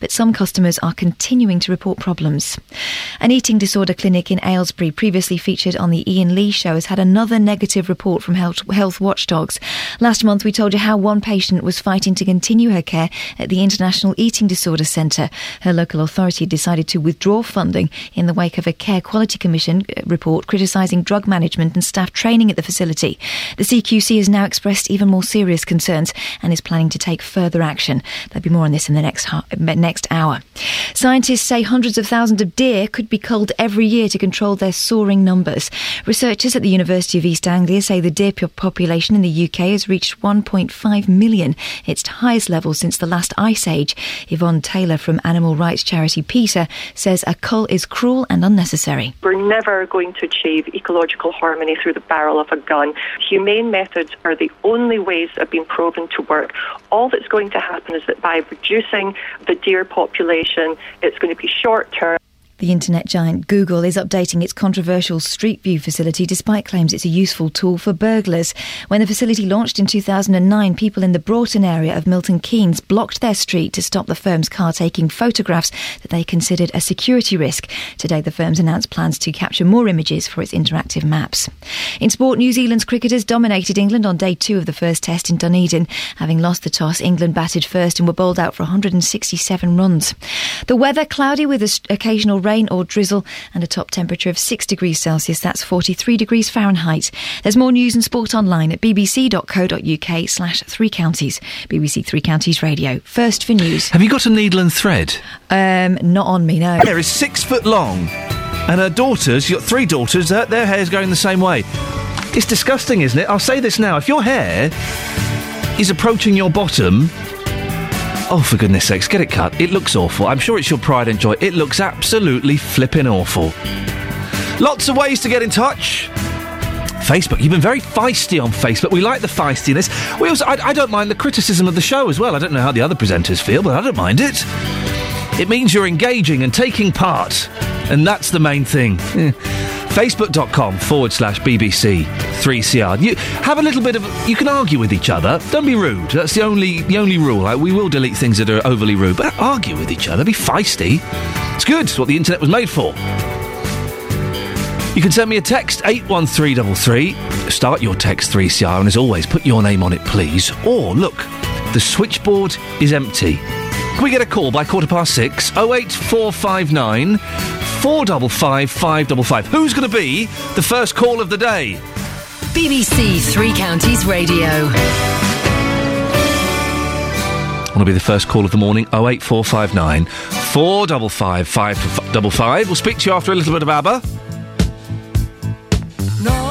but some customers are continuing to report problems. An eating disorder clinic in Aylesbury, previously featured on the Iain Lee show, has had another negative report from health, health watchdogs. Last month, we told you how one patient was fighting to continue her care at the International Eating Disorder Centre. Her local authority decided to withdraw funding in the wake of a Care Quality Commission uh, report criticising drug management and staff training at the facility. The CQC has now expressed even more serious concerns and is planning to take further action. There'll be more on this in the next ha- next hour. Scientists say hundreds of thousands of deer could be culled every year to control their soaring numbers. Researchers at the University of East Anglia say the deer population in the UK has reached 1.5 million, its highest level since the last ice age. Yvonne Taylor from animal rights charity PETA says a cull is cruel and unnecessary. We're never going to achieve ecological harmony through the barrel of a gun. Humane methods are the only ways that have been proven to work. All that's going to happen is that by reducing the deer population, it's going to be short term. The internet giant Google is updating its controversial Street View facility despite claims it's a useful tool for burglars. When the facility launched in 2009, people in the Broughton area of Milton Keynes blocked their street to stop the firm's car taking photographs that they considered a security risk. Today, the firm's announced plans to capture more images for its interactive maps. In sport, New Zealand's cricketers dominated England on day two of the first test in Dunedin. Having lost the toss, England batted first and were bowled out for 167 runs. The weather cloudy with occasional or drizzle and a top temperature of 6 degrees Celsius. That's 43 degrees Fahrenheit. There's more news and sport online at bbc.co.uk slash three counties. BBC Three Counties Radio. First for news. Have you got a needle and thread? Um, not on me, no. Hair is six foot long. And her daughters, you've got three daughters, their, their hair's going the same way. It's disgusting, isn't it? I'll say this now. If your hair is approaching your bottom, Oh, for goodness sakes, get it cut. It looks awful. I'm sure it's your pride and joy. It looks absolutely flipping awful. Lots of ways to get in touch. Facebook. You've been very feisty on Facebook. We like the feistiness. We also, I, I, don't mind the criticism of the show as well. I don't know how the other presenters feel, but I don't mind it. It means you're engaging and taking part, and that's the main thing. Eh. Facebook.com forward slash BBC 3CR. You have a little bit of. You can argue with each other. Don't be rude. That's the only the only rule. Like, we will delete things that are overly rude, but argue with each other. Be feisty. It's good. It's what the internet was made for. You can send me a text 81333. Start your text 3CR, and as always, put your name on it, please. Or look, the switchboard is empty. Can we get a call by quarter past six? 08459 455 555. Who's going to be the first call of the day? BBC Three Counties Radio. Want to be the first call of the morning? 08459 455 555. We'll speak to you after a little bit of ABBA. Whisper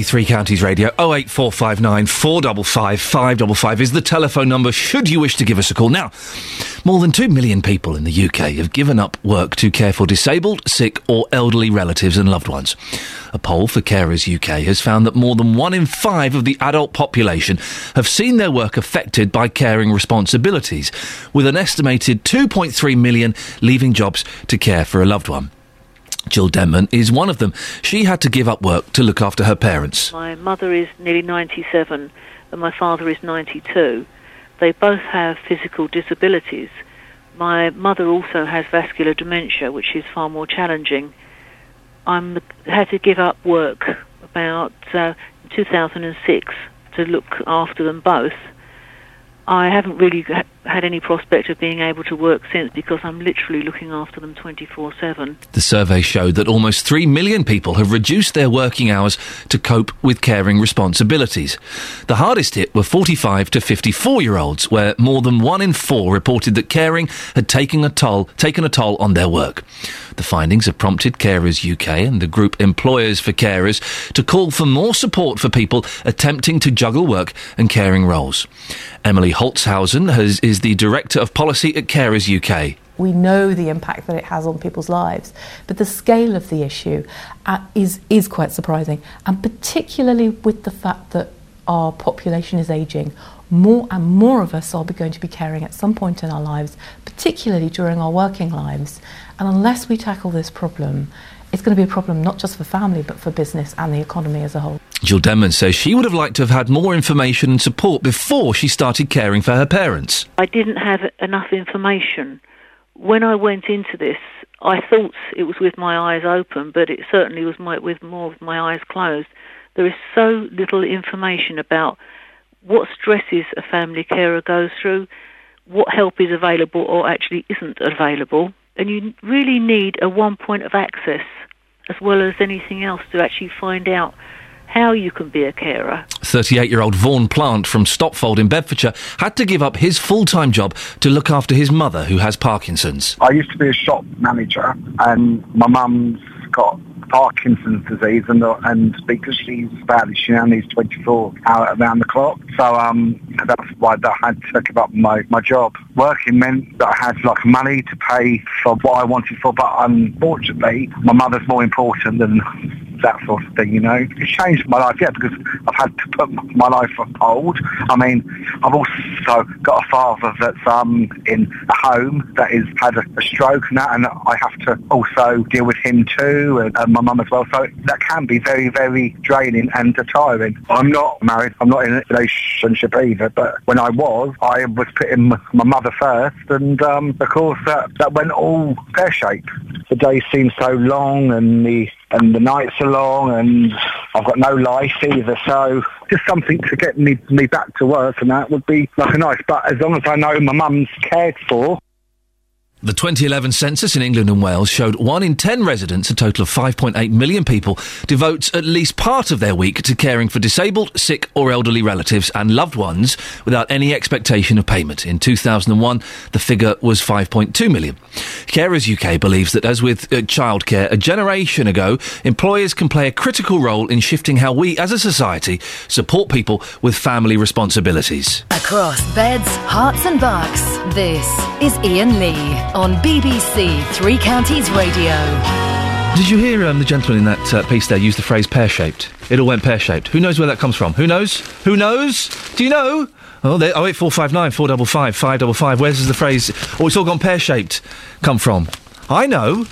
Three Counties Radio 08459 455 555 is the telephone number should you wish to give us a call. Now, more than 2 million people in the UK have given up work to care for disabled, sick or elderly relatives and loved ones. A poll for Carers UK has found that more than 1 in 5 of the adult population have seen their work affected by caring responsibilities, with an estimated 2.3 million leaving jobs to care for a loved one. Jill Denman is one of them. She had to give up work to look after her parents. My mother is nearly 97 and my father is 92. They both have physical disabilities. My mother also has vascular dementia, which is far more challenging. I had to give up work about uh, 2006 to look after them both. I haven't really had any prospect of being able to work since because I'm literally looking after them 24 7. The survey showed that almost 3 million people have reduced their working hours to cope with caring responsibilities. The hardest hit were 45 to 54 year olds, where more than one in four reported that caring had taken a toll, taken a toll on their work. The findings have prompted Carers UK and the group Employers for Carers to call for more support for people attempting to juggle work and caring roles. Emily Holzhausen has, is the Director of Policy at Carers UK. We know the impact that it has on people's lives, but the scale of the issue uh, is, is quite surprising, and particularly with the fact that our population is ageing. More and more of us are going to be caring at some point in our lives, particularly during our working lives. And unless we tackle this problem, it's going to be a problem not just for family, but for business and the economy as a whole. Jill Denman says she would have liked to have had more information and support before she started caring for her parents. I didn't have enough information. When I went into this, I thought it was with my eyes open, but it certainly was my, with more with my eyes closed. There is so little information about what stresses a family carer goes through, what help is available or actually isn't available, and you really need a one point of access as well as anything else to actually find out how you can be a carer. 38 year old Vaughan Plant from Stotfold in Bedfordshire had to give up his full time job to look after his mother who has Parkinson's. I used to be a shop manager and my mum's got Parkinson's disease, and and because she's badly, she now needs 24 hours around the clock. So um, that's why that I had to give up my, my job. Working meant that I had like money to pay for what I wanted for, but unfortunately, my mother's more important than that sort of thing, you know. It's changed my life, yeah, because I've had to put my life on hold. I mean, I've also got a father that's um, in a home that has had a, a stroke and that, and I have to also deal with him too, and, and my mum as well. So that can be very, very draining and tiring. I'm not married. I'm not in a relationship either. But when I was, I was putting my mother first, and um, of course that that went all pear shaped. The days seem so long, and the and the nights are long, and I've got no life either. So just something to get me me back to work, and that would be like a nice. But as long as I know my mum's cared for. The 2011 census in England and Wales showed one in ten residents, a total of 5.8 million people, devotes at least part of their week to caring for disabled, sick, or elderly relatives and loved ones without any expectation of payment. In 2001, the figure was 5.2 million. Carers UK believes that, as with uh, childcare a generation ago, employers can play a critical role in shifting how we, as a society, support people with family responsibilities. Across beds, Herts, and bucks, this is Iain Lee on BBC Three Counties Radio. Did you hear um, the gentleman in that uh, piece there use the phrase pear shaped? It all went pear shaped. Who knows where that comes from? Who knows? Who knows? Do you know? Oh, there, oh, 08459 455 555. Where does the phrase, oh, it's all gone pear shaped, come from? I know.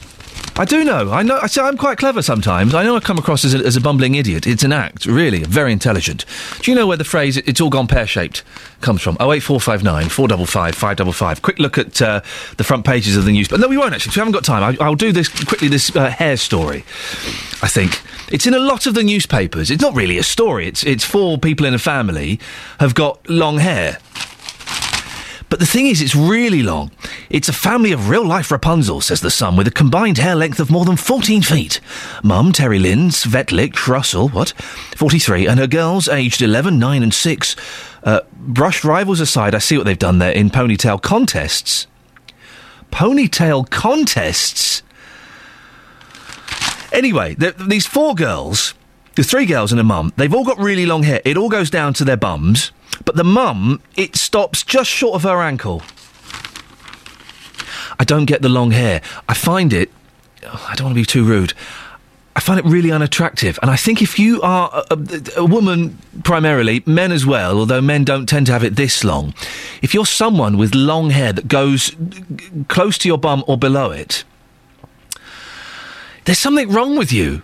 I do know. I know. I say I'm quite clever sometimes. I know I come across as a, as a bumbling idiot. It's an act, really, very intelligent. Do you know where the phrase "it's all gone pear shaped" comes from? Oh eight four five nine four double five five double five. Quick look at uh, the front pages of the news. But no, we won't actually. We haven't got time. I, I'll do this quickly. This uh, hair story. I think it's in a lot of the newspapers. It's not really a story. It's it's four people in a family have got long hair. But the thing is, it's really long. It's a family of real life Rapunzel, says the Sun, with a combined hair length of more than 14 feet. Mum, Terry Lynn, Svetlik Russell, what? 43, and her girls, aged 11, 9, and 6. Uh, brushed rivals aside, I see what they've done there in ponytail contests. Ponytail contests? Anyway, th- these four girls, the three girls and a mum, they've all got really long hair. It all goes down to their bums, but the mum, it stops just short of her ankle. I don't get the long hair. I find it. I don't want to be too rude. I find it really unattractive. And I think if you are a, a, a woman primarily, men as well, although men don't tend to have it this long, if you're someone with long hair that goes close to your bum or below it, there's something wrong with you.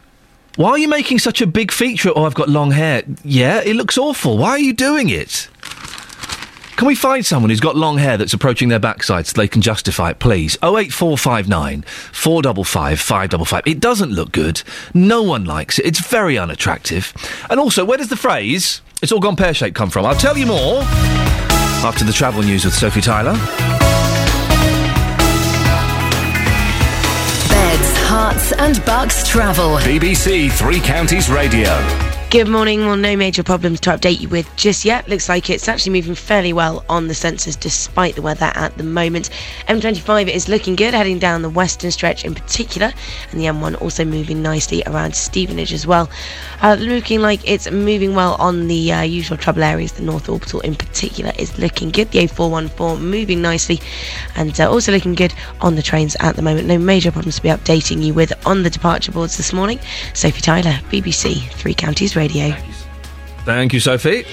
Why are you making such a big feature? Oh, I've got long hair. Yeah, it looks awful. Why are you doing it? Can we find someone who's got long hair that's approaching their backside so they can justify it, please? 08459 455 555. It doesn't look good. No one likes it. It's very unattractive. And also, where does the phrase, it's all gone pear shaped, come from? I'll tell you more after the travel news with Sophie Tyler. Hearts, and bucks travel. BBC Three Counties Radio. Good morning. Well, no major problems to update you with just yet. Looks like it's actually moving fairly well on the sensors despite the weather at the moment. M25 is looking good, heading down the western stretch in particular, and the M1 also moving nicely around Stevenage as well. Uh, looking like it's moving well on the uh, usual trouble areas. The North Orbital in particular is looking good. The A414 moving nicely, and uh, also looking good on the trains at the moment. No major problems to be updating you with on the departure boards this morning. Sophie Tyler, BBC Three Counties Radio. Thank you, Sophie.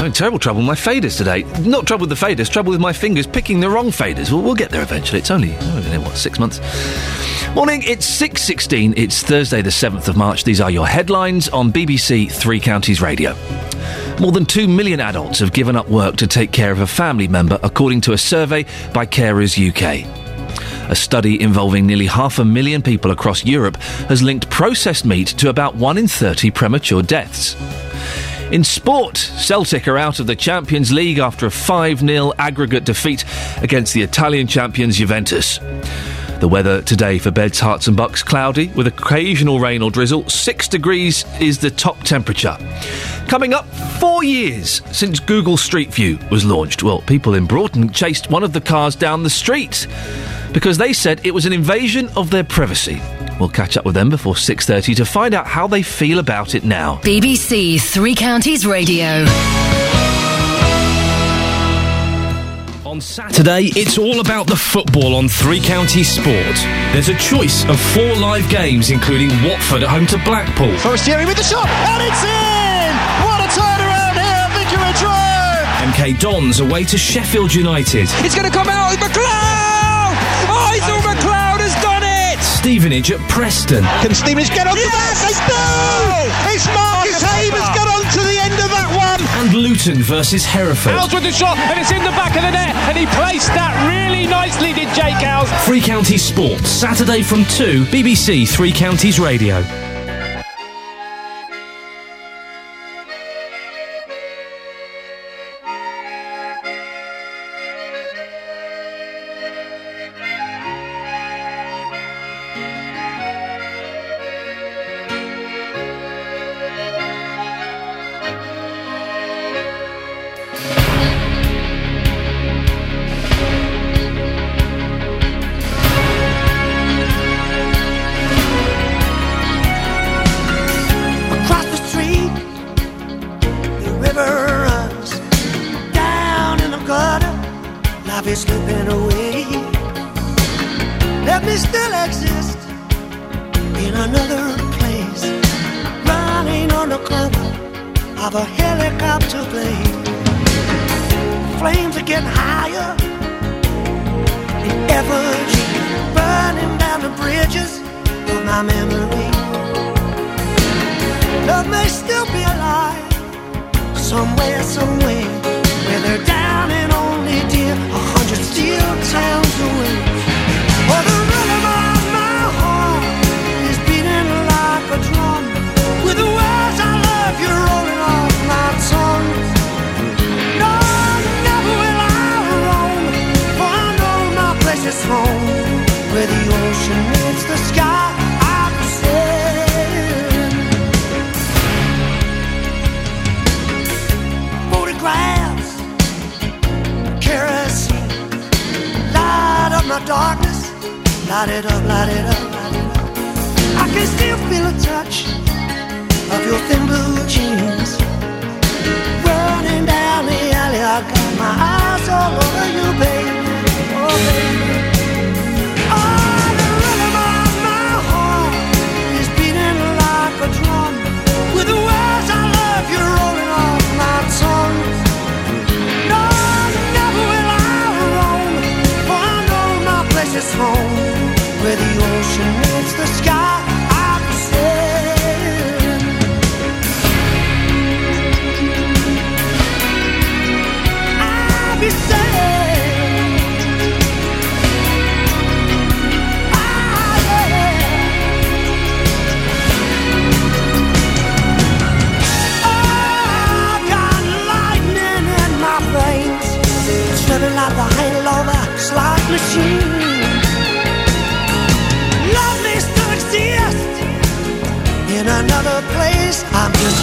I'm in terrible trouble with my faders today. Not trouble with the faders, trouble with my fingers picking the wrong faders. We'll, we'll get there eventually. It's only, oh, what, six months? Morning, it's 6.16. It's Thursday the 7th of March. These are your headlines on BBC Three Counties Radio. More than 2 million adults have given up work to take care of a family member, according to a survey by Carers UK. A study involving nearly half a million people across Europe has linked processed meat to about 1 in 30 premature deaths. In sport, Celtic are out of the Champions League after a 5 0 aggregate defeat against the Italian champions Juventus. The weather today for Beds, Herts and Bucks cloudy with occasional rain or drizzle. 6 degrees is the top temperature. Coming up, four years since Google Street View was launched. Well, people in Broughton chased one of the cars down the street because they said it was an invasion of their privacy. We'll catch up with them before 6:30 to find out how they feel about it now. BBC Three Counties Radio. On On Saturday, it's all about the football on Three Counties Sport. There's a choice of four live games, including Watford at home to Blackpool. Forestieri with the shot, and it's in! What a turnaround here at Vicarage Road! MK Dons away to Sheffield United. It's going to come out with Stevenage at Preston. Can Stevenage get on yes, that? They do! It's Marcus Haim has got on to the end of that one! And Luton versus Hereford. Howells with the shot, and it's in the back of the net, and he placed that really nicely, did Jake Howells. Three Counties Sport, Saturday from 2, BBC Three Counties Radio. I can still feel a touch of your thin blue jeans running down the alley. I got my eyes all over you, baby, oh baby.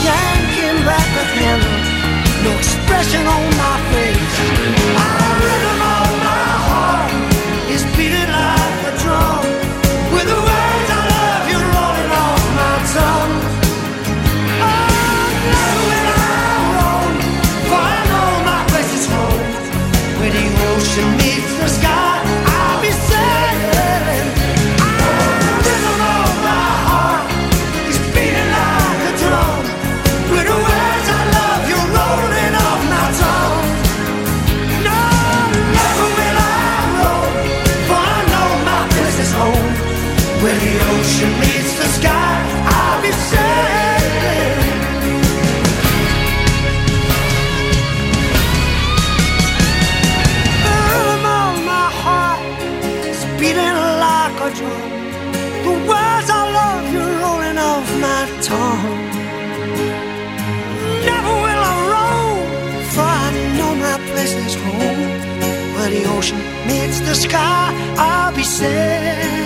Yanking back the handle, no expression on my the sky, I'll be sailing.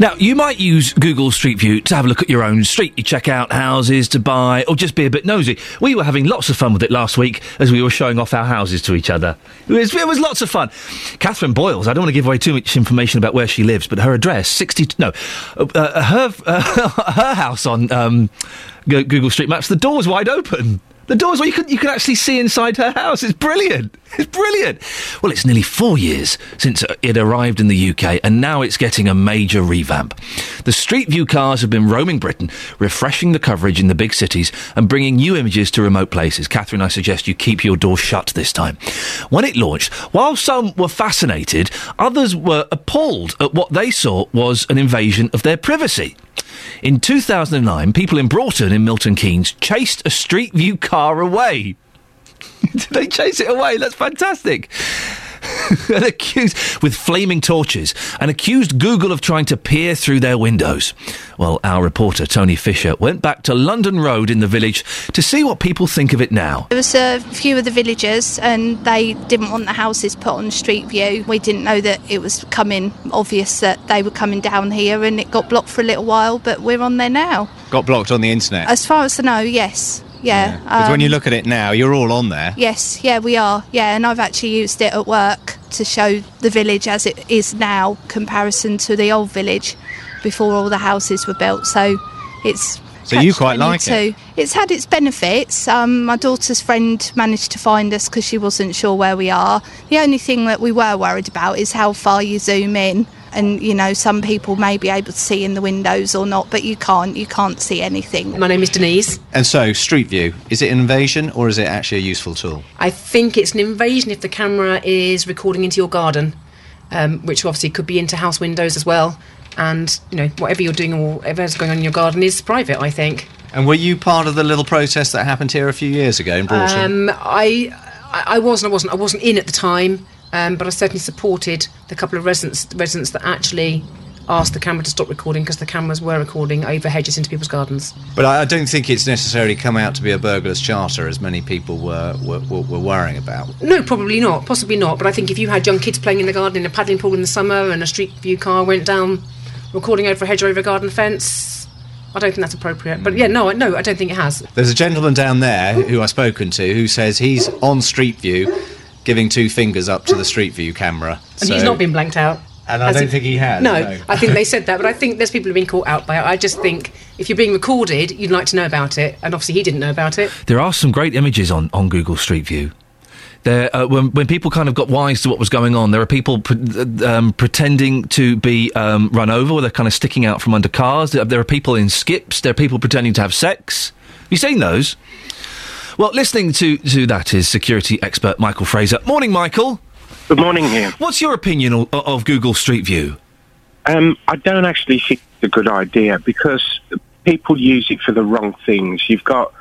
Now, you might use Google Street View to have a look at your own street. You check out houses to buy, or just be a bit nosy. We were having lots of fun with it last week as we were showing off our houses to each other. It was, it was lots of fun. Catherine Boyles, I don't want to give away too much information about where she lives, but her address, 60, no, uh, uh, her, uh, her house on um, Google Street Maps, the door's wide open. The doors where you could you could actually see inside her house. It's brilliant. It's brilliant. Well, it's nearly four years since it arrived in the UK, and now it's getting a major revamp. The Street View cars have been roaming Britain, refreshing the coverage in the big cities and bringing new images to remote places. Catherine, I suggest you keep your door shut this time. When it launched, while some were fascinated, others were appalled at what they saw was an invasion of their privacy. In 2009, people in Broughton in Milton Keynes chased a Street View car away. Did they chase it away? That's fantastic. and accused with flaming torches and accused Google of trying to peer through their windows. Well, our reporter Tony Fisher went back to London Road in the village to see what people think of it now. There was a few of the villagers, and they didn't want the houses put on Street View. We didn't know that it was coming obvious that they were coming down here, and it got blocked for a little while. But we're on there now. Got blocked on the internet. As far as I know, yes, yeah. Because when you um, look at it now, you're all on there. Yes, yeah, we are. Yeah, and I've actually used it at work to show the village as it is now, comparison to the old village before all the houses were built. So it's. So you quite like it? catch-22. It's had its benefits. Um, my daughter's friend managed to find us because she wasn't sure where we are. The only thing that we were worried about is how far you zoom in. And you know, some people may be able to see in the windows or not, but you can't. You can't see anything. My name is Denise. And so, Street View, is it an invasion or is it actually a useful tool? I think it's an invasion if the camera is recording into your garden, um, which obviously could be into house windows as well. And you know, whatever you're doing or whatever's going on in your garden is private. I think. And were you part of the little protest that happened here a few years ago in Broughton? Um, I, I wasn't. I wasn't. I wasn't in at the time, um, but I certainly supported the couple of residents residents that actually asked the camera to stop recording because the cameras were recording over hedges into people's gardens. but I, I don't think it's necessarily come out to be a burglar's charter, as many people were, were, were, were worrying about. No, probably not. Possibly not. But I think if you had young kids playing in the garden in a paddling pool in the summer and a street view car went down recording over a hedge or over a garden fence, I don't think that's appropriate. But yeah, no, no, I don't think it has. There's a gentleman down there who I've spoken to who says he's on Street View giving two fingers up to the Street View camera. And So- he's not been blanked out. And I don't think he has, No, no. I think they said that, but I think there's people who've been caught out by it. I just think if you're being recorded, you'd like to know about it, and obviously he didn't know about it. There are some great images on, on Google Street View. There, uh, when, when people kind of got wise to what was going on, there are people pre- um, pretending to be um, run over, or they're kind of sticking out from under cars. There, are people in skips. There are people pretending to have sex. Have you seen those? Well, listening to, to that is security expert Michael Fraser. Morning, Michael. Good morning, Iain. What's your opinion of, of Google Street View? Um, I don't actually think it's a good idea because people use it for the wrong things. You've got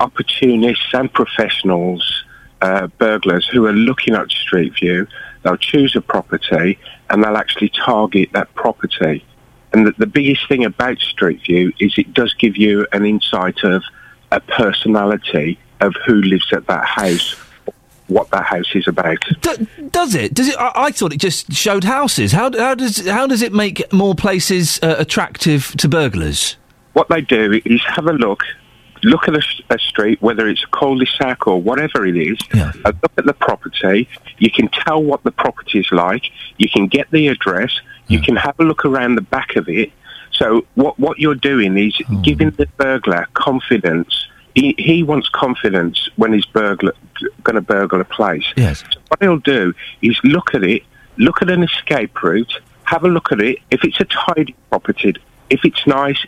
opportunists and professionals, uh, burglars, who are looking at Street View. They'll choose a property and they'll actually target that property. And the, the biggest thing about Street View is it does give you an insight of a personality of who lives at that house, what that house is about. D- does it? Does it? I, I thought it just showed houses. How, how does how does it make more places uh, attractive to burglars? what they do is have a look, look at a street, whether it's a cul-de-sac or whatever it is, uh, look at the property. You can tell what the property is like. You can get the address. You can have a look around the back of it. So what what you're doing is giving the burglar confidence. He, he wants confidence when he's burglar going to burgle a place. Yes. So what he'll do is look at it, look at an escape route, have a look at it. If it's a tidy property, if it's nice,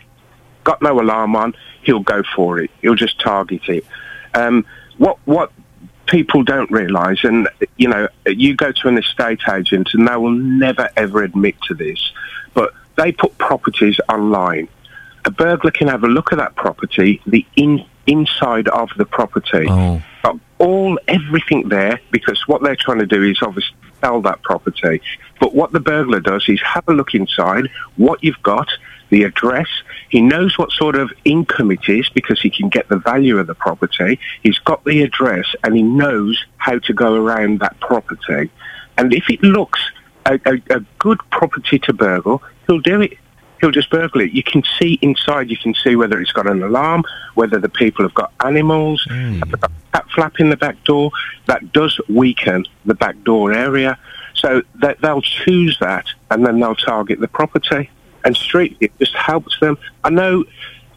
got no alarm on, he'll go for it. He'll just target it. Um, what what people don't realise, and you know, you go to an estate agent, and they will never ever admit to this, but they put properties online. A burglar can have a look at that property, the in, inside of the property, got all everything there because what they're trying to do is obviously sell that property. But what the burglar does is have a look inside, what you've got, the address. He knows what sort of income it is because he can get the value of the property. He's got the address and he knows how to go around that property. And if it looks a, a, a good property to burgle, he'll do it. he'll just burgle it. You can see inside. You can see whether it's got an alarm, whether the people have got animals. Hmm. That flap in the back door that does weaken the back door area. So that they'll choose that, and then they'll target the property. And Street View just helps them. I know,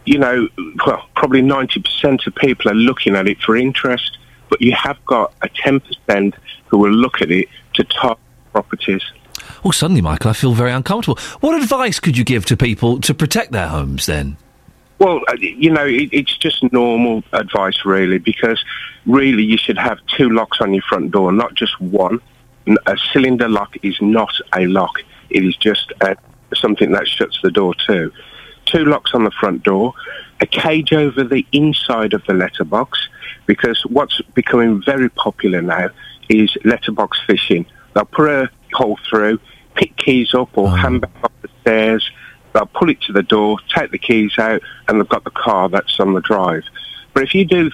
you know, well, probably ninety percent of people are looking at it for interest, but you have got a ten percent who will look at it to target properties. Oh, suddenly, Michael, I feel very uncomfortable. What advice could you give to people to protect their homes then? Well, uh, you know, it, it's just normal advice, really, because really you should have two locks on your front door, not just one. A cylinder lock is not a lock; it is just uh something that shuts the door too. Two locks on the front door, a cage over the inside of the letterbox, because what's becoming very popular now is letterbox fishing. They'll put a hole through, pick keys up or oh. handbag up the stairs. They'll pull it to the door, take the keys out, and they've got the car that's on the drive. But if you do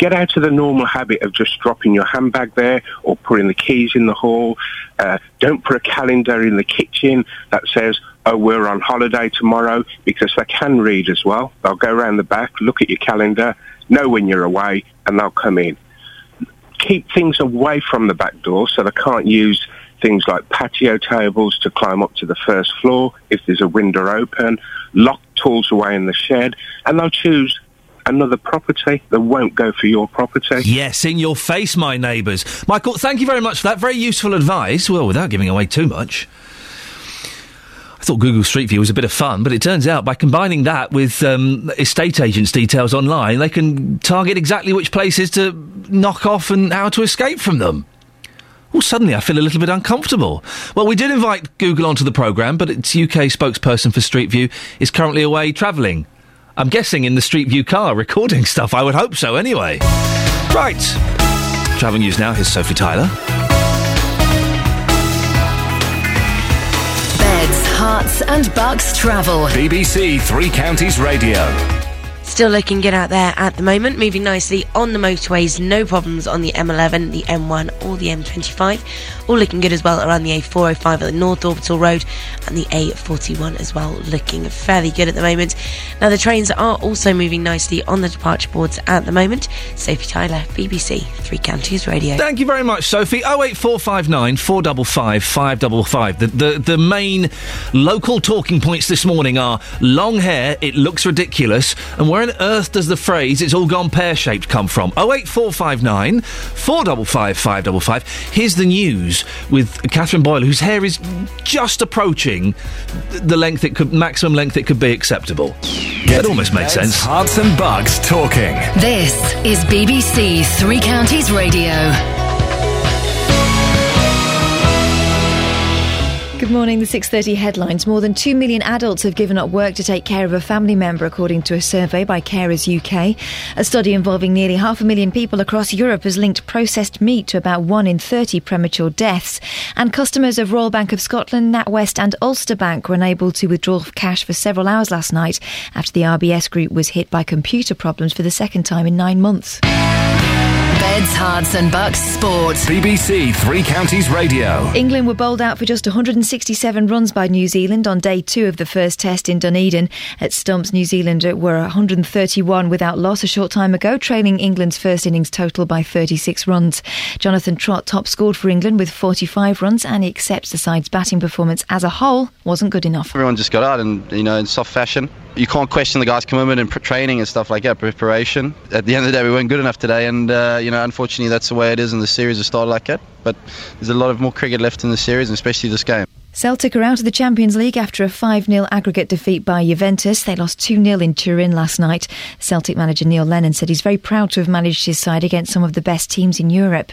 get out of the normal habit of just dropping your handbag there or putting the keys in the hall, uh, don't put a calendar in the kitchen that says, oh, we're on holiday tomorrow, because they can read as well. They'll go around the back, look at your calendar, know when you're away, and they'll come in. Keep things away from the back door so they can't use things like patio tables to climb up to the first floor if there's a window open, lock tools away in the shed, and they'll choose another property that won't go for your property. Yes, in your face, my neighbours. Michael, thank you very much for that. Very useful advice. Well, without giving away too much. I thought Google Street View was a bit of fun, but it turns out by combining that with um, estate agents' details online, they can target exactly which places to knock off and how to escape from them. Well, suddenly I feel a little bit uncomfortable. Well, we did invite Google onto the programme, but its UK spokesperson for Street View is currently away travelling. I'm guessing in the Street View car, recording stuff. I would hope so, anyway. Right. Travel news now. Here's Sophie Tyler. Beds, Herts and Bucks travel. BBC Three Counties Radio. Still looking good out there at the moment, moving nicely on the motorways, no problems on the M11, the M1 or the M25. All looking good as well around the A405 at the North Orbital Road and the A41 as well, looking fairly good at the moment. Now the trains are also moving nicely on the departure boards at the moment. Sophie Tyler, BBC Three Counties Radio. Thank you very much, Sophie. 08459 455 555. The, the, the main local talking points this morning are long hair, it looks ridiculous, and where on earth does the phrase it's all gone pear shaped come from? 08459 455 555. Here's the news with Catherine Boyle, whose hair is just approaching the length it could, maximum length it could be acceptable. that almost makes sense. Herts and Bucks talking. This is BBC Three Counties Radio. Good morning. The 6:30 headlines. More than 2 million adults have given up work to take care of a family member according to a survey by Carers UK. A study involving nearly half a million people across Europe has linked processed meat to about 1 in 30 premature deaths. And customers of Royal Bank of Scotland, NatWest and Ulster Bank were unable to withdraw cash for several hours last night after the RBS group was hit by computer problems for the second time in 9 months. Beds, Herts and Bucks Sport. BBC Three Counties Radio. England were bowled out for just 167 runs by New Zealand on day two of the first test in Dunedin. At Stumps, New Zealand were 131 without loss a short time ago, trailing England's first innings total by 36 runs. Jonathan Trott top scored for England with 45 runs and he accepts the side's batting performance as a whole wasn't good enough. Everyone just got out and, you know, in soft fashion. You can't question the guys' commitment and pr- training and stuff like that, preparation. At the end of the day, we weren't good enough today, and, uh, you know, unfortunately, that's the way it is, and the series has started like that. But there's a lot of more cricket left in the series, and especially this game. Celtic are out of the Champions League after a 5 0 aggregate defeat by Juventus. They lost 2 0 in Turin last night. Celtic manager Neil Lennon said he's very proud to have managed his side against some of the best teams in Europe.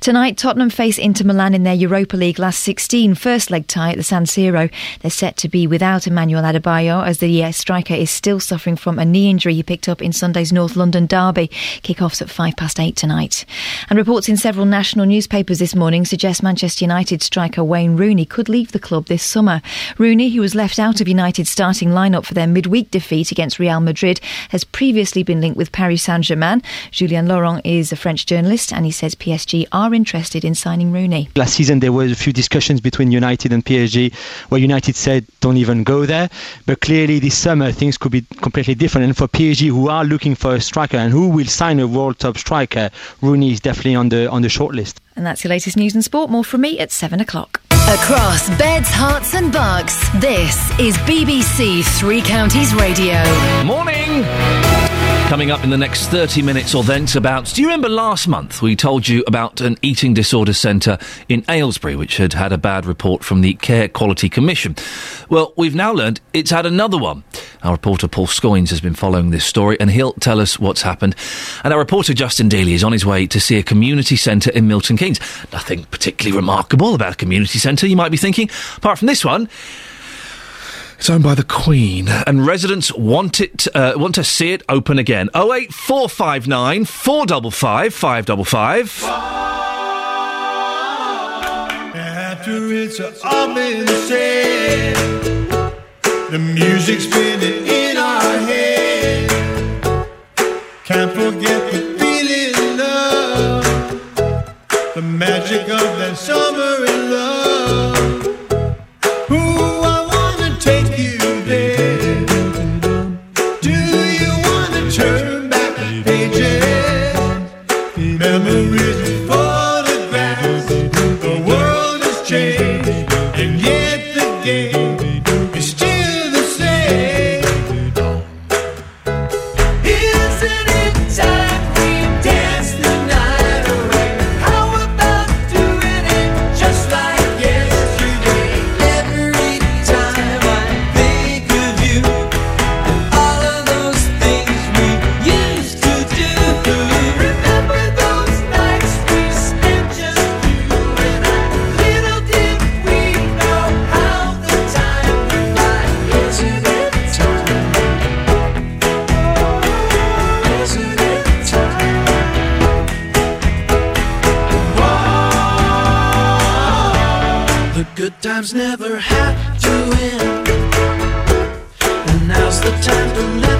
Tonight, Tottenham face Inter Milan in their Europa League last 16 first leg tie at the San Siro. They're set to be without Emmanuel Adebayor as the uh, striker is still suffering from a knee injury he picked up in Sunday's North London derby. Kick-offs at 5 past 8 tonight. And reports in several national newspapers this morning suggest Manchester United striker Wayne Rooney could leave the club this summer. Rooney, who was left out of United's starting lineup for their midweek defeat against Real Madrid, has previously been linked with Paris Saint-Germain. Julien Laurent is a French journalist and he says PSG PSG are interested in signing Rooney. Last season, there were a few discussions between United and PSG where United said, don't even go there. But clearly, this summer, things could be completely different. And for PSG, who are looking for a striker and who will sign a world top striker, Rooney is definitely on the, on the short list. And that's your latest news and sport. More from me at 7 o'clock. Across beds, Herts, and bucks, this is BBC Three Counties Radio. Morning! Coming up in the next 30 minutes or thence about. Do you remember last month we told you about an eating disorder centre in Aylesbury which had had a bad report from the Care Quality Commission? Well, we've now learned it's had another one. Our reporter Paul Scoins has been following this story and he'll tell us what's happened. And our reporter Justin Daly is on his way to see a community centre in Milton Keynes. Nothing particularly remarkable about a community centre, you might be thinking, apart from this one. It's owned by the Queen, and residents want it uh, want to see it open again. Oh eight four five nine four double five five double five. After it's all been said, the music's spinning in our head. Can't forget the feeling of the magic of that summer in times never have to end. And now's the time to let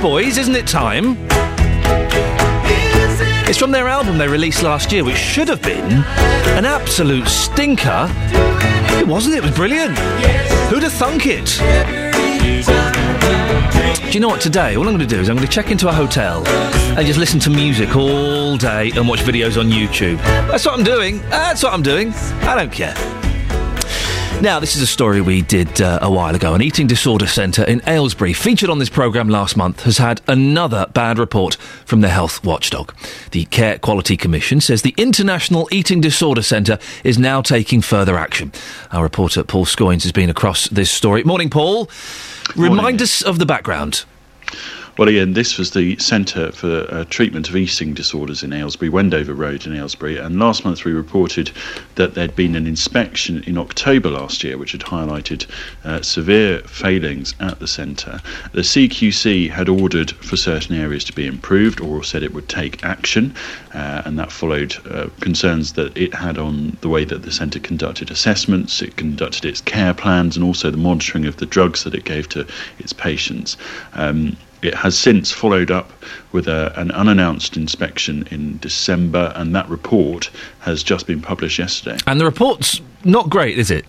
Boys, isn't it time? It's from their album they released last year, which should have been an absolute stinker. It wasn't, it was brilliant. Who'd have thunk it? Do you know what? Today, all I'm going to do is I'm going to check into a hotel and just listen to music all day and watch videos on YouTube. That's what I'm doing. That's what I'm doing. I don't care. Now, this is a story we did uh, a while ago. An eating disorder centre in Aylesbury, featured on this programme last month, has had another bad report from the health watchdog. The Care Quality Commission says the International Eating Disorder Centre is now taking further action. Our reporter Paul Scoins has been across this story. Morning, Paul. Morning. Remind us of the background. Well, Iain, this was the Centre for uh, Treatment of Eating Disorders in Aylesbury, Wendover Road in Aylesbury, and last month we reported that there'd been an inspection in October last year which had highlighted uh, severe failings at the centre. The CQC had ordered for certain areas to be improved or said it would take action, uh, and that followed uh, concerns that it had on the way that the centre conducted assessments, it conducted its care plans, and also the monitoring of the drugs that it gave to its patients. Um, it has since followed up with a, an unannounced inspection in December, and that report has just been published yesterday. And the report's not great, is it?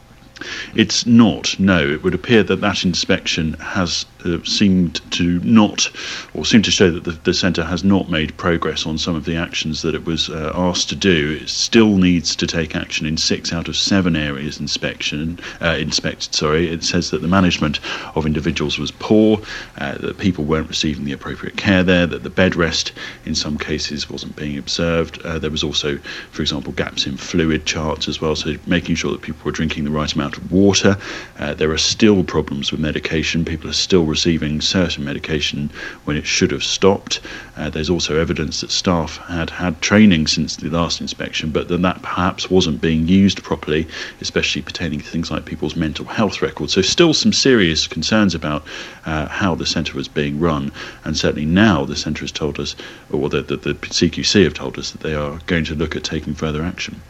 It's not. No, it would appear that that inspection has uh, seemed to not, or seemed to show that the, the centre has not made progress on some of the actions that it was uh, asked to do. It still needs to take action in six out of seven areas inspection uh, inspected. Sorry, it says that the management of individuals was poor, uh, that people weren't receiving the appropriate care there, that the bed rest in some cases wasn't being observed. Uh, there was also, for example, gaps in fluid charts as well, so making sure that people were drinking the right amount of water. Uh, there are still problems with medication. People are still receiving certain medication when it should have stopped. Uh, there's also evidence that staff had had training since the last inspection, but that that perhaps wasn't being used properly, especially pertaining to things like people's mental health records. So, still some serious concerns about uh, how the centre was being run, and certainly now the centre has told us, or the, the, the CQC have told us, that they are going to look at taking further action.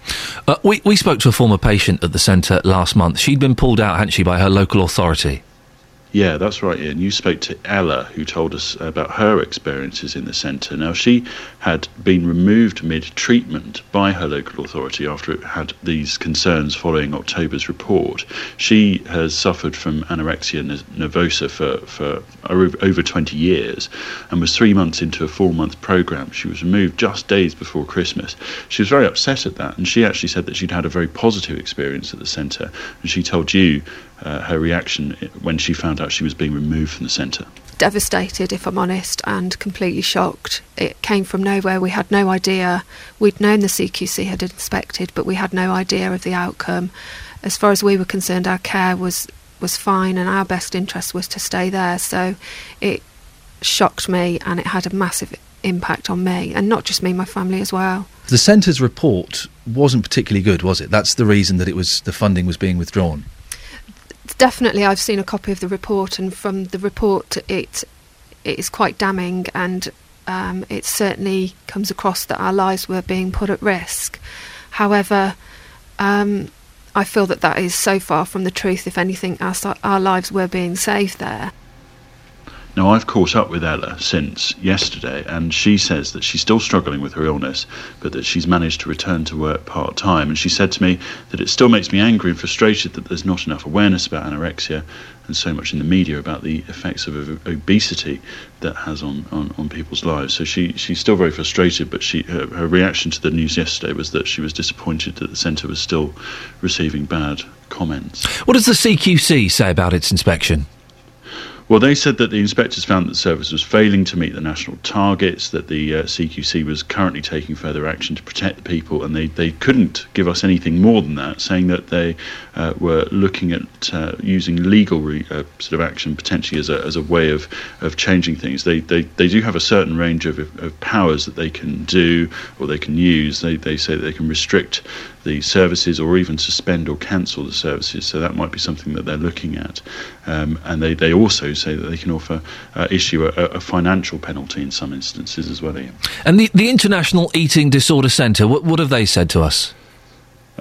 Uh, we, we spoke to a former patient at the centre last month. She'd been pulled out, hadn't she, by her local authority? Yeah, that's right, Iain. You spoke to Ella, who told us about her experiences in the centre. Now, she had been removed mid treatment by her local authority after it had these concerns following October's report. She has suffered from anorexia nervosa for, for over 20 years and was three months into a four month programme. She was removed just days before Christmas. She was very upset at that, and she actually said that she'd had a very positive experience at the centre. And she told you uh, her reaction when she found out she was being removed from the centre. Devastated, if I'm honest, and completely shocked. It came from nowhere. We had no idea. We'd known the CQC had inspected, but we had no idea of the outcome. As far as we were concerned, our care was was fine, and our best interest was to stay there. So it shocked me, and it had a massive impact on me, and not just me, my family as well. The centre's report wasn't particularly good, was it? That's the reason that it was the funding was being withdrawn. Definitely I've seen a copy of the report, and from the report, it it is quite damning, and um, it certainly comes across that our lives were being put at risk. However, um, I feel that that is so far from the truth. If anything, our our lives were being saved there. Now, I've caught up with Ella since yesterday, and she says that she's still struggling with her illness, but that she's managed to return to work part time. And she said to me that it still makes me angry and frustrated that there's not enough awareness about anorexia and so much in the media about the effects of obesity that has on, on, on people's lives. So she, she's still very frustrated, but she her, her reaction to the news yesterday was that she was disappointed that the centre was still receiving bad comments. What does the CQC say about its inspection? Well, they said that the inspectors found that the service was failing to meet the national targets, that the uh, CQC was currently taking further action to protect the people, and they, they couldn't give us anything more than that, saying that they uh, were looking at uh, using legal re- uh, sort of action potentially as a, as a way of, of changing things. They, they, they do have a certain range of, of powers that they can do or they can use. They, they say that they can restrict the services or even suspend or cancel the services. So that might be something that they're looking at. Um, and they, they also say that they can offer uh, issue a, a financial penalty in some instances as well. Iain. And the, the International Eating Disorder Centre, what, what have they said to us?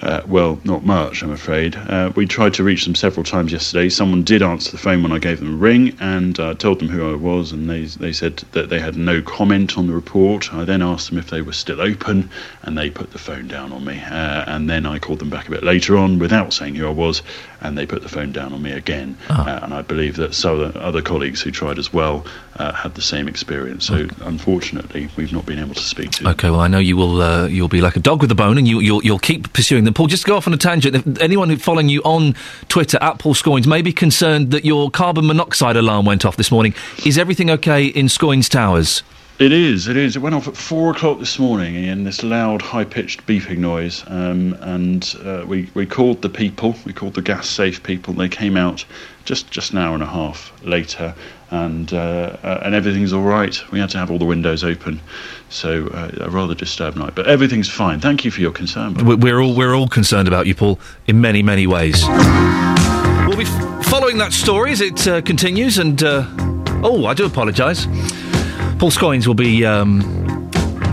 Uh, well, not much, I'm afraid. Uh, we tried to reach them several times yesterday. Someone did answer the phone when I gave them a ring and uh, told them who I was, and they they said that they had no comment on the report. I then asked them if they were still open, and they put the phone down on me. Uh, and then I called them back a bit later on without saying who I was, and they put the phone down on me again. Uh, and I believe that some other, other colleagues who tried as well uh, had the same experience. So unfortunately, we've not been able to speak to them. Okay, well, I know you will. Uh, you'll be like a dog with a bone, and you, you'll, you'll keep pursuing them. Paul, just to go off on a tangent. If anyone who following you on Twitter at Paul Scoins may be concerned that your carbon monoxide alarm went off this morning. Is everything okay in Scoins Towers? It is, it is. It went off at four o'clock this morning in this loud, high pitched beeping noise. Um, and uh, we, we called the people, we called the gas safe people. They came out just, just an hour and a half later and uh, uh, and everything's all right. We had to have all the windows open, so uh, a rather disturbed night. But everything's fine. Thank you for your concern. We- We're all we're all concerned about you, Paul, in many many ways. We'll be f- following that story as it uh, continues, and uh, oh, I do apologise. Paul Scoins will be um,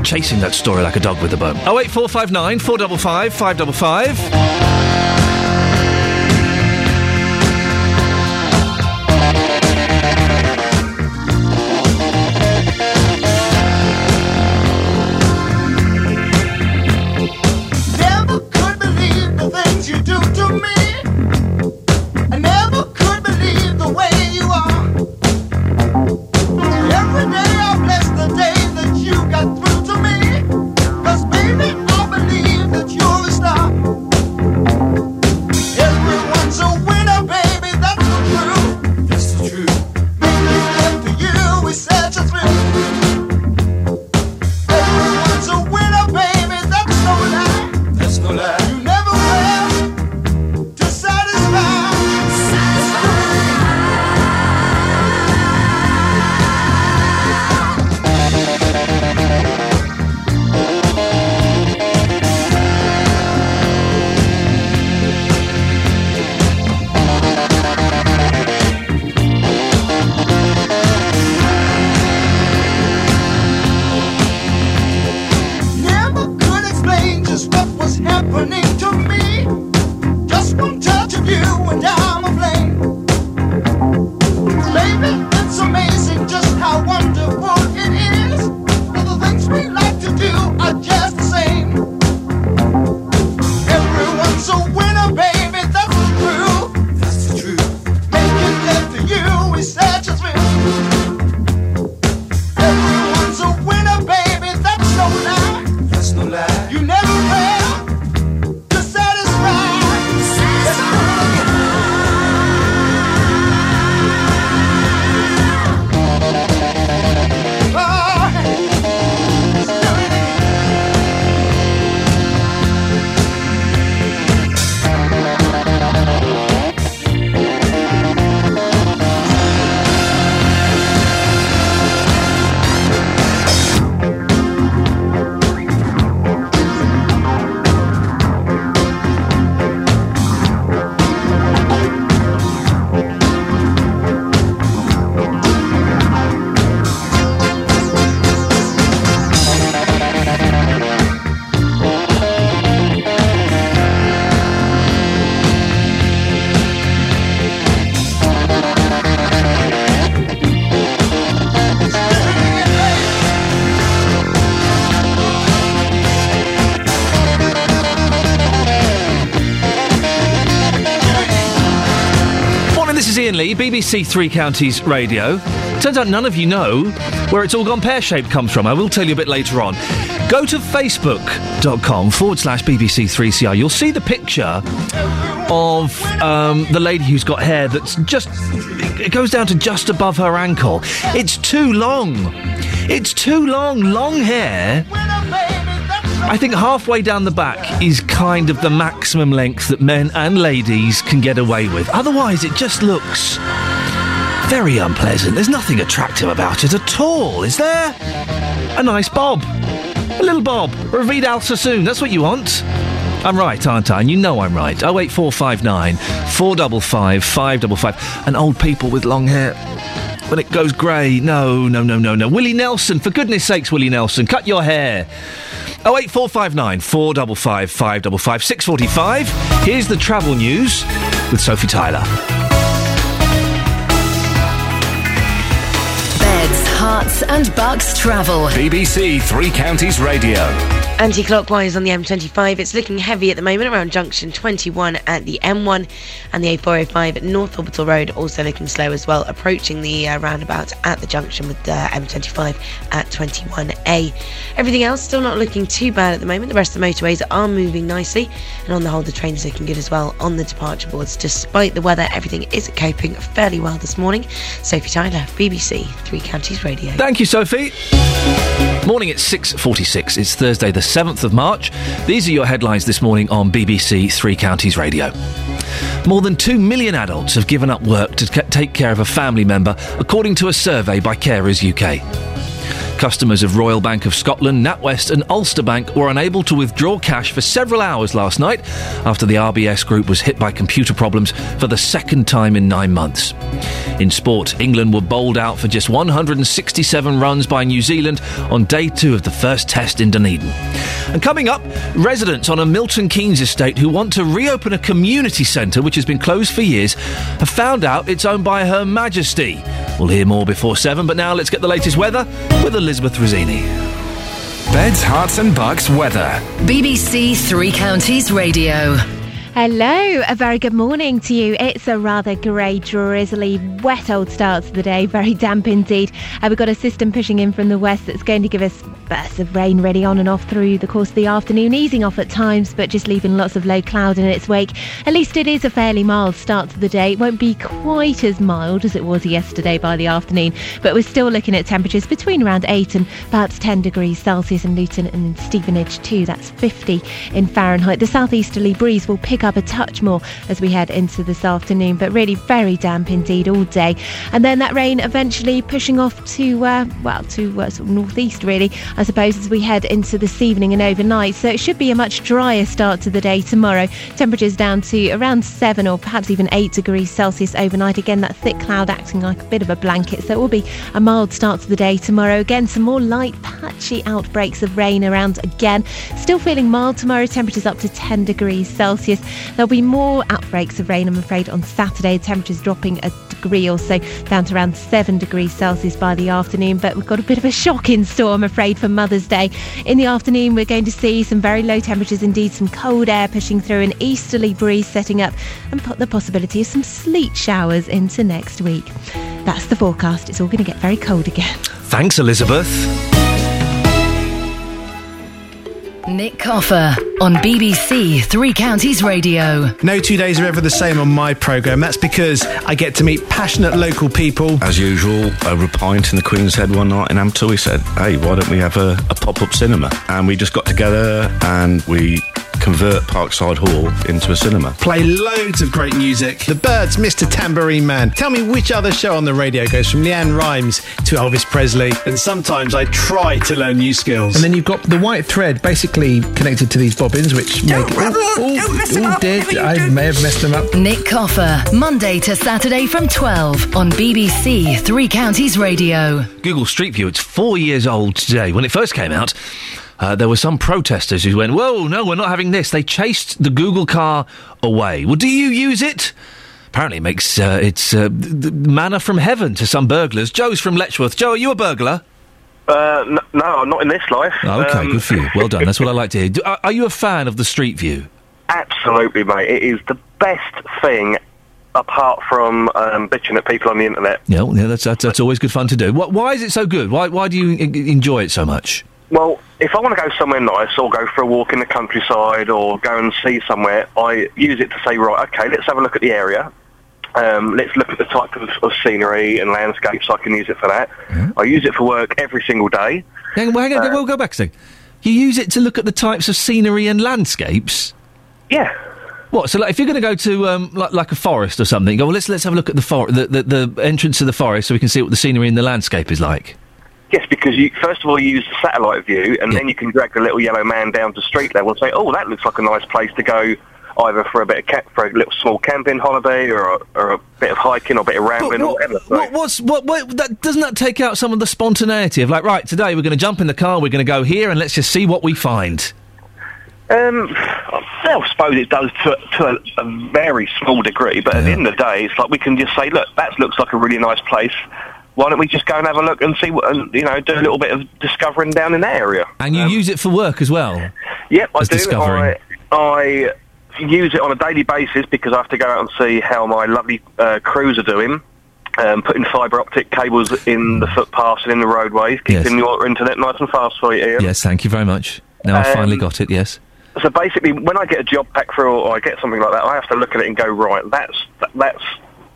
chasing that story like a dog with a bone. 08459 455 555. Iain Lee, BBC Three Counties Radio. Turns out none of you know where it's all gone pear shaped comes from. I will tell you a bit later on. Go to facebook.com forward slash BBC3CR. You'll see the picture of um, the lady who's got hair that's just. It goes down to just above her ankle. It's too long. It's too long. Long hair. I think halfway down the back is kind of the maximum length that men and ladies can get away with. Otherwise, it just looks very unpleasant. There's nothing attractive about it at all, is there? A nice bob. A little bob. Or a Vidal Sassoon. That's what you want. I'm right, aren't I? And you know I'm right. 08459 455 555. And old people with long hair. When it goes grey, no, no, no, no, no. Willie Nelson, for goodness sakes, Willie Nelson, cut your hair. 08459 455 555 645. Here's the travel news with Sophie Tyler. Beds, Herts and Bucks travel. BBC Three Counties Radio. Anti-clockwise on the M25, it's looking heavy at the moment around junction 21 at the M1 and the A405 at North Orbital Road also looking slow as well, approaching the uh, roundabout at the junction with uh, M25 at 21A. Everything else still not looking too bad at the moment. The rest of the motorways are moving nicely, and on the whole, the trains looking good as well on the departure boards. Despite the weather, everything is coping fairly well this morning. Sophie Tyler, BBC Three Counties Radio. Thank you, Sophie. Morning at 6.46. It's Thursday, the 7th of March. These are your headlines this morning on BBC Three Counties Radio. More than 2 million adults have given up work to take care of a family member, according to a survey by Carers UK. Customers of Royal Bank of Scotland, NatWest, and Ulster Bank were unable to withdraw cash for several hours last night after the RBS group was hit by computer problems for the second time in nine months. In sport, England were bowled out for just 167 runs by New Zealand on day two of the first test in Dunedin. And coming up, residents on a Milton Keynes estate who want to reopen a community centre which has been closed for years have found out it's owned by Her Majesty. We'll hear more before seven, but now let's get the latest weather with Elizabeth Rizzini. Beds, Herts and Bucks weather. BBC Three Counties Radio. Hello, a very good morning to you. It's a rather grey, drizzly, wet old start to the day, very damp indeed. Uh, we've got a system pushing in from the west that's going to give us bursts of rain ready on and off through the course of the afternoon, easing off at times, but just leaving lots of low cloud in its wake. At least it is a fairly mild start to the day. It won't be quite as mild as it was yesterday by the afternoon, but we're still looking at temperatures between around 8 and perhaps 10 degrees Celsius in Luton and Stevenage too. That's 50 in Fahrenheit. The southeasterly breeze will pick up a touch more as we head into this afternoon, but really very damp indeed all day. And then that rain eventually pushing off to, uh, well, to uh, sort of northeast really, I suppose, as we head into this evening and overnight. So it should be a much drier start to the day tomorrow. Temperatures down to around 7 or perhaps even 8 degrees Celsius overnight. Again, that thick cloud acting like a bit of a blanket. So it will be a mild start to the day tomorrow. Again, some more light, patchy outbreaks of rain around again. Still feeling mild tomorrow. Temperatures up to 10 degrees Celsius. There'll be more outbreaks of rain, I'm afraid, on Saturday. Temperatures dropping a degree or so down to around 7 degrees Celsius by the afternoon. But we've got a bit of a shock in store, I'm afraid, for Mother's Day. In the afternoon, we're going to see some very low temperatures, indeed, some cold air pushing through, an easterly breeze setting up, and po- the possibility of some sleet showers into next week. That's the forecast. It's all going to get very cold again. Thanks, Elizabeth. Nick Coffer on BBC Three Counties Radio. No two days are ever the same on my programme. That's because I get to meet passionate local people. As usual, over a pint in the Queen's Head one night in Ampthill, we said, hey, why don't we have a, a pop up cinema? And we just got together and we convert Parkside Hall into a cinema. Play loads of great music. The Byrds, Mr. Tambourine Man. Tell me which other show on the radio goes from LeAnn Rimes to Elvis Presley. And sometimes I try to learn new skills. And then you've got the white thread basically connected to these bobbins, which make. Oh, oh, oh, dead. I may have messed them up. Nick Coffer, Monday to Saturday from 12 on BBC Three Counties Radio. Google Street View, it's four years old today. When it first came out, uh, there were some protesters who went, Whoa, no, we're not having this. They chased the Google car away. Well, do you use it? Apparently, it makes uh, it's uh, manna from heaven to some burglars. Joe's from Letchworth. Joe, are you a burglar? Uh, no, not in this life. Oh, okay, Um, good for you. Well done. That's what I like to hear. Do, are, are you a fan of the Street View? Absolutely, mate. It is the best thing apart from um, bitching at people on the internet. Yeah, yeah that's, that's that's always good fun to do. Wh- why is it so good? Why why do you en- enjoy it so much? Well, if I want to go somewhere nice or go for a walk in the countryside or go and see somewhere, I use it to say, right, okay, let's have a look at the area. Um, let's look at the type of, of scenery and landscapes. I can use it for that. I use it for work every single day. Hang on, well, hang on, Uh, we'll go back a second. You use it to look at the types of scenery and landscapes. Yeah. What? So, like, if you're going to go to um, like, like a forest or something, go. Well, let's let's have a look at the, for- the, the the entrance to the forest so we can see what the scenery and the landscape is like. Yes, because you first of all you use the satellite view, and then you can drag the little yellow man down to street level and say, "Oh, that looks like a nice place to go." Either for a bit of ca- for a little small camping holiday, or a, or a bit of hiking, or a bit of rambling, or whatever. So- What, what's what, what that, doesn't that take out some of the spontaneity of like right today we're going to jump in the car we're going to go here and let's just see what we find. Um, I suppose it does to, to a, a very small degree, but at the end of the day, it's like we can just say, look, that looks like a really nice place. Why don't we just go and have a look and see what, and, you know, do a little bit of discovering down in that area? And you use it for work as well. Yep, I do. discovering. I, I use it on a daily basis because I have to go out and see how my lovely uh, crews are doing. Um, putting fibre optic cables in the footpaths and in the roadways, keeping Yes. your internet nice and fast for you, Iain. Yes, thank you very much. Now Um, finally got it. Yes. So basically, when I get a job back through or I get something like that, I have to look at it and go, right, that's that's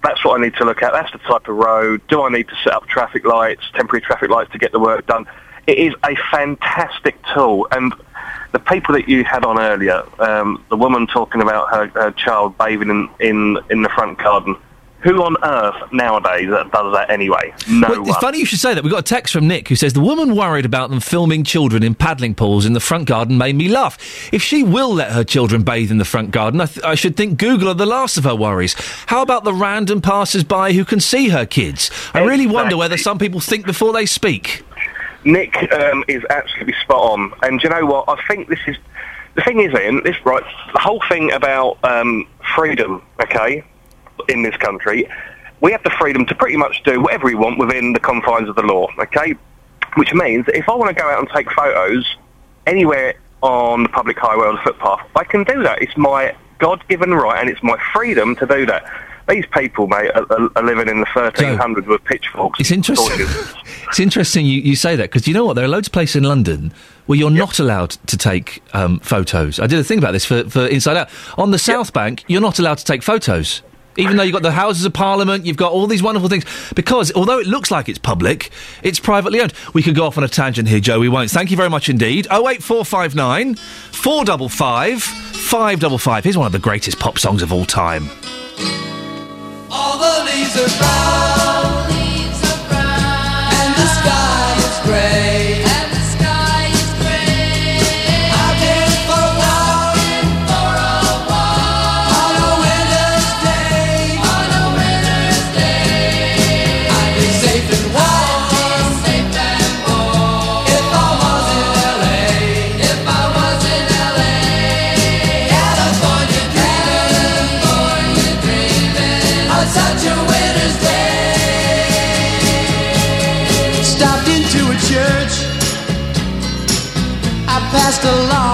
that's what I need to look at. That's the type of road. Do I need to set up traffic lights, temporary traffic lights to get the work done? It is a fantastic tool, and the people that you had on earlier, um, the woman talking about her, her child bathing in, in, in the front garden. Who on earth nowadays that does that anyway? No Well, one. it's funny you should say that. We got a text from Nick who says the woman worried about them filming children in paddling pools in the front garden made me laugh. If she will let her children bathe in the front garden, I, th- I should think Google are the last of her worries. How about the random passers-by who can see her kids? I really wonder whether some people think before they speak. Nick um, is absolutely spot on, and you know what? I think this is the thing is, Iain. This right, the whole thing about um, freedom, okay, in this country, we have the freedom to pretty much do whatever we want within the confines of the law, okay. Which means that if I want to go out and take photos anywhere on the public highway or the footpath, I can do that. It's my God-given right, and it's my freedom to do that. These people, mate, are, are, living in the 1300s with pitchforks. It's interesting. It's interesting you, you say that because you know what? There are loads of places in London where you're not allowed to take um, photos. I did a thing about this for, for Inside Out. On the South Bank, you're not allowed to take photos. Even though you've got the Houses of Parliament, you've got all these wonderful things. Because although it looks like it's public, it's privately owned. We could go off on a tangent here, Joe. We won't. Thank you very much indeed. 08459 455 555. Here's one of the greatest pop songs of all time. All the leaves are brown. I passed along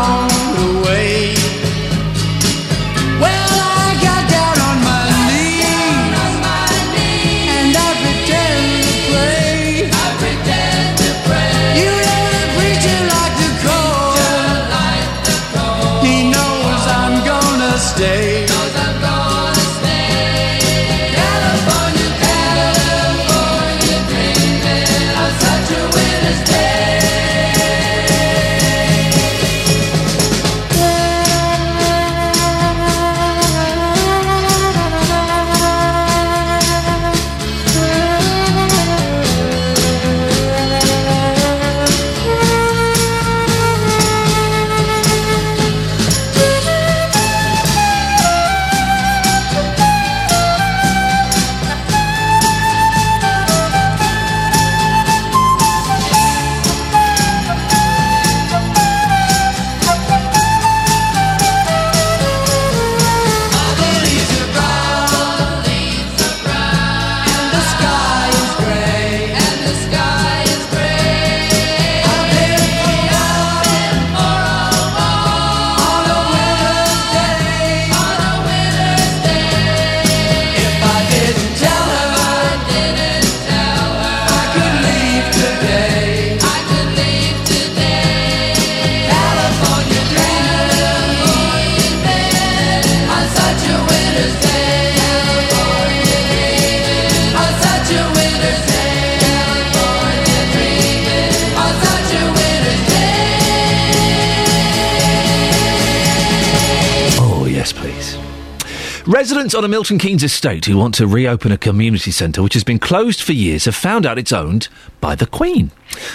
A Milton Keynes estate who want to reopen a community centre which has been closed for years have found out it's owned by the Queen.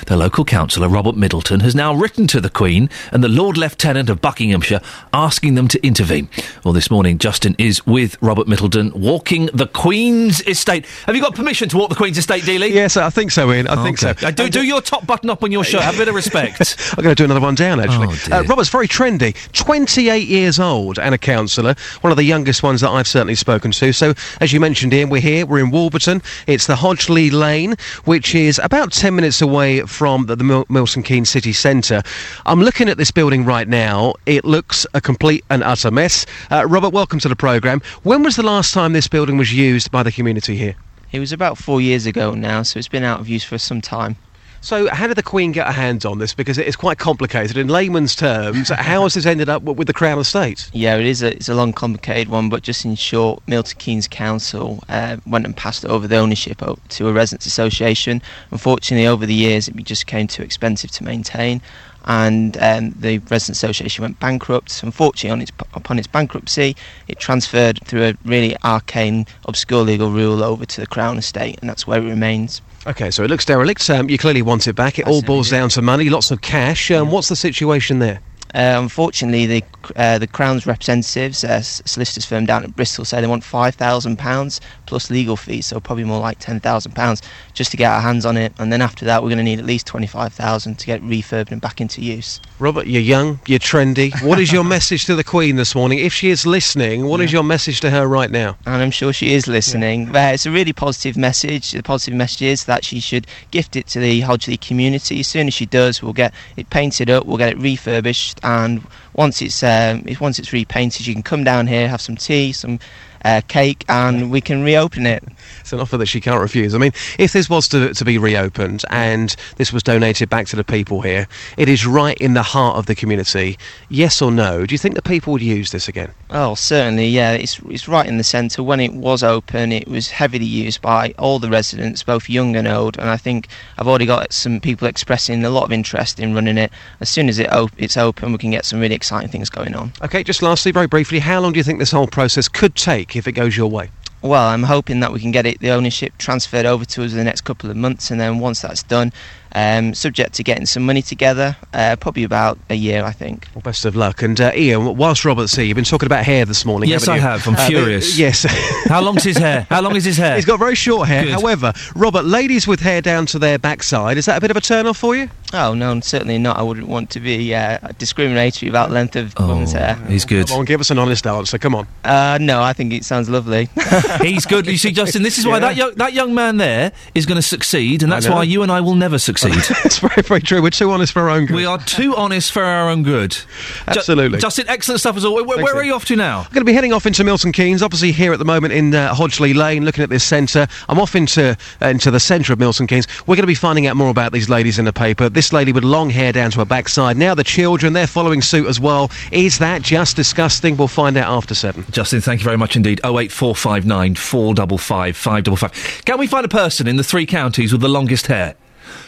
The local councillor, Robert Middleton, has now written to the Queen and the Lord Lieutenant of Buckinghamshire asking them to intervene. Well, this morning, Justin is with Robert Middleton walking the Queen's estate. Have you got permission to walk the Queen's estate, Dealey? Yes, I think so, Iain. I think so. Uh, do, do your top button up on your shirt. Have a bit of respect. I'm going to do another one down, actually. Oh, uh, Robert's very trendy. 28 years old and a councillor. One of the youngest ones that I've certainly spoken to. So, as you mentioned, Iain, we're here. We're in Wolverton. It's the Hodge Lea Lane, which is about 10 minutes away from the, the Mil- Milton Keynes city centre. I'm looking at this building right now. It looks a complete and utter mess. Uh, Robert, welcome to the programme. When was the last time this building was used by the community here? It was about four years ago now, so it's been out of use for some time. So, how did the Queen get her hands on this? Because it is quite complicated. In layman's terms, how has this ended up with the Crown Estate? Yeah, it is a it's a long, complicated one, but just in short, Milton Keynes Council uh, went and passed over the ownership to a residents' association. Unfortunately, over the years, it just became too expensive to maintain. And um, the resident association went bankrupt. Unfortunately, on its, upon its bankruptcy, it transferred through a really arcane, obscure legal rule over to the Crown Estate, and that's where it remains. Okay, so it looks derelict. Um, you clearly want it back. It all boils down to money, lots of cash. Um, What's the situation there? Uh, unfortunately, the uh, the Crown's representatives, uh, solicitors firm down at Bristol, say they want five thousand pounds plus legal fees, so probably more like ten thousand pounds just to get our hands on it. And then after that, we're going to need at least twenty five thousand to get refurbed and back into use. Robert, you're young, you're trendy. What is your message to the Queen this morning? If she is listening, what is your message to her right now? And I'm sure she is listening. Uh, it's a really positive message. The positive message is that she should gift it to the Hodge Lea community. As soon as she does, we'll get it painted up, we'll get it refurbished, and once it's um, once it's repainted, you can come down here, have some tea, some uh, cake, and we can reopen it. It's an offer that she can't refuse. I mean, if this was to, to be reopened and this was donated back to the people here, it is right in the heart of the community. Yes or no? Do you think the people would use this again? Oh, certainly, yeah. It's it's right in the centre. When it was open, it was heavily used by all the residents, both young and old. And I think I've already got some people expressing a lot of interest in running it. As soon as it op- it's open, we can get some really exciting things going on. Okay, just lastly, very briefly, how long do you think this whole process could take if it goes your way? Well, I'm hoping that we can get it the ownership transferred over to us in the next couple of months, and then once that's done, um, subject to getting some money together, uh, probably about a year, I think. Well, best of luck. And uh, Iain, whilst Robert's here, you've been talking about hair this morning. Yes, haven't I you? have. I'm Uh, furious. yes. How long's his hair? How long is his hair? He's got very short hair. Good. However, Robert, ladies with hair down to their backside, is that a bit of a turn off for you? Oh no, certainly not. I wouldn't want to be uh, discriminatory about length of women's hair. He's good. Come on, give us an honest answer. Come on. Uh, no, I think it sounds lovely. He's good. You see, Justin, this is why Yeah. that young, that young man there is going to succeed, and that's why you and I will never succeed. It's very, very true. We're too honest for our own good. we are too honest for our own good. Ju- Absolutely. Justin, excellent stuff as always. Where, where are you off to now? I'm going to be heading off into Milton Keynes, obviously here at the moment in uh, Hodge Lea Lane, looking at this centre. I'm off into uh, into the centre of Milton Keynes. We're going to be finding out more about these ladies in the paper. This lady with long hair down to her backside. Now the children, they're following suit as well. Is that just disgusting? We'll find out after seven. Justin, thank you very much indeed. 08459 455 555. Can we find a person in the three counties with the longest hair?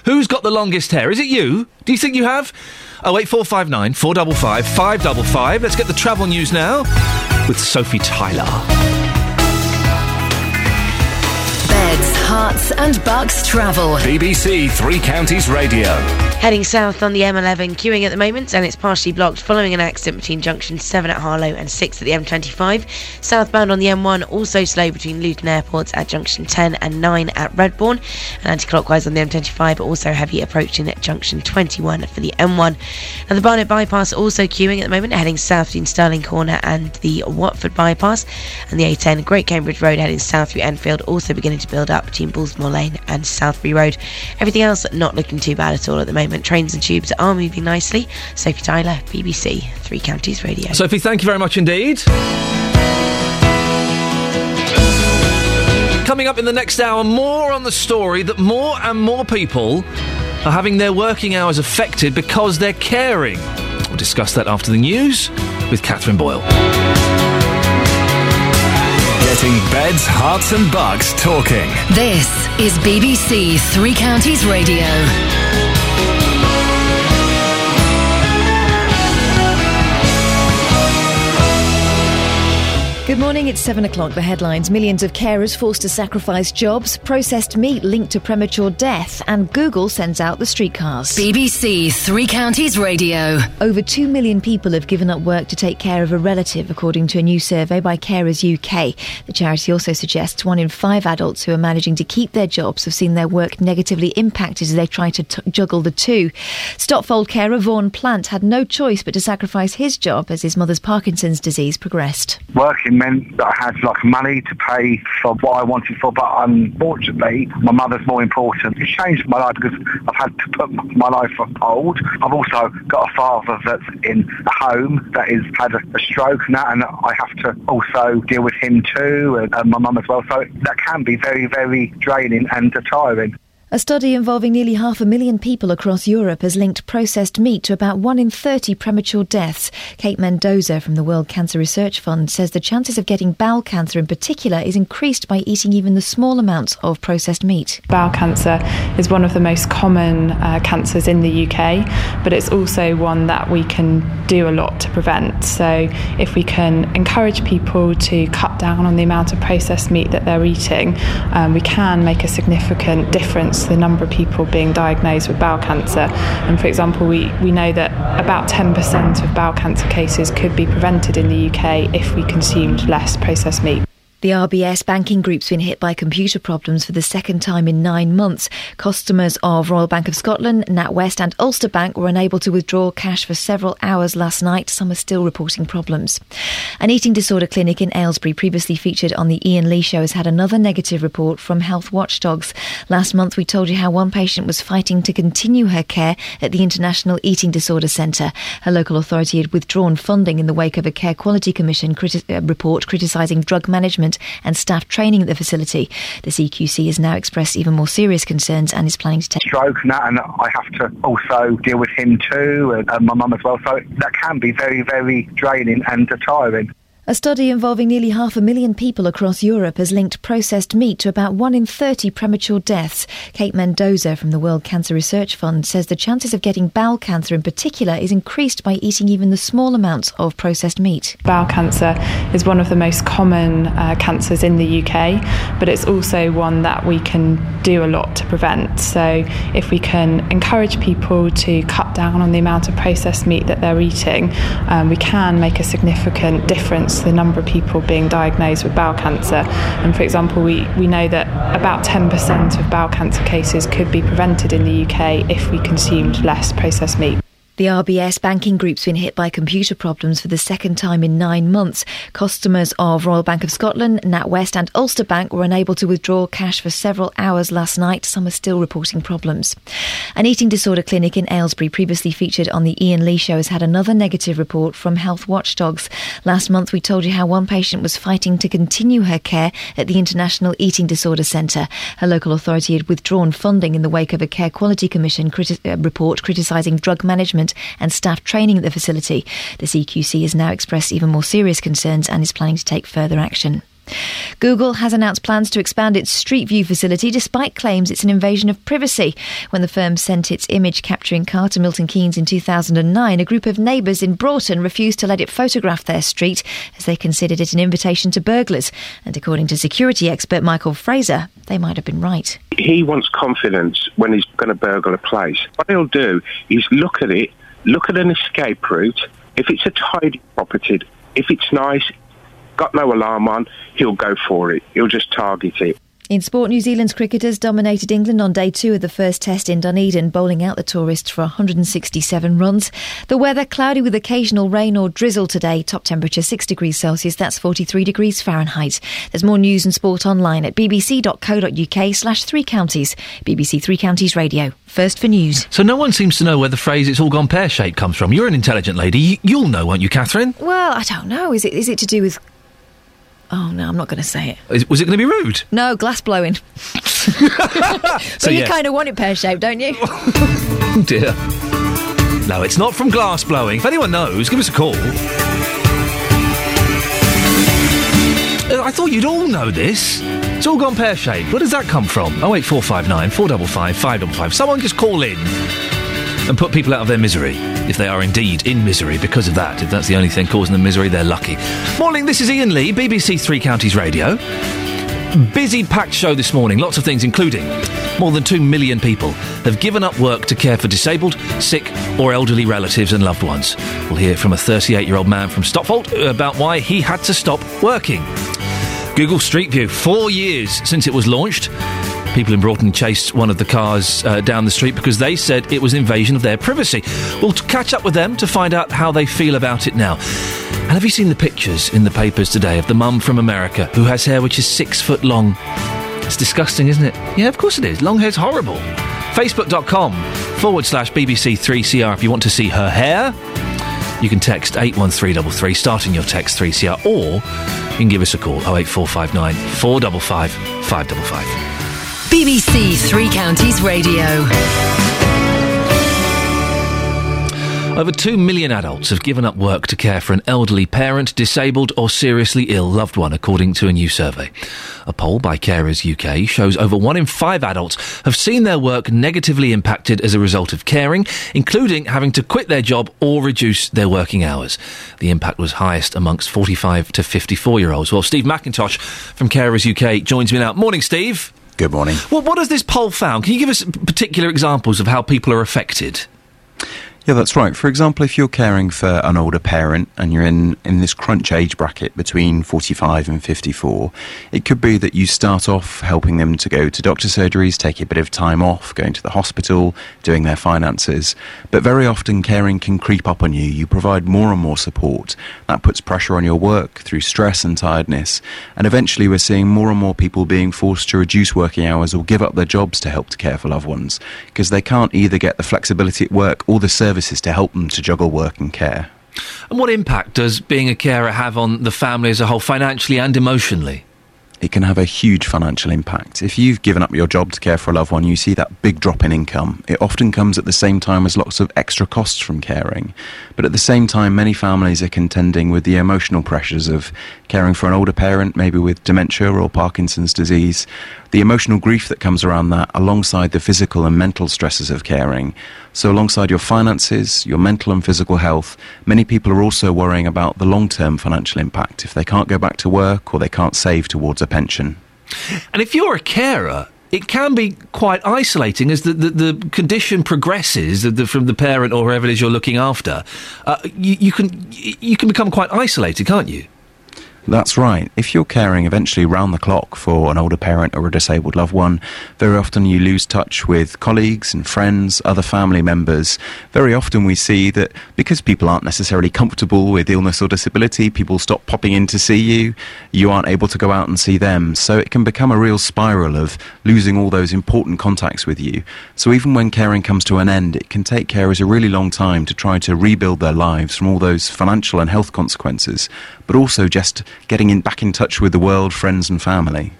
Who's got the longest hair? Is it you? Do you think you have? 08459 455 555. Let's get the travel news now with Sophie Tyler. Herts and Bucks travel. BBC Three Counties Radio. Heading south on the M11, queuing at the moment, and it's partially blocked following an accident between junction 7 at Harlow and 6 at the M25. Southbound on the M1, also slow between Luton Airports at junction 10 and 9 at Redbourn. And anti clockwise on the M25, also heavy approaching at junction 21 for the M1. And the Barnet bypass also queuing at the moment, heading south between Stirling Corner and the Watford bypass. And the A10, Great Cambridge Road heading south through Enfield, also beginning to build up between Bullsmoor Lane and Southbury Road. Everything else not looking too bad at all at the moment. Trains and tubes are moving nicely. Sophie Tyler, BBC, Three Counties Radio. Sophie, thank you very much indeed. Coming up in the next hour, more on the story that more and more people are having their working hours affected because they're caring. We'll discuss that after the news with Catherine Boyle. Getting beds, herts, and bucks talking. This is BBC Three Counties Radio. Good morning, it's 7 o'clock. The headlines Millions of carers forced to sacrifice jobs, processed meat linked to premature death, and Google sends out the streetcars. BBC Three Counties Radio. Over 2 million people have given up work to take care of a relative, according to a new survey by Carers UK. The charity also suggests one in five adults who are managing to keep their jobs have seen their work negatively impacted as they try to t- juggle the two. Stotfold carer Vaughan Plant had no choice but to sacrifice his job as his mother's Parkinson's disease progressed. Working meant that I had like money to pay for what I wanted for, but unfortunately, my mother's more important. It's changed my life because I've had to put my life on hold. I've also got a father that's in a home that has had a, stroke and that, and I have to also deal with him too, and, and my mum as well. So that can be very, very draining and tiring. A study involving nearly half a million people across Europe has linked processed meat to about 1 in 30 premature deaths. Kate Mendoza from the World Cancer Research Fund says the chances of getting bowel cancer in particular is increased by eating even the small amounts of processed meat. Bowel cancer is one of the most common uh, cancers in the UK, but it's also one that we can do a lot to prevent. So, if we can encourage people to cut down on the amount of processed meat that they're eating, um, we can make a significant difference the number of people being diagnosed with bowel cancer. And for example, we, we know that about 10% of bowel cancer cases could be prevented in the UK if we consumed less processed meat. The RBS banking group's been hit by computer problems for the second time in nine months. Customers of Royal Bank of Scotland, NatWest, and Ulster Bank were unable to withdraw cash for several hours last night. Some are still reporting problems. An eating disorder clinic in Aylesbury, previously featured on the Iain Lee show, has had another negative report from health watchdogs. Last month, we told you how one patient was fighting to continue her care at the International Eating Disorder Centre. Her local authority had withdrawn funding in the wake of a Care Quality Commission criti- uh, report criticising drug management and staff training at the facility. The CQC has now expressed even more serious concerns and is planning to take. stroke that, and I have to also deal with him too, and, and my mum as well. So that can be very, very draining and tiring. A study involving nearly half a million people across Europe has linked processed meat to about 1 in 30 premature deaths. Kate Mendoza from the World Cancer Research Fund says the chances of getting bowel cancer in particular is increased by eating even the small amounts of processed meat. Bowel cancer is one of the most common uh, cancers in the UK, but it's also one that we can do a lot to prevent. So, if we can encourage people to cut down on the amount of processed meat that they're eating, um, we can make a significant difference the number of people being diagnosed with bowel cancer. And for example, we, we know that about 10% of bowel cancer cases could be prevented in the UK if we consumed less processed meat. The RBS banking group's been hit by computer problems for the second time in nine months. Customers of Royal Bank of Scotland, NatWest, and Ulster Bank were unable to withdraw cash for several hours last night. Some are still reporting problems. An eating disorder clinic in Aylesbury, previously featured on the Iain Lee show, has had another negative report from health watchdogs. Last month, we told you how one patient was fighting to continue her care at the International Eating Disorder Centre. Her local authority had withdrawn funding in the wake of a Care Quality Commission criti- uh, report criticising drug management and staff training at the facility. The CQC has now expressed even more serious concerns and is planning to take further action. Google has announced plans to expand its Street View facility despite claims it's an invasion of privacy. When the firm sent its image capturing car to Milton Keynes in 2009, a group of neighbours in Broughton refused to let it photograph their street as they considered it an invitation to burglars. And according to security expert Michael Fraser, they might have been right. He wants confidence when he's going to burgle a place. What he'll do is look at it, look at an escape route. If it's a tidy property, if it's nice, got no alarm on, he'll go for it. He'll just target it. In sport, New Zealand's cricketers dominated England on day two of the first test in Dunedin, bowling out the tourists for 167 runs. The weather cloudy with occasional rain or drizzle today. Top temperature 6 degrees Celsius, that's 43 degrees Fahrenheit. There's more news and sport online at bbc.co.uk slash three counties. BBC Three Counties Radio. First for news. So no one seems to know where the phrase "it's all gone pear shaped" comes from. You're an intelligent lady. You'll know, won't you, Catherine? Well, I don't know. Is it is it to do with. Oh, no, I'm not going to say it. Is, was it going to be rude? No, glass blowing. So, but you yeah. kind of want it pear shaped, don't you? Oh dear. No, it's not from glass blowing. If anyone knows, give us a call. Uh, I thought you'd all know this. It's all gone pear shaped. Where does that come from? Oh eight four five nine four double five five double five. Someone just call in and put people out of their misery if they are indeed in misery because of that. If that's the only thing causing them misery, they're lucky. Morning. This is Iain Lee, BBC Three Counties Radio. Busy, packed show this morning. Lots of things, including more than 2 million people have given up work to care for disabled, sick, or elderly relatives and loved ones. We'll hear from a 38 year old man from Stotfold about why he had to stop working. Google Street View, four years since it was launched. People in Broughton chased one of the cars uh, down the street because they said it was invasion of their privacy. We'll catch up with them to find out how they feel about it now. And have you seen the pictures in the papers today of the mum from America who has hair which is six foot long? It's disgusting, isn't it? Yeah, of course it is. Long hair's horrible. Facebook.com forward slash BBC3CR if you want to see her hair. You can text 81333, starting your text 3CR, or you can give us a call 08459 455 555. BBC Three Counties Radio. Over 2 million adults have given up work to care for an elderly parent, disabled, or seriously ill loved one, according to a new survey. A poll by Carers UK shows over 1 in 5 adults have seen their work negatively impacted as a result of caring, including having to quit their job or reduce their working hours. The impact was highest amongst 45 to 54 year olds. Well, Steve McIntosh from Carers UK joins me now. Morning, Steve. Good morning. Well, what has this poll found? Can you give us particular examples of how people are affected? Yeah, that's right. For example, if you're caring for an older parent and you're in, in this crunch age bracket between 45 and 54, it could be that you start off helping them to go to doctor surgeries, take a bit of time off, going to the hospital, doing their finances. But very often, caring can creep up on you. You provide more and more support. That puts pressure on your work through stress and tiredness. And eventually, we're seeing more and more people being forced to reduce working hours or give up their jobs to help to care for loved ones because they can't either get the flexibility at work or the services to help them to juggle work and care. And what impact does being a carer have on the family as a whole, financially and emotionally? it can have a huge financial impact. If you've given up your job to care for a loved one, you see that big drop in income. It often comes at the same time as lots of extra costs from caring. But at the same time, many families are contending with the emotional pressures of caring for an older parent, maybe with dementia or Parkinson's disease, the emotional grief that comes around that, alongside the physical and mental stresses of caring. So, alongside your finances, your mental and physical health, many people are also worrying about the long term financial impact if they can't go back to work or they can't save towards a pension. And if you're a carer, it can be quite isolating as the, the, the condition progresses the, from the parent or whoever it is you're looking after. Uh, you, you can you can become quite isolated, can't you? That's right. If you're caring eventually round the clock for an older parent or a disabled loved one, very often you lose touch with colleagues and friends, other family members. Very often we see that because people aren't necessarily comfortable with illness or disability, people stop popping in to see you. You aren't able to go out and see them. So it can become a real spiral of losing all those important contacts with you. So even when caring comes to an end, it can take carers a really long time to try to rebuild their lives from all those financial and health consequences, but also just getting in, back in touch with the world, friends, and family.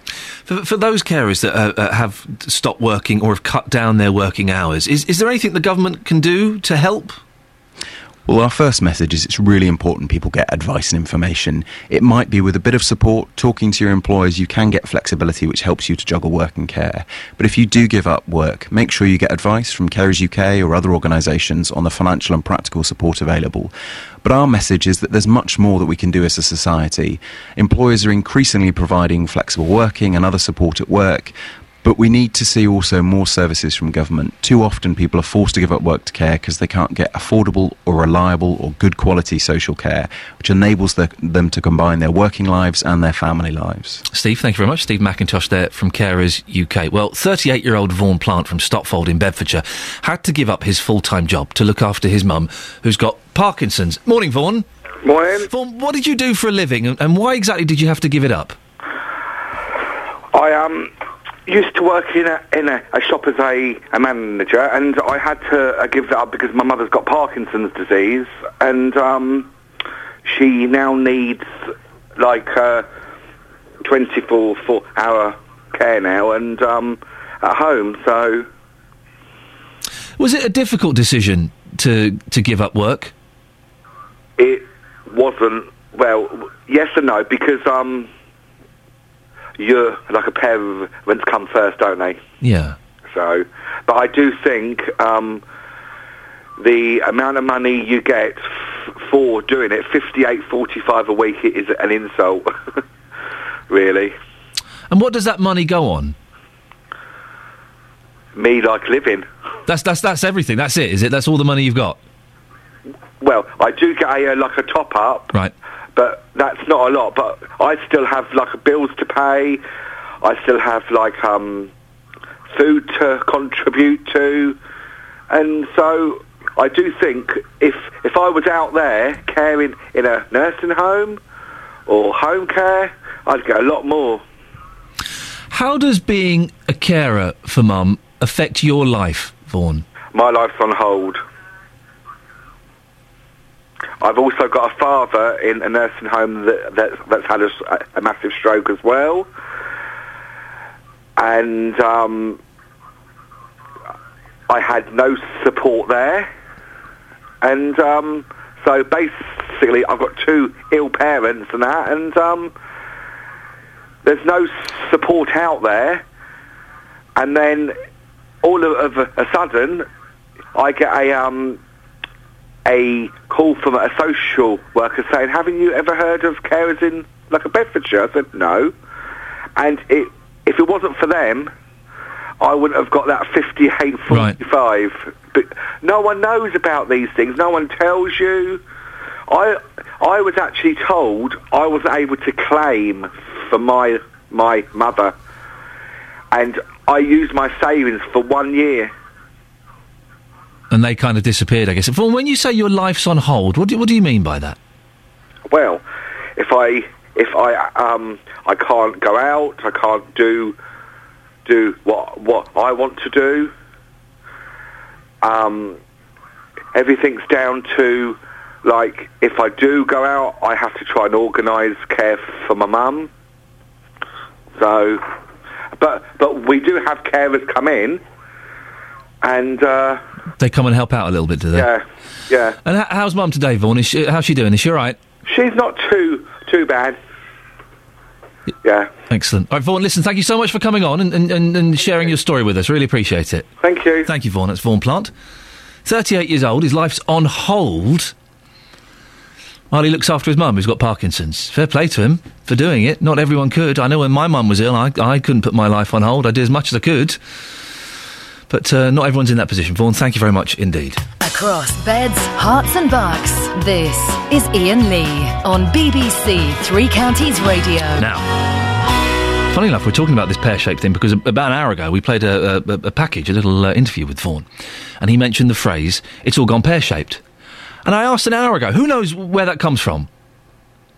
For, for those carers that uh, uh, have stopped working or have cut down their working hours, is, is there anything the government can do to help? Well, our first message is it's really important people get advice and information. It might be with a bit of support, talking to your employers, you can get flexibility which helps you to juggle work and care. But if you do give up work, make sure you get advice from Carers UK or other organisations on the financial and practical support available. But our message is that there's much more that we can do as a society. Employers are increasingly providing flexible working and other support at work, but we need to see also more services from government. Too often people are forced to give up work to care because they can't get affordable or reliable or good quality social care, which enables the, them to combine their working lives and their family lives. Steve, thank you very much. Steve McIntosh there from Carers UK. Well, 38 year old Vaughan Plant from Stotfold in Bedfordshire had to give up his full time job to look after his mum, who's got Parkinson's. Morning, Vaughan. Morning. Vaughan, what did you do for a living and, and why exactly did you have to give it up? I um used to work in a in a, a shop as a, a manager, and I had to uh, give that up because my mother's got Parkinson's disease, and um, she now needs like uh, 24 four hour care now, and um, at home. So Was it a difficult decision to, to give up work? it wasn't well. Yes and no because um, you're like a pair of events come first, don't they? Yeah. So, but I do think um, the amount of money you get f- for doing it, fifty-eight forty-five a week, is an insult. really, And what does that money go on? me like living. That's, that's, that's everything. That's it, is it? That's all the money you've got? Well, I do get a uh, like a top up, Right. But that's not a lot. But I still have like bills to pay. I still have like um, food to contribute to, and so I do think if if I was out there caring in a nursing home or home care, I'd get a lot more. How does being a carer for mum affect your life, Vaughan? My life's on hold. I've also got a father in a nursing home that, that that's had a massive stroke as well, and um, I had no support there, and um, so basically I've got two ill parents and that, and um, there's no support out there, and then all of, of a sudden I get a um, a call from a social worker saying, "Haven't you ever heard of carers in like a Bedfordshire?" I said, "No," and it, if it wasn't for them, I wouldn't have got that fifty-eight forty-five. But no one knows about these things. No one tells you. I I was actually told I wasn't able to claim for my my mother, and I used my savings for one year. And they kind of disappeared, I guess. When you say your life's on hold, what do, what do you mean by that? Well, if I if I um I can't go out, I can't do do what what I want to do. Um, everything's down to like if I do go out, I have to try and organise care for my mum. So, but but we do have carers come in, and uh, They come and help out a little bit, do they? yeah, yeah. And h- how's mum today, Vaughan? Is she, how's she doing? Is she all right? She's not too too bad. Yeah. Excellent. All right, Vaughan, listen, thank you so much for coming on and, and, and, and sharing your story with us. Really appreciate it. Thank you. Thank you, Vaughan. It's Vaughan Plant. 38 years old. His life's on hold while he looks after his mum who's got Parkinson's. Fair play to him for doing it. Not everyone could. I know when my mum was ill, I, I couldn't put my life on hold. I did as much as I could. But uh, not everyone's in that position. Vaughan, thank you very much indeed. Across beds, herts, and bucks, this is Iain Lee on BBC Three Counties Radio. Now, funny enough, we're talking about this pear shaped thing because about an hour ago we played a, a, a package, a little uh, interview with Vaughan, and he mentioned the phrase, it's all gone pear shaped. And I asked an hour ago, who knows where that comes from?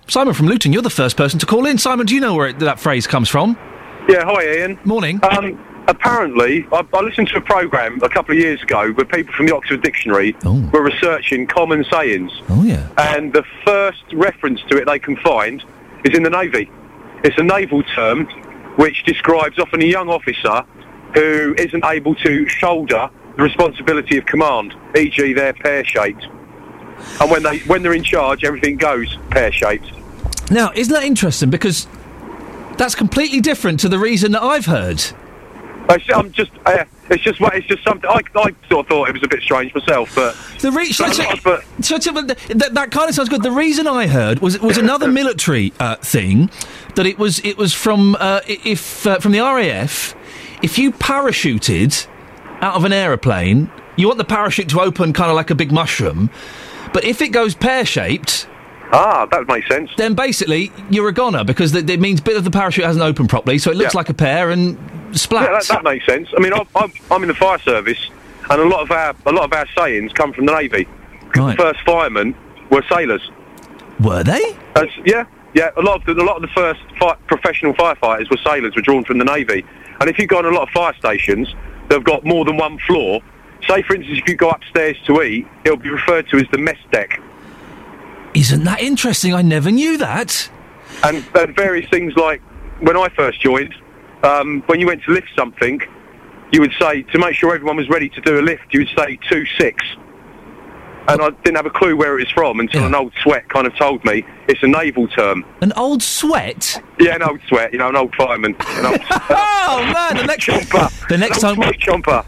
Simon from Luton, you're the first person to call in. Simon, do you know where it, that phrase comes from? Yeah, hi Iain. Morning. Um, apparently, I, I listened to a programme a couple of years ago where people from the Oxford Dictionary oh. were researching common sayings. Oh, yeah. And the first reference to it they can find is in the Navy. It's a naval term which describes often a young officer who isn't able to shoulder the responsibility of command, e.g. they're pear-shaped. And when, they, when they're in charge, everything goes pear-shaped. Now, isn't that interesting? Because that's completely different to the reason that I've heard. I'm just, uh, it's just, it's just something. I, I sort of thought it was a bit strange myself, but the re- but, but So, so, but that, that kind of sounds good. The reason I heard was was another military uh, thing that it was it was from uh, if uh, from the RAF. If you parachuted out of an aeroplane, you want the parachute to open kind of like a big mushroom. But if it goes pear shaped. Ah, that makes sense. Then basically, you're a goner because th- it means bit of the parachute hasn't opened properly, so it looks Yeah. like a pear and splat. Yeah, that, that makes sense. I mean, I'm, I'm, I'm in the fire service, and a lot of our a lot of our sayings come from the navy. 'Cause The first firemen were sailors. Were they? That's, yeah, yeah. A lot of the, a lot of the first fi- professional firefighters were sailors, were drawn from the navy. And if you go on a lot of fire stations that have got more than one floor, say for instance, if you go upstairs to eat, it'll be referred to as the mess deck. Isn't that interesting? I never knew that. And, and various things like when I first joined, um, when you went to lift something, you would say to make sure everyone was ready to do a lift, you would say two six. And I didn't have a clue where it was from until an old sweat kind of told me it's a naval term. An old sweat? Yeah, an old sweat. You know, an old fireman. An old, oh man, the next the next time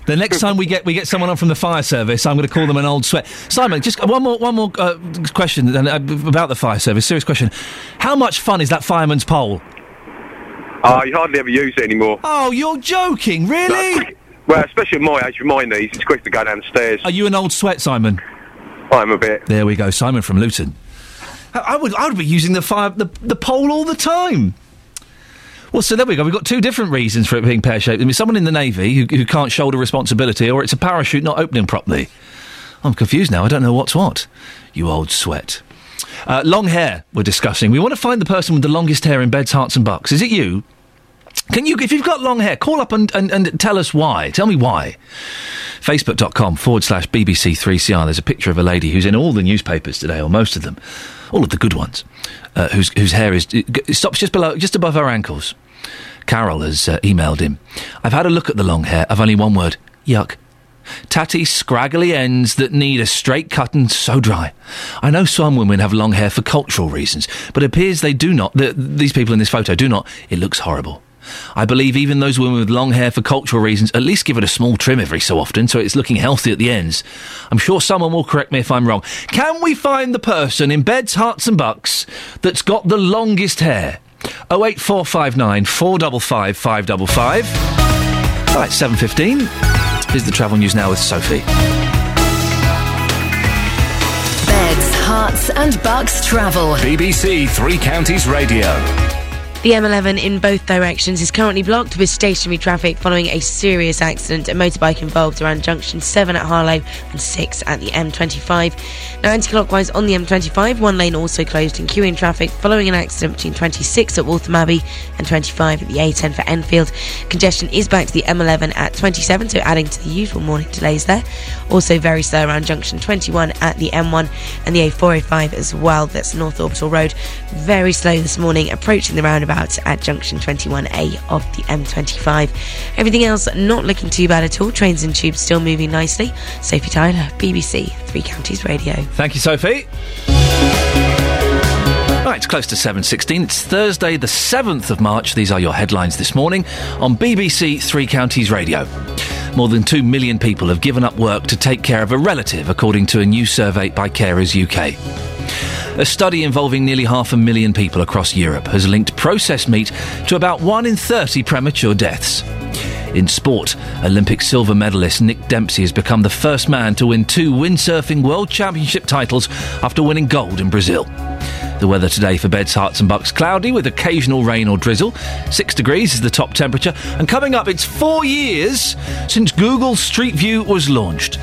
the next time we get we get someone on from the fire service, I'm going to call them an old sweat. Simon, just one more one more uh, question uh, about the fire service. Serious question: How much fun is that fireman's pole? Ah, you hardly ever use it anymore. Oh, you're joking, really? Well, especially at my age, with my knees, it's quick to go downstairs. Are you an old sweat, Simon? I'm a bit. There we go, Simon from Luton. I, I would I would be using the fire the, the pole all the time. Well, so there we go. We've got two different reasons for it being pear shaped. I mean, someone in the navy who, who can't shoulder responsibility, or it's a parachute not opening properly. I'm confused now. I don't know what's what. You old sweat. Uh, long hair. We're discussing. We want to find the person with the longest hair in beds, herts, and bucks. Is it you? Can you, if you've got long hair, call up and, and, and tell us why. Tell me why. Facebook.com forward slash BBC3CR. There's a picture of a lady who's in all the newspapers today, or most of them, all of the good ones, uh, whose, whose hair is, stops just below, just above her ankles. Carol has uh, emailed him. I've had a look at the long hair. I've only one word. Yuck. Tatty, scraggly ends that need a straight cut and so dry. I know some women have long hair for cultural reasons, but it appears they do not. The, these people in this photo do not. It looks horrible. I believe even those women with long hair for cultural reasons at least give it a small trim every so often so it's looking healthy at the ends. I'm sure someone will correct me if I'm wrong. Can we find the person in beds, herts and bucks that's got the longest hair? 08459 455 555. Right, 7.15. Here's the travel news now with Sophie. Beds, Herts and Bucks travel. BBC Three Counties Radio. The M11 in both directions is currently blocked with stationary traffic following a serious accident. A motorbike involved around junction 7 at Harlow and 6 at the M25. Now, anti clockwise on the M25, one lane also closed in queuing traffic following an accident between 26 at Waltham Abbey and 25 at the A10 for Enfield. Congestion is back to the M11 at 27, so adding to the usual morning delays there. Also, very slow around junction 21 at the M1 and the A405 as well. That's North Orbital Road. Very slow this morning, approaching the roundabout at junction 21A of the M25. Everything else not looking too bad at all. Trains and tubes still moving nicely. Sophie Tyler, BBC Three Counties Radio. Thank you, Sophie. Right, it's close to 7.16. It's Thursday, the 7th of March. These are your headlines this morning on BBC Three Counties Radio. More than 2 million people have given up work to take care of a relative, according to a new survey by Carers UK. A study involving nearly half a million people across Europe has linked processed meat to about 1 in 30 premature deaths. In sport, Olympic silver medalist Nick Dempsey has become the first man to win two windsurfing world championship titles after winning gold in Brazil. The weather today for Beds, Herts and Bucks cloudy with occasional rain or drizzle. Six degrees is the top temperature. And coming up, it's four years since Google Street View was launched.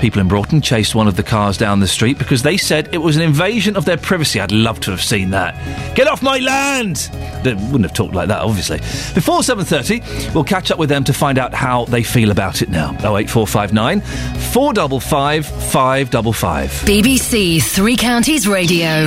People in Broughton chased one of the cars down the street because they said it was an invasion of their privacy. I'd love to have seen that. Get off my land! They wouldn't have talked like that, obviously. Before 7.30, we'll catch up with them to find out how they feel about it now. 08459 455 555. BBC Three Counties Radio.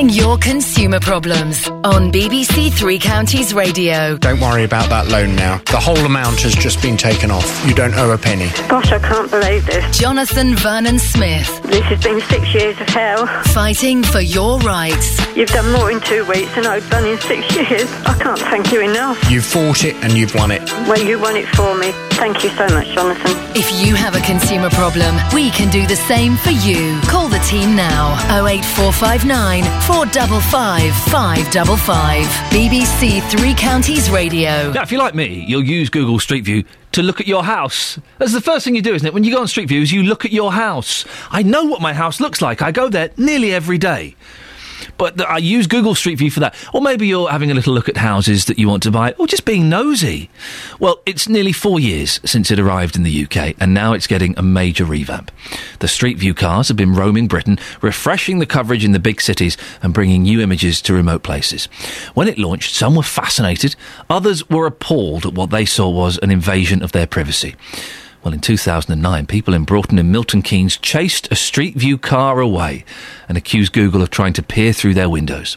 Tackling your consumer problems on BBC Three Counties Radio. Don't worry about that loan now. The whole amount has just been taken off. You don't owe a penny. Gosh, I can't believe this. Jonathan Vernon Smith. This has been six years of hell. Fighting for your rights. You've done more in two weeks than I've done in six years. I can't thank you enough. You've fought it and you've won it. Well, you won it for me. Thank you so much, Jonathan. If you have a consumer problem, we can do the same for you. Call the team now 08459 455 555. BBC Three Counties Radio. Now, if you're like me, you'll use Google Street View to look at your house. That's the first thing you do, isn't it? When you go on Street View, is you look at your house. I know what my house looks like. I go there nearly every day. But I use Google Street View for that. Or maybe you're having a little look at houses that you want to buy, or just being nosy. Well, it's nearly four years since it arrived in the UK, and now it's getting a major revamp. The Street View cars have been roaming Britain, refreshing the coverage in the big cities and bringing new images to remote places. When it launched, some were fascinated, others were appalled at what they saw was an invasion of their privacy. Well, in 2009, people in Broughton and Milton Keynes chased a Street View car away and accused Google of trying to peer through their windows.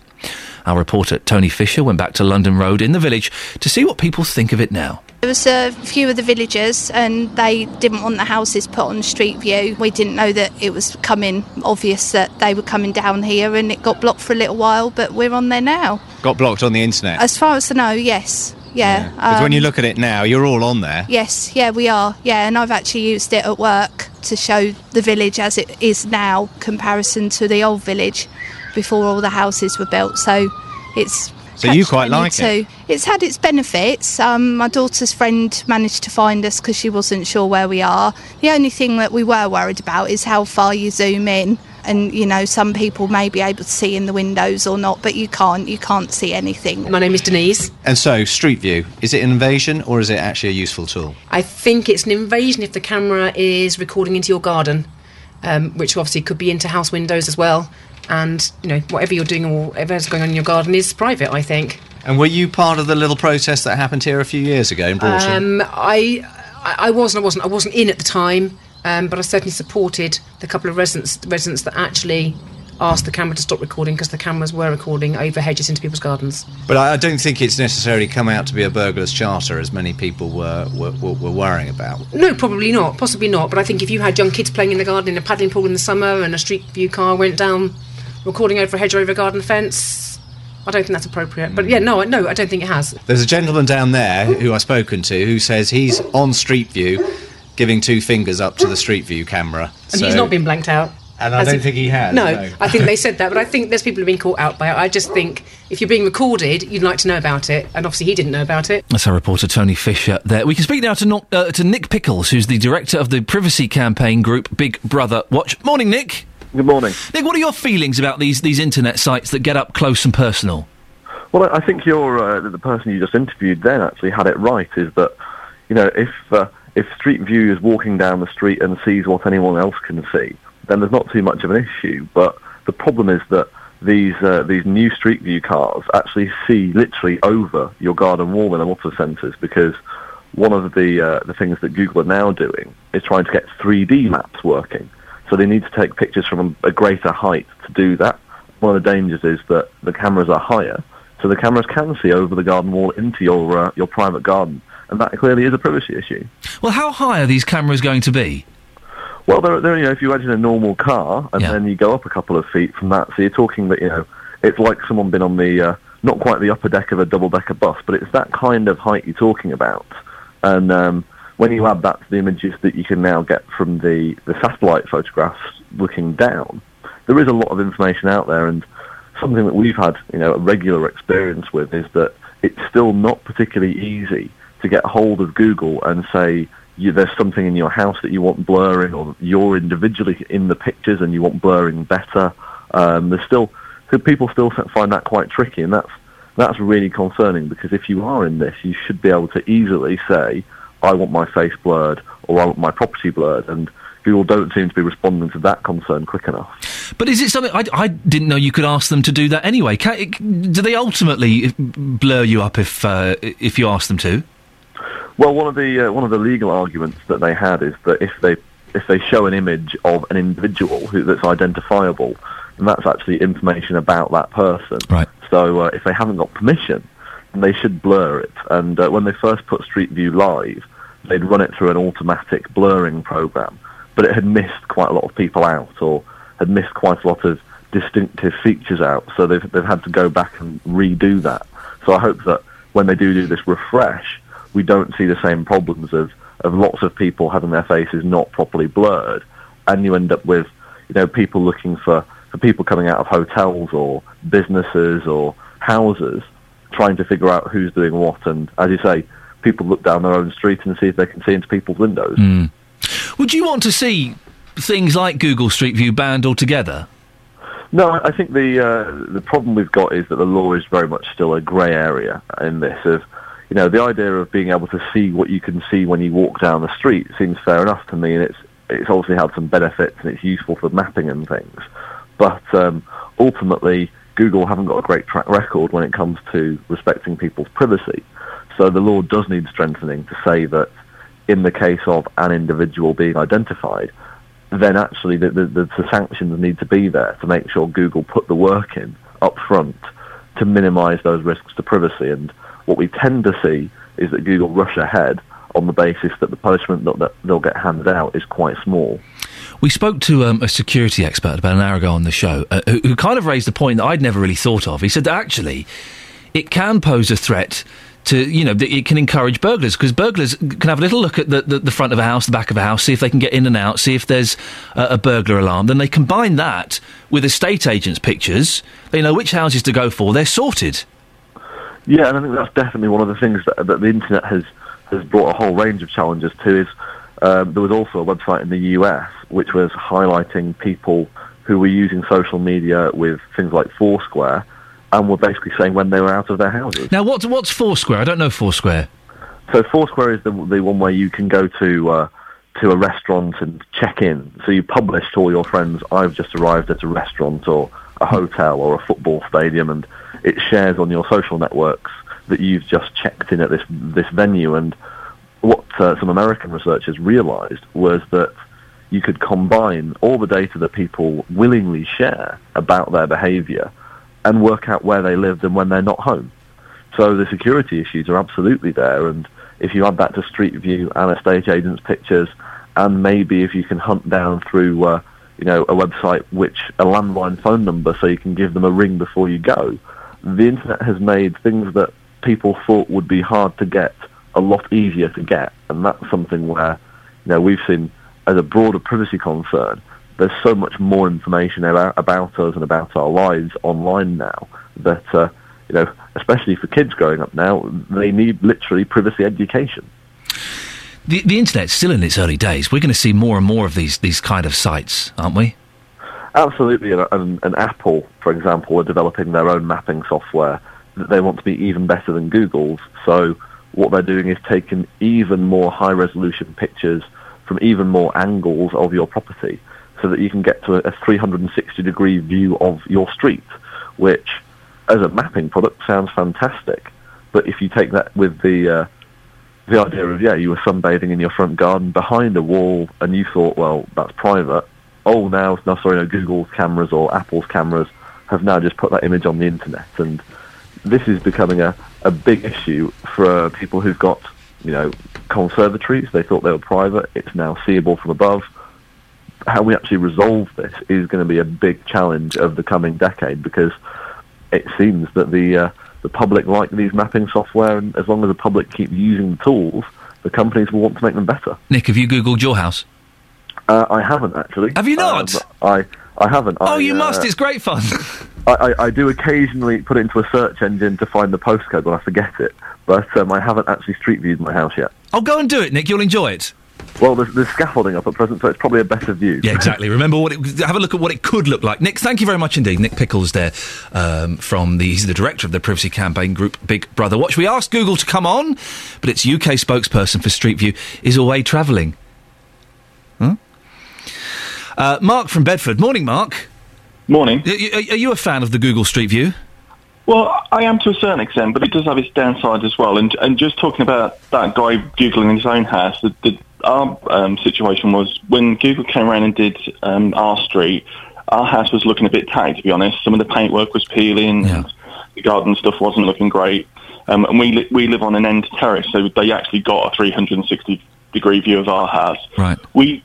Our reporter Tony Fisher went back to London Road in the village to see what people think of it now. There was a few of the villagers, and they didn't want the houses put on Street View. We didn't know that it was coming obvious that they were coming down here, and it got blocked for a little while. But we're on there now. Got blocked on the internet. As far as I know, yes, yeah. Because when you um, look at it now, you're all on there. Yes, yeah, we are. Yeah, and I've actually used it at work to show the village as it is now, comparison to the old village before all the houses were built. So it's. So you quite like it? too. It's had its benefits. Um, my daughter's friend managed to find us because she wasn't sure where we are. The only thing that we were worried about is how far you zoom in. And you know, some people may be able to see in the windows or not, but you can't. You can't see anything. My name is Denise. And so, Street View, is it an invasion or is it actually a useful tool? I think it's an invasion if the camera is recording into your garden, um, which obviously could be into house windows as well. And you know, whatever you're doing or whatever's going on in your garden is private. I think. And were you part of the little protest that happened here a few years ago in Broughton? Um, I, I I wasn't. I wasn't. I wasn't in at the time, um, but I certainly supported the couple of residents residents that actually asked the camera to stop recording because the cameras were recording over hedges into people's gardens. But I, I don't think it's necessarily come out to be a burglar's charter, as many people were were, were, were worrying about. No, probably not. Possibly not. But I think if you had young kids playing in the garden in a paddling pool in the summer and a street view car went down recording over a hedge or over a garden fence, I don't think that's appropriate. But yeah, no, no, I don't think it has. There's a gentleman down there who I've spoken to who says he's on Street View, giving two fingers up to the Street View camera. And So- he's not been blanked out. And I Has don't think he has, No, no. I think they said that, but I think there's people who've been caught out by it. I just think if you're being recorded, you'd like to know about it, and obviously he didn't know about it. That's our reporter Tony Fisher there. We can speak now to, no- uh, to Nick Pickles, who's the director of the privacy campaign group Big Brother Watch. Morning, Nick. Good morning. Nick, what are your feelings about these, these internet sites that get up close and personal? Well, I I think you're uh, the person you just interviewed then actually had it right. Is that you know if uh, if Street View is walking down the street and sees what anyone else can see, then there's not too much of an issue. But the problem is that these uh, these new Street View cars actually see literally over your garden wall in a lot of senses because one of the uh, the things that Google are now doing is trying to get 3D maps working. So they need to take pictures from a greater height to do that. One of the dangers is that the cameras are higher, so the cameras can see over the garden wall into your uh, your private garden, and that clearly is a privacy issue. Well, how high are these cameras going to be? Well, there, there, you know, if you imagine a normal car and then you go up a couple of feet from that, so you're talking that you know, it's like someone been on the uh, not quite the upper deck of a double-decker bus, but it's that kind of height you're talking about. And um, when you add that to the images that you can now get from the the satellite photographs looking down, there is a lot of information out there, and something that we've had, you know, a regular experience with is that it's still not particularly easy to get hold of Google and say you, there's something in your house that you want blurring, or you're individually in the pictures and you want blurring better. Um, there's still people still find that quite tricky, and that's that's really concerning because if you are in this, you should be able to easily say, "I want my face blurred" or "I want my property blurred," and Google don't seem to be responding to that concern quick enough. But is it something I, I didn't know you could ask them to do that anyway? Can, do they ultimately blur you up if uh, if you ask them to? Well, one of the uh, one of the legal arguments that they had is that if they if they show an image of an individual who that's identifiable, then that's actually information about that person. Right. So uh, if they haven't got permission, then they should blur it. And uh, when they first put Street View live, they'd run it through an automatic blurring program, but it had missed quite a lot of people out, or had missed quite a lot of distinctive features out. So they've they've had to go back and redo that. So I hope that when they do do this refresh, we don't see the same problems of, of lots of people having their faces not properly blurred, and you end up with you know people looking for, for people coming out of hotels or businesses or houses trying to figure out who's doing what, and as you say, people look down their own street and see if they can see into people's windows. Mm. Would you want to see things like Google Street View banned altogether? No, I think the uh, the problem we've got is that the law is very much still a grey area in this. Of you know, the idea of being able to see what you can see when you walk down the street seems fair enough to me, and it's it's obviously had some benefits and it's useful for mapping and things. But um, ultimately, Google haven't got a great track record when it comes to respecting people's privacy. So the law does need strengthening to say that in the case of an individual being identified, then actually the, the, the, sanctions need to be there to make sure Google put the work in up front to minimise those risks to privacy. And what we tend to see is that Google rush ahead on the basis that the punishment that, they'll get handed out is quite small. We spoke to um, a security expert about an hour ago on the show uh, who, who kind of raised a point that I'd never really thought of. He said that actually it can pose a threat to, you know, it can encourage burglars because burglars can have a little look at the, the, the front of a house, the back of a house, see if they can get in and out, see if there's uh, a burglar alarm. Then they combine that with estate agents' pictures. They know which houses to go for. They're sorted. Yeah, and I think that's definitely one of the things that, that the internet has, has brought a whole range of challenges to. Is um, there was also a website in the US which was highlighting people who were using social media with things like Foursquare, and were basically saying when they were out of their houses. Now, what's what's Foursquare? I don't know Foursquare. So Foursquare is the the one where you can go to uh, to a restaurant and check in. So you publish to all your friends, I've just arrived at a restaurant or a hotel or a football stadium, and it shares on your social networks that you've just checked in at this this venue. And what uh, some American researchers realised was that you could combine all the data that people willingly share about their behaviour and work out where they lived and when they're not home. So the security issues are absolutely there, and if you add that to Street View and estate agents' pictures, and maybe if you can hunt down through, uh, you know, a website which a landline phone number, so you can give them a ring before you go. The internet has made things that people thought would be hard to get a lot easier to get, and that's something where, you know, we've seen as a broader privacy concern. There's so much more information about, about us and about our lives online now that, uh, you know, especially for kids growing up now, they need literally privacy education. The, the internet's still in its early days. We're going to see more and more of these these kind of sites, aren't we? Absolutely, and, and, Apple, for example, are developing their own mapping software that they want to be even better than Google's. So what they're doing is taking even more high-resolution pictures from even more angles of your property, so that you can get to a, a 360-degree view of your street, which, as a mapping product, sounds fantastic. But if you take that with the uh, the idea of yeah, you were sunbathing in your front garden behind a wall, and you thought, well, that's private. Oh, now, no, sorry, no, Google's cameras or Apple's cameras have now just put that image on the internet, and this is becoming a, a big issue for uh, people who've got, you know, conservatories. They thought they were private. It's now seeable from above. How we actually resolve this is going to be a big challenge of the coming decade because it seems that the uh, the public like these mapping software, and as long as the public keep using the tools, the companies will want to make them better. Nick, have you googled your house? Uh, I haven't actually. Have you not? Um, I I haven't. Oh, I, you uh, must. It's great fun. I, I, I do occasionally put it into a search engine to find the postcode when I forget it, but um, I haven't actually street viewed my house yet. I'll go and do it, Nick. You'll enjoy it. Well, there's, there's scaffolding up at present, so it's probably a better view. Yeah, exactly. Remember what it, have a look at what it could look like. Nick, thank you very much indeed. Nick Pickles there um, from the he's the director of the privacy campaign group Big Brother Watch. We asked Google to come on, but its UK spokesperson for Street View is away travelling. Uh, Mark from Bedford. Morning, Mark. Morning. Are, are you a fan of the Google Street View? Well, I am to a certain extent, but it does have its downside as well. And and just talking about that guy googling his own house, the, the, our um, situation was when Google came around and did um, our street, our house was looking a bit tatty, to be honest. Some of the paintwork was peeling, and the garden stuff wasn't looking great. Um, and we li- we live on an end terrace, so they actually got a 360 degree view of our house. Right. We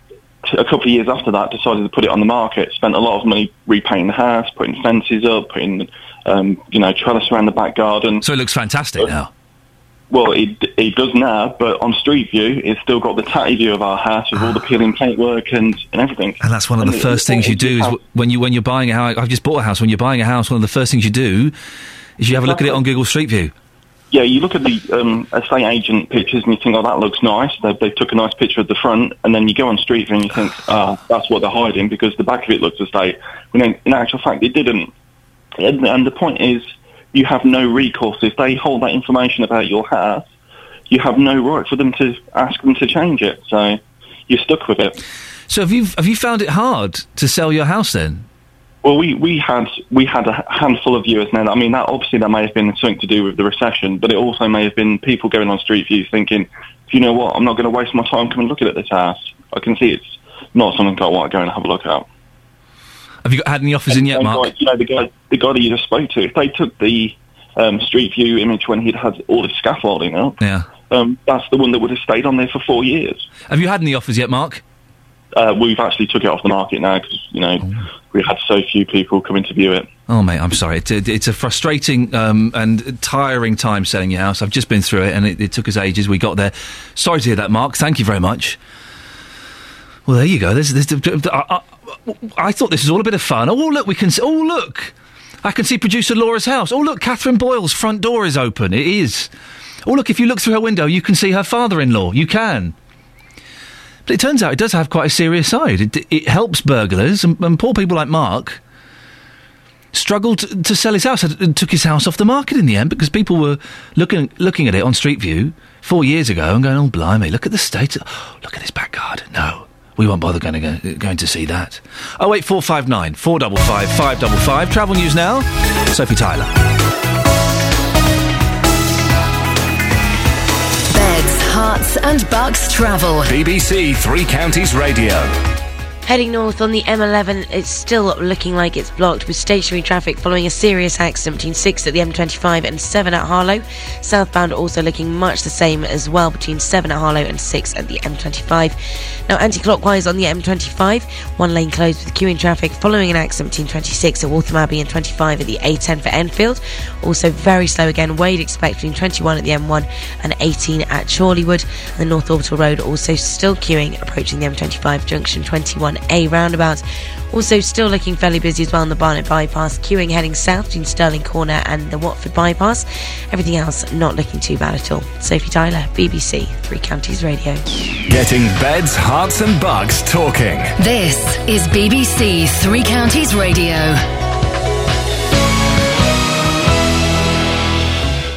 a couple of years after that decided to put it on the market. Spent a lot of money repainting the house, putting fences up, putting um, you know trellis around the back garden. So it looks fantastic now. Well, it it does now, but on Street View, it's still got the tatty view of our house with all the peeling paintwork and, and everything. And that's one of the it- first things you do is when you when you're buying a house. I've just bought a house. When you're buying a house, one of the first things you do is you have a look at it on Google Street View. Yeah, you look at the um, estate agent pictures and you think, oh, that looks nice. They, they took a nice picture of the front, and then you go on Street View and you think, ah, that's what they're hiding because the back of it looks estate. When in, in actual fact, it didn't. And, and the point is, you have no recourse if they hold that information about your house. You have no right for them to ask them to change it. So you're stuck with it. So have you have you found it hard to sell your house then? Well, we, we had we had a handful of viewers now. I mean, that obviously that may have been something to do with the recession, but it also may have been people going on Street View thinking, Do you know what, I'm not going to waste my time coming looking at this house. I can see it's not something I want to go and have a look at. Have you got, had any offers in yet, Mark? like, you know, the guy the guy that you just spoke to, if they took the um, Street View image when he'd had all the scaffolding up, Yeah. um, that's the one that would have stayed on there for four years. Have you had any offers yet, Mark? Uh, we've actually took it off the market now because you know we had so few people coming to view it. Oh, mate, I'm sorry. It's a, it's a frustrating um, and tiring time selling your house. I've just been through it, and it, it took us ages. We got there. Sorry to hear that, Mark. Thank you very much. Well, there you go. There's, there's, I, I, I thought this was all a bit of fun. Oh, look, we can. Oh, look, I can see producer Laura's house. Oh, look, Catherine Boyle's front door is open. It is. Oh, look, if you look through her window, you can see her father-in-law. You can. But it turns out it does have quite a serious side. It, it helps burglars and, and poor people like Mark struggled to, to sell his house and took his house off the market in the end because people were looking looking at it on Street View four years ago and going, "Oh, blimey, look at the state! of- look at this back garden." No, we won't bother going to go, going to see that. Oh wait, four five nine four double five five double five. Travel news now. Sophie Tyler. Herts and Bucks Travel. BBC Three Counties Radio. Heading north on the M11, it's still looking like it's blocked with stationary traffic following a serious accident between 6 at the M25 and 7 at Harlow. Southbound also looking much the same as well between 7 at Harlow and 6 at the M25. Now, anti clockwise on the M25, one lane closed with queuing traffic following an accident between 26 at Waltham Abbey and 25 at the A10 for Enfield. Also very slow again, Wade expect between 21 at the M1 and 18 at Chorleywood. The North Orbital Road also still queuing approaching the M25 junction 21A roundabout. Also, still looking fairly busy as well on the Barnet bypass, queuing heading south between Stirling Corner and the Watford bypass. Everything else not looking too bad at all. Sophie Tyler, BBC, Three Counties Radio. Getting beds, herts, and bucks talking. This is BBC Three Counties Radio.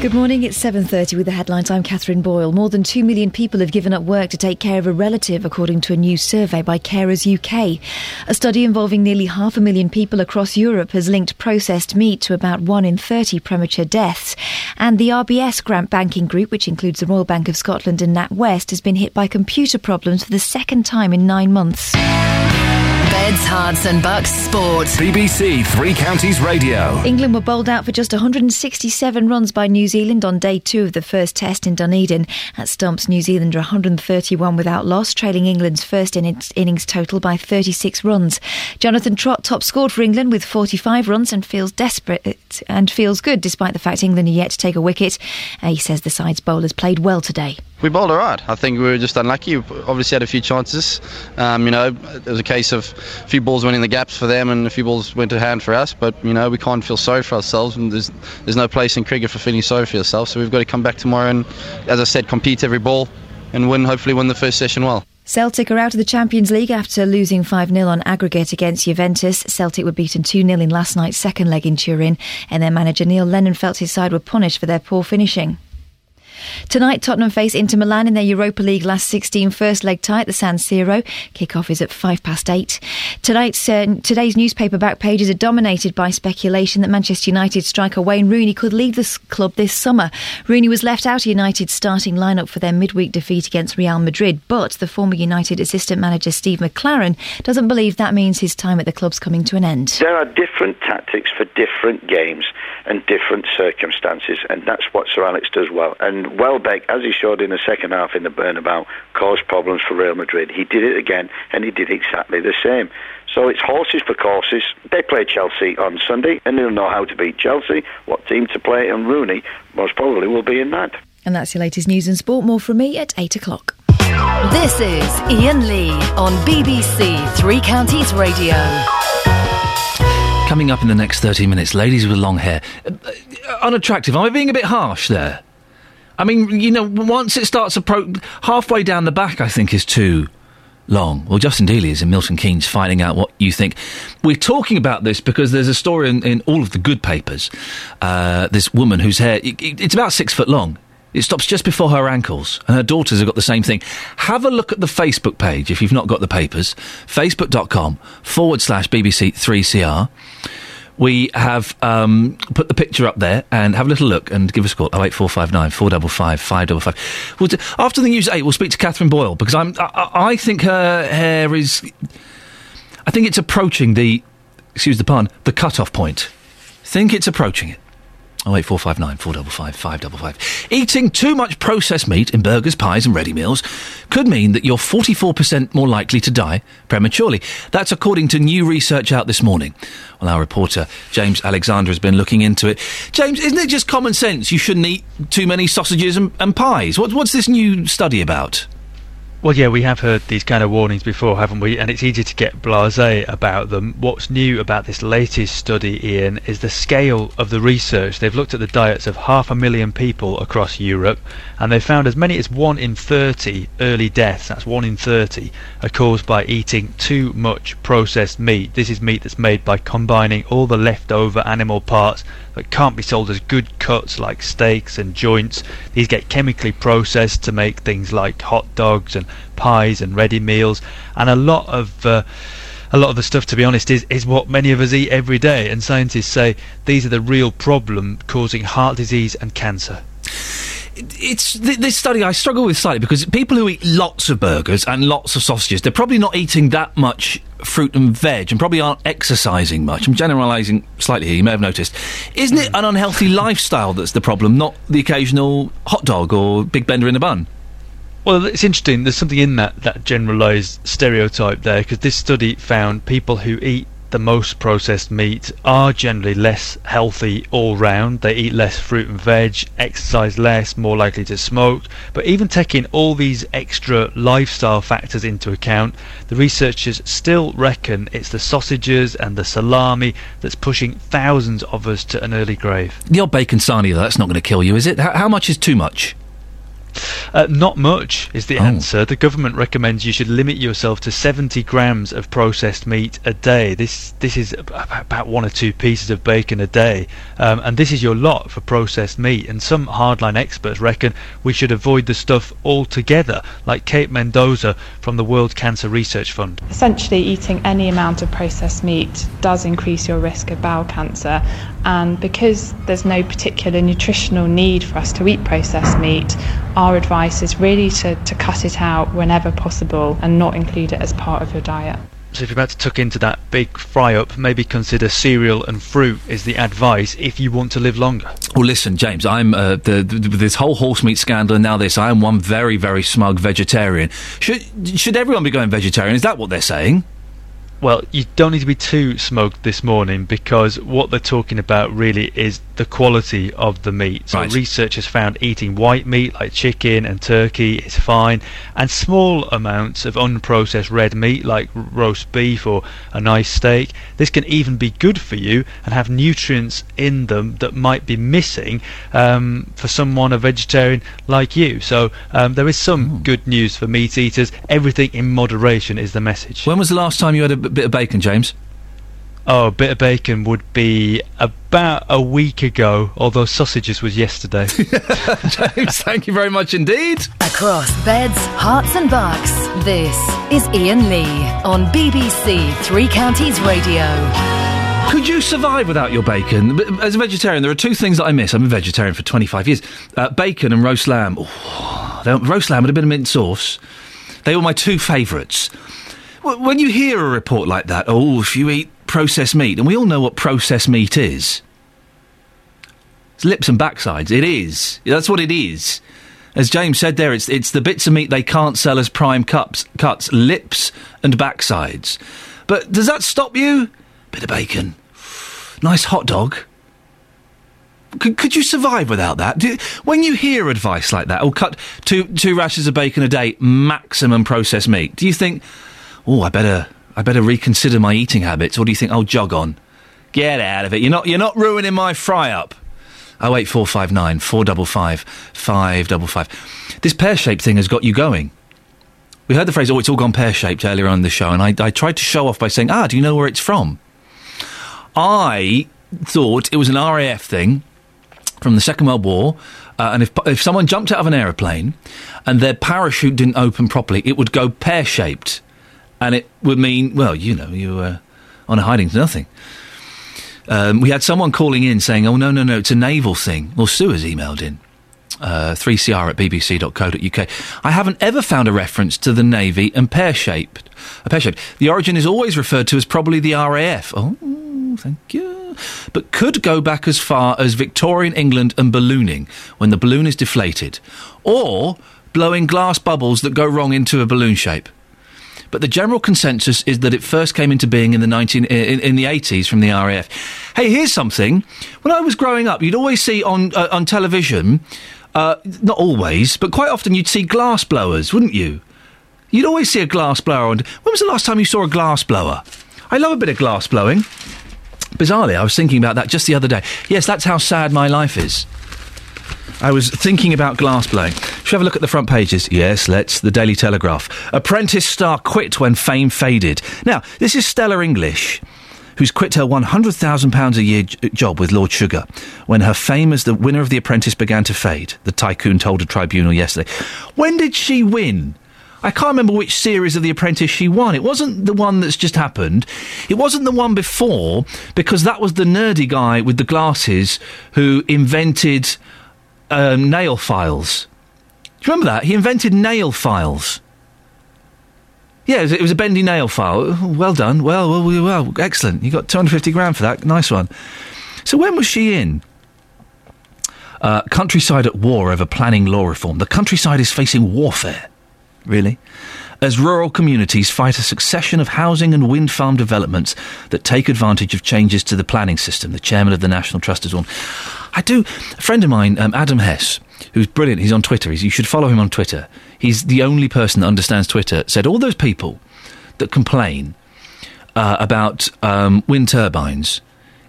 Good morning. It's 7:30 with the headlines. I'm Catherine Boyle. More than 2 million people have given up work to take care of a relative according to a new survey by Carers UK. A study involving nearly half a million people across Europe has linked processed meat to about 1 in 30 premature deaths. And the RBS Grant Banking Group, which includes the Royal Bank of Scotland and NatWest, has been hit by computer problems for the second time in 9 months. Beds, Herts and Bucks Sport. BBC Three Counties Radio. England were bowled out for just 167 runs by New Zealand on day two of the first test in Dunedin. At Stumps, New Zealand are 131 without loss, trailing England's first innings, innings total by 36 runs. Jonathan Trott top scored for England with 45 runs and feels desperate and feels good despite the fact England are yet to take a wicket. Uh, he says the side's bowlers played well today. We bowled all right. I think we were just unlucky. We obviously had a few chances. Um, you know, it was a case of a few balls went in the gaps for them and a few balls went to hand for us. But you know, we can't feel sorry for ourselves, and there's there's no place in cricket for feeling sorry for yourself. So we've got to come back tomorrow and, as I said, compete every ball and win. Hopefully, win the first session well. Celtic are out of the Champions League after losing 5 0 on aggregate against Juventus. Celtic were beaten 2 0 in last night's second leg in Turin, and their manager Neil Lennon felt his side were punished for their poor finishing. Tonight, Tottenham face Inter Milan in their Europa League last 16 first leg tie at the San Siro. Kick-off is at five past eight. Tonight's, uh, today's newspaper back pages are dominated by speculation that Manchester United striker Wayne Rooney could leave the club this summer. Rooney was left out of United's starting lineup for their midweek defeat against Real Madrid, but the former United assistant manager Steve McClaren doesn't believe that means his time at the club's coming to an end. There are different tactics for different games and different circumstances, and that's what Sir Alex does well. And Welbeck, as he showed in the second half in the Bernabéu, caused problems for Real Madrid. He did it again, and he did exactly the same. So it's horses for courses. They play Chelsea on Sunday, and they'll know how to beat Chelsea, what team to play, and Rooney most probably will be in that. And that's your latest news and sport. More from me at 8 o'clock. This is Iain Lee on BBC Three Counties Radio. Coming up in the next 30 minutes, ladies with long hair. Uh, unattractive. Am I being a bit harsh there? I mean, you know, once it starts appro- halfway down the back, I think is too long. Well, Justin Dealey is in Milton Keynes finding out what you think. We're talking about this because there's a story in, in all of the good papers. Uh, this woman whose hair, it, it, it's about six foot long. It stops just before her ankles, and her daughters have got the same thing. Have a look at the Facebook page if you've not got the papers. Facebook.com forward slash BBC3CR. We have um, put the picture up there and have a little look and give us a call 08459 455 555. We'll do, after the news at 8, we'll speak to Catherine Boyle because I'm, I, I think her hair is. I think it's approaching the. Excuse the pun, the cut off point. Think it's approaching it. Oh eight four five nine four double five five double five. Eating too much processed meat in burgers, pies, and ready meals could mean that you're forty four percent more likely to die prematurely. That's according to new research out this morning. Well, our reporter James Alexander has been looking into it. James, isn't it just common sense you shouldn't eat too many sausages and, and pies? What, what's this new study about? Well, yeah, we have heard these kind of warnings before, haven't we? And it's easy to get blasé about them. What's new about this latest study, Iain, is the scale of the research. They've looked at the diets of half a million people across Europe, and they've found as many as 1 in 30 early deaths, that's 1 in 30, are caused by eating too much processed meat. This is meat that's made by combining all the leftover animal parts that can't be sold as good cuts like steaks and joints. These get chemically processed to make things like hot dogs and pies and ready meals, and a lot of uh, a lot of the stuff, to be honest, is, is what many of us eat every day. And scientists say these are the real problem causing heart disease and cancer it's th- this study I struggle with slightly because people who eat lots of burgers and lots of sausages, they're probably not eating that much fruit and veg and probably aren't exercising much. I'm generalising slightly here, you may have noticed. Isn't it an unhealthy lifestyle that's the problem, not the occasional hot dog or big bender in a bun? Well, it's interesting. There's something in that, that generalised stereotype there because this study found people who eat the most processed meat are generally less healthy all round. They eat less fruit and veg, exercise less, more likely to smoke. But even taking all these extra lifestyle factors into account, the researchers still reckon it's the sausages and the salami that's pushing thousands of us to an early grave. The old bacon sarnie, though, that's not going to kill you, is it? How, how much is too much? Uh, not much is the Oh. answer. The government recommends you should limit yourself to 70 grams of processed meat a day. This this is about one or two pieces of bacon a day, um, and this is your lot for processed meat. And some hardline experts reckon we should avoid the stuff altogether, like Kate Mendoza from the World Cancer Research Fund. Essentially, eating any amount of processed meat does increase your risk of bowel cancer. And because there's no particular nutritional need for us to eat processed meat, our advice is really to, to cut it out whenever possible and not include it as part of your diet. So if you're about to tuck into that big fry up, maybe consider cereal and fruit is the advice if you want to live longer. Well, listen, James, I'm uh, the, the, this whole horse meat scandal and now this. I am one very, very smug vegetarian. Should should everyone be going vegetarian? Is that what they're saying? Well, you don't need to be too smoked this morning because what they're talking about really is the quality of the meat. So Right. researchers found eating white meat like chicken and turkey is fine, and small amounts of unprocessed red meat like roast beef or a nice steak. This can even be good for you and have nutrients in them that might be missing um, for someone a vegetarian like you. So um, there is some good news for meat eaters. Everything in moderation is the message. When was the last time you had a bit of bacon, James? Oh, a bit of bacon would be about a week ago, although sausages was yesterday. James, thank you very much indeed. Across beds, herts, and bucks, this is Iain Lee on BBC Three Counties Radio. Could you survive without your bacon? As a vegetarian, there are two things that I miss. I'm a vegetarian for 25 years. Uh, bacon and roast lamb. Oh, they- roast lamb with a bit of mint sauce. They were my two favourites. When you hear a report like that, oh, if you eat processed meat, and we all know what processed meat is. It's lips and backsides. It is. That's what it is. As James said there, it's it's the bits of meat they can't sell as prime cups, cuts, lips and backsides. But does that stop you? Bit of bacon, nice hot dog. Could, could you survive without that? Do, when you hear advice like that, or cut two two rashers of bacon a day, maximum processed meat, do you think, oh, I better I better reconsider my eating habits, or do you think, oh, jog on, get out of it? You're not you're not ruining my fry up. Oh eight four five nine four double five five double five. This pear shaped thing has got you going. We heard the phrase "oh, it's all gone pear shaped" earlier on in the show, and I, I tried to show off by saying, "Ah, do you know where it's from?" I thought it was an RAF thing from the Second World War, uh, and if if someone jumped out of an aeroplane and their parachute didn't open properly, it would go pear shaped, and it would mean, well, you know, you were on a hiding to nothing. Um, we had someone calling in saying, "Oh no, no, no, it's a naval thing." Well, Sue has emailed in. Uh, 3cr at bbc.co.uk. I haven't ever found a reference to the Navy and pear shaped. A pear shaped. The origin is always referred to as probably the RAF. Oh, thank you. But could go back as far as Victorian England and ballooning when the balloon is deflated, or blowing glass bubbles that go wrong into a balloon shape. But the general consensus is that it first came into being in the 19, in, in the 80s from the RAF. Hey, here's something. When I was growing up, you'd always see on uh, on television, uh, not always, but quite often you'd see glass blowers, wouldn't you? You'd always see a glass blower. And when was the last time you saw a glass blower? I love a bit of glass blowing. Bizarrely, I was thinking about that just the other day. Yes, that's how sad my life is. I was thinking about glass blowing. Should we have a look at the front pages? Yes, let's. The Daily Telegraph. Apprentice star quit when fame faded. Now, this is Stella English, who's quit her £100,000 a year j- job with Lord Sugar when her fame as the winner of The Apprentice began to fade, the tycoon told a tribunal yesterday. When did she win? I can't remember which series of The Apprentice she won. It wasn't the one that's just happened. It wasn't the one before, because that was the nerdy guy with the glasses who invented um, nail files. Do you remember that? He invented nail files. Yeah, it was, it was a bendy nail file. Well done. Well, well, well, well, excellent. You got 250 grand for that. Nice one. So when was she in? Uh, countryside at war over planning law reform. The countryside is facing warfare. Really? As rural communities fight a succession of housing and wind farm developments that take advantage of changes to the planning system, the chairman of the National Trust has warned. I do. A friend of mine, um, Adam Hess, who's brilliant, he's on Twitter. He's, you should follow him on Twitter. He's the only person that understands Twitter. Said all those people that complain uh, about um, wind turbines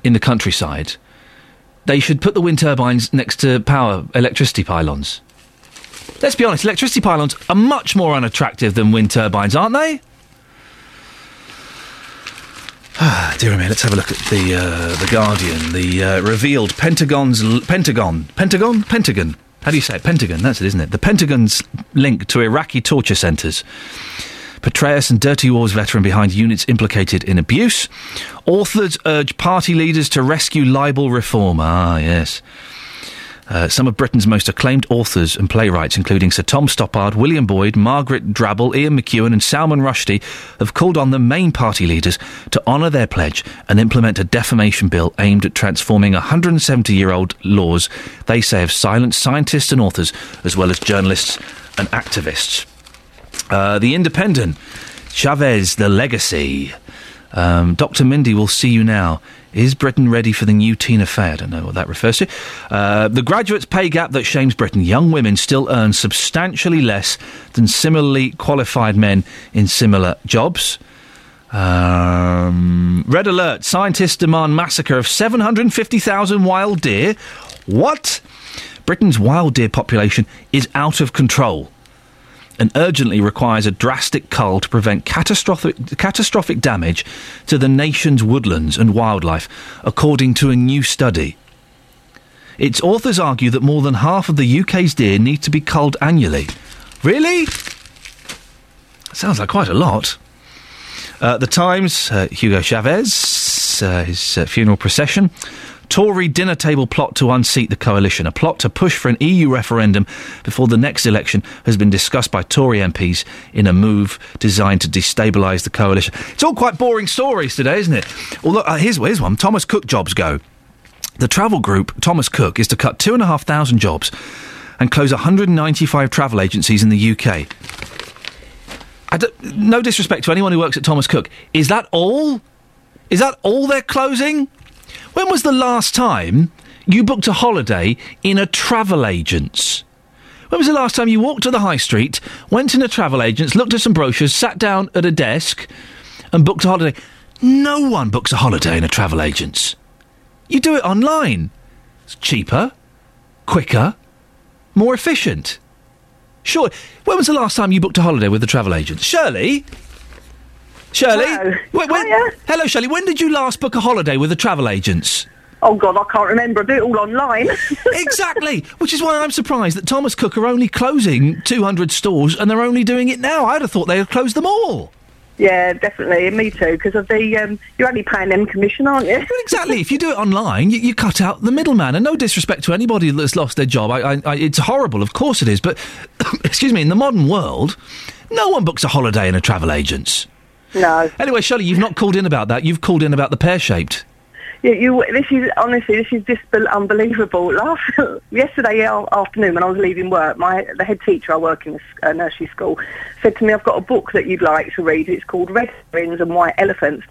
in the countryside, they should put the wind turbines next to power electricity pylons. Let's be honest, electricity pylons are much more unattractive than wind turbines, aren't they? Ah, dear me, let's have a look at the uh, the Guardian. The uh, revealed Pentagon's l- Pentagon, Pentagon, Pentagon. How do you say it? Pentagon. That's it, isn't it? The Pentagon's link to Iraqi torture centres. Petraeus and Dirty Wars veteran behind units implicated in abuse. Authors urge party leaders to rescue libel reform. Ah, yes. Uh, some of Britain's most acclaimed authors and playwrights, including Sir Tom Stoppard, William Boyd, Margaret Drabble, Ian McEwan, and Salman Rushdie, have called on the main party leaders to honour their pledge and implement a defamation bill aimed at transforming 170 year old laws they say have silenced scientists and authors, as well as journalists and activists. Uh, the Independent, Chavez, the legacy. Um, Dr. Mindy will see you now. Is Britain ready for the new Tina Fey? I don't know what that refers to. Uh, the graduates' pay gap that shames Britain. Young women still earn substantially less than similarly qualified men in similar jobs. Um, red alert. Scientists demand massacre of 750,000 wild deer. What? Britain's wild deer population is out of control and urgently requires a drastic cull to prevent catastrophic, catastrophic damage to the nation's woodlands and wildlife, according to a new study. Its authors argue that more than half of the UK's deer need to be culled annually. Really? Sounds like quite a lot. Uh, the Times, uh, Hugo Chavez, uh, his uh, funeral procession. Tory dinner table plot to unseat the coalition. A plot to push for an EU referendum before the next election has been discussed by Tory MPs in a move designed to destabilise the coalition. It's all quite boring stories today, isn't it? Although, uh, here's, here's one Thomas Cook jobs go. The travel group, Thomas Cook, is to cut 2,500 jobs and close 195 travel agencies in the UK. No disrespect to anyone who works at Thomas Cook. Is that all? Is that all they're closing? When was the last time you booked a holiday in a travel agent's? When was the last time you walked to the high street, went in a travel agent's, looked at some brochures, sat down at a desk, and booked a holiday? No one books a holiday in a travel agent's. You do it online. It's cheaper, quicker, more efficient. Sure. When was the last time you booked a holiday with a travel agent? Shirley? Shirley? Wait, when, hello, Shirley. When did you last book a holiday with a travel agent's? Oh God, I can't remember. I do it all online. exactly. Which is why I'm surprised that Thomas Cook are only closing 200 stores and they're only doing it now. I'd have thought they had closed them all. Yeah, definitely. and Me too. Because of the um, you're only paying them commission, aren't you? Well, exactly. if you do it online, you, you cut out the middleman. And no disrespect to anybody that's lost their job. I, I, I, it's horrible, of course it is. But, excuse me, in the modern world, no one books a holiday in a travel agent's. No. Anyway, Shirley, you've not called in about that. You've called in about the pear shaped. You, you, this is honestly, this is just unbelievable. Last yesterday uh, afternoon, when I was leaving work, my the head teacher I work in a a uh, nursery school said to me, "I've got a book that you'd like to read. It's called Red Herrings and White Elephants."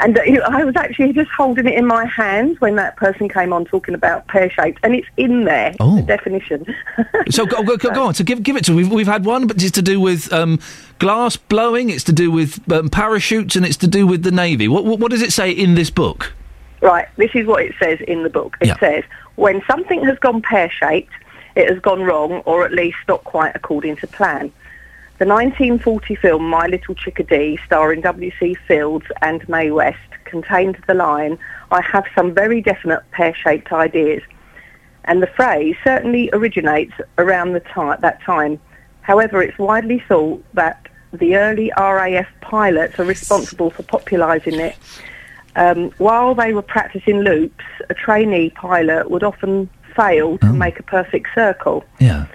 And I was actually just holding it in my hand when that person came on talking about pear shaped, and it's in there, Oh. the definition. So go, go, go, on. So give give it to. We've we've had one, but it's to do with um, glass blowing. It's to do with um, parachutes, and it's to do with the navy. What, what what does it say in this book? Right, this is what it says in the book. It says, when something has gone pear-shaped, it has gone wrong, or at least not quite according to plan. The 1940 film My Little Chickadee, starring W.C. Fields and Mae West, contained the line, I have some very definite pear-shaped ideas. And the phrase certainly originates around the ti- that time. However, it's widely thought that the early RAF pilots are responsible for popularising it. Um, while they were practicing loops, a trainee pilot would often fail to make a perfect circle Yeah.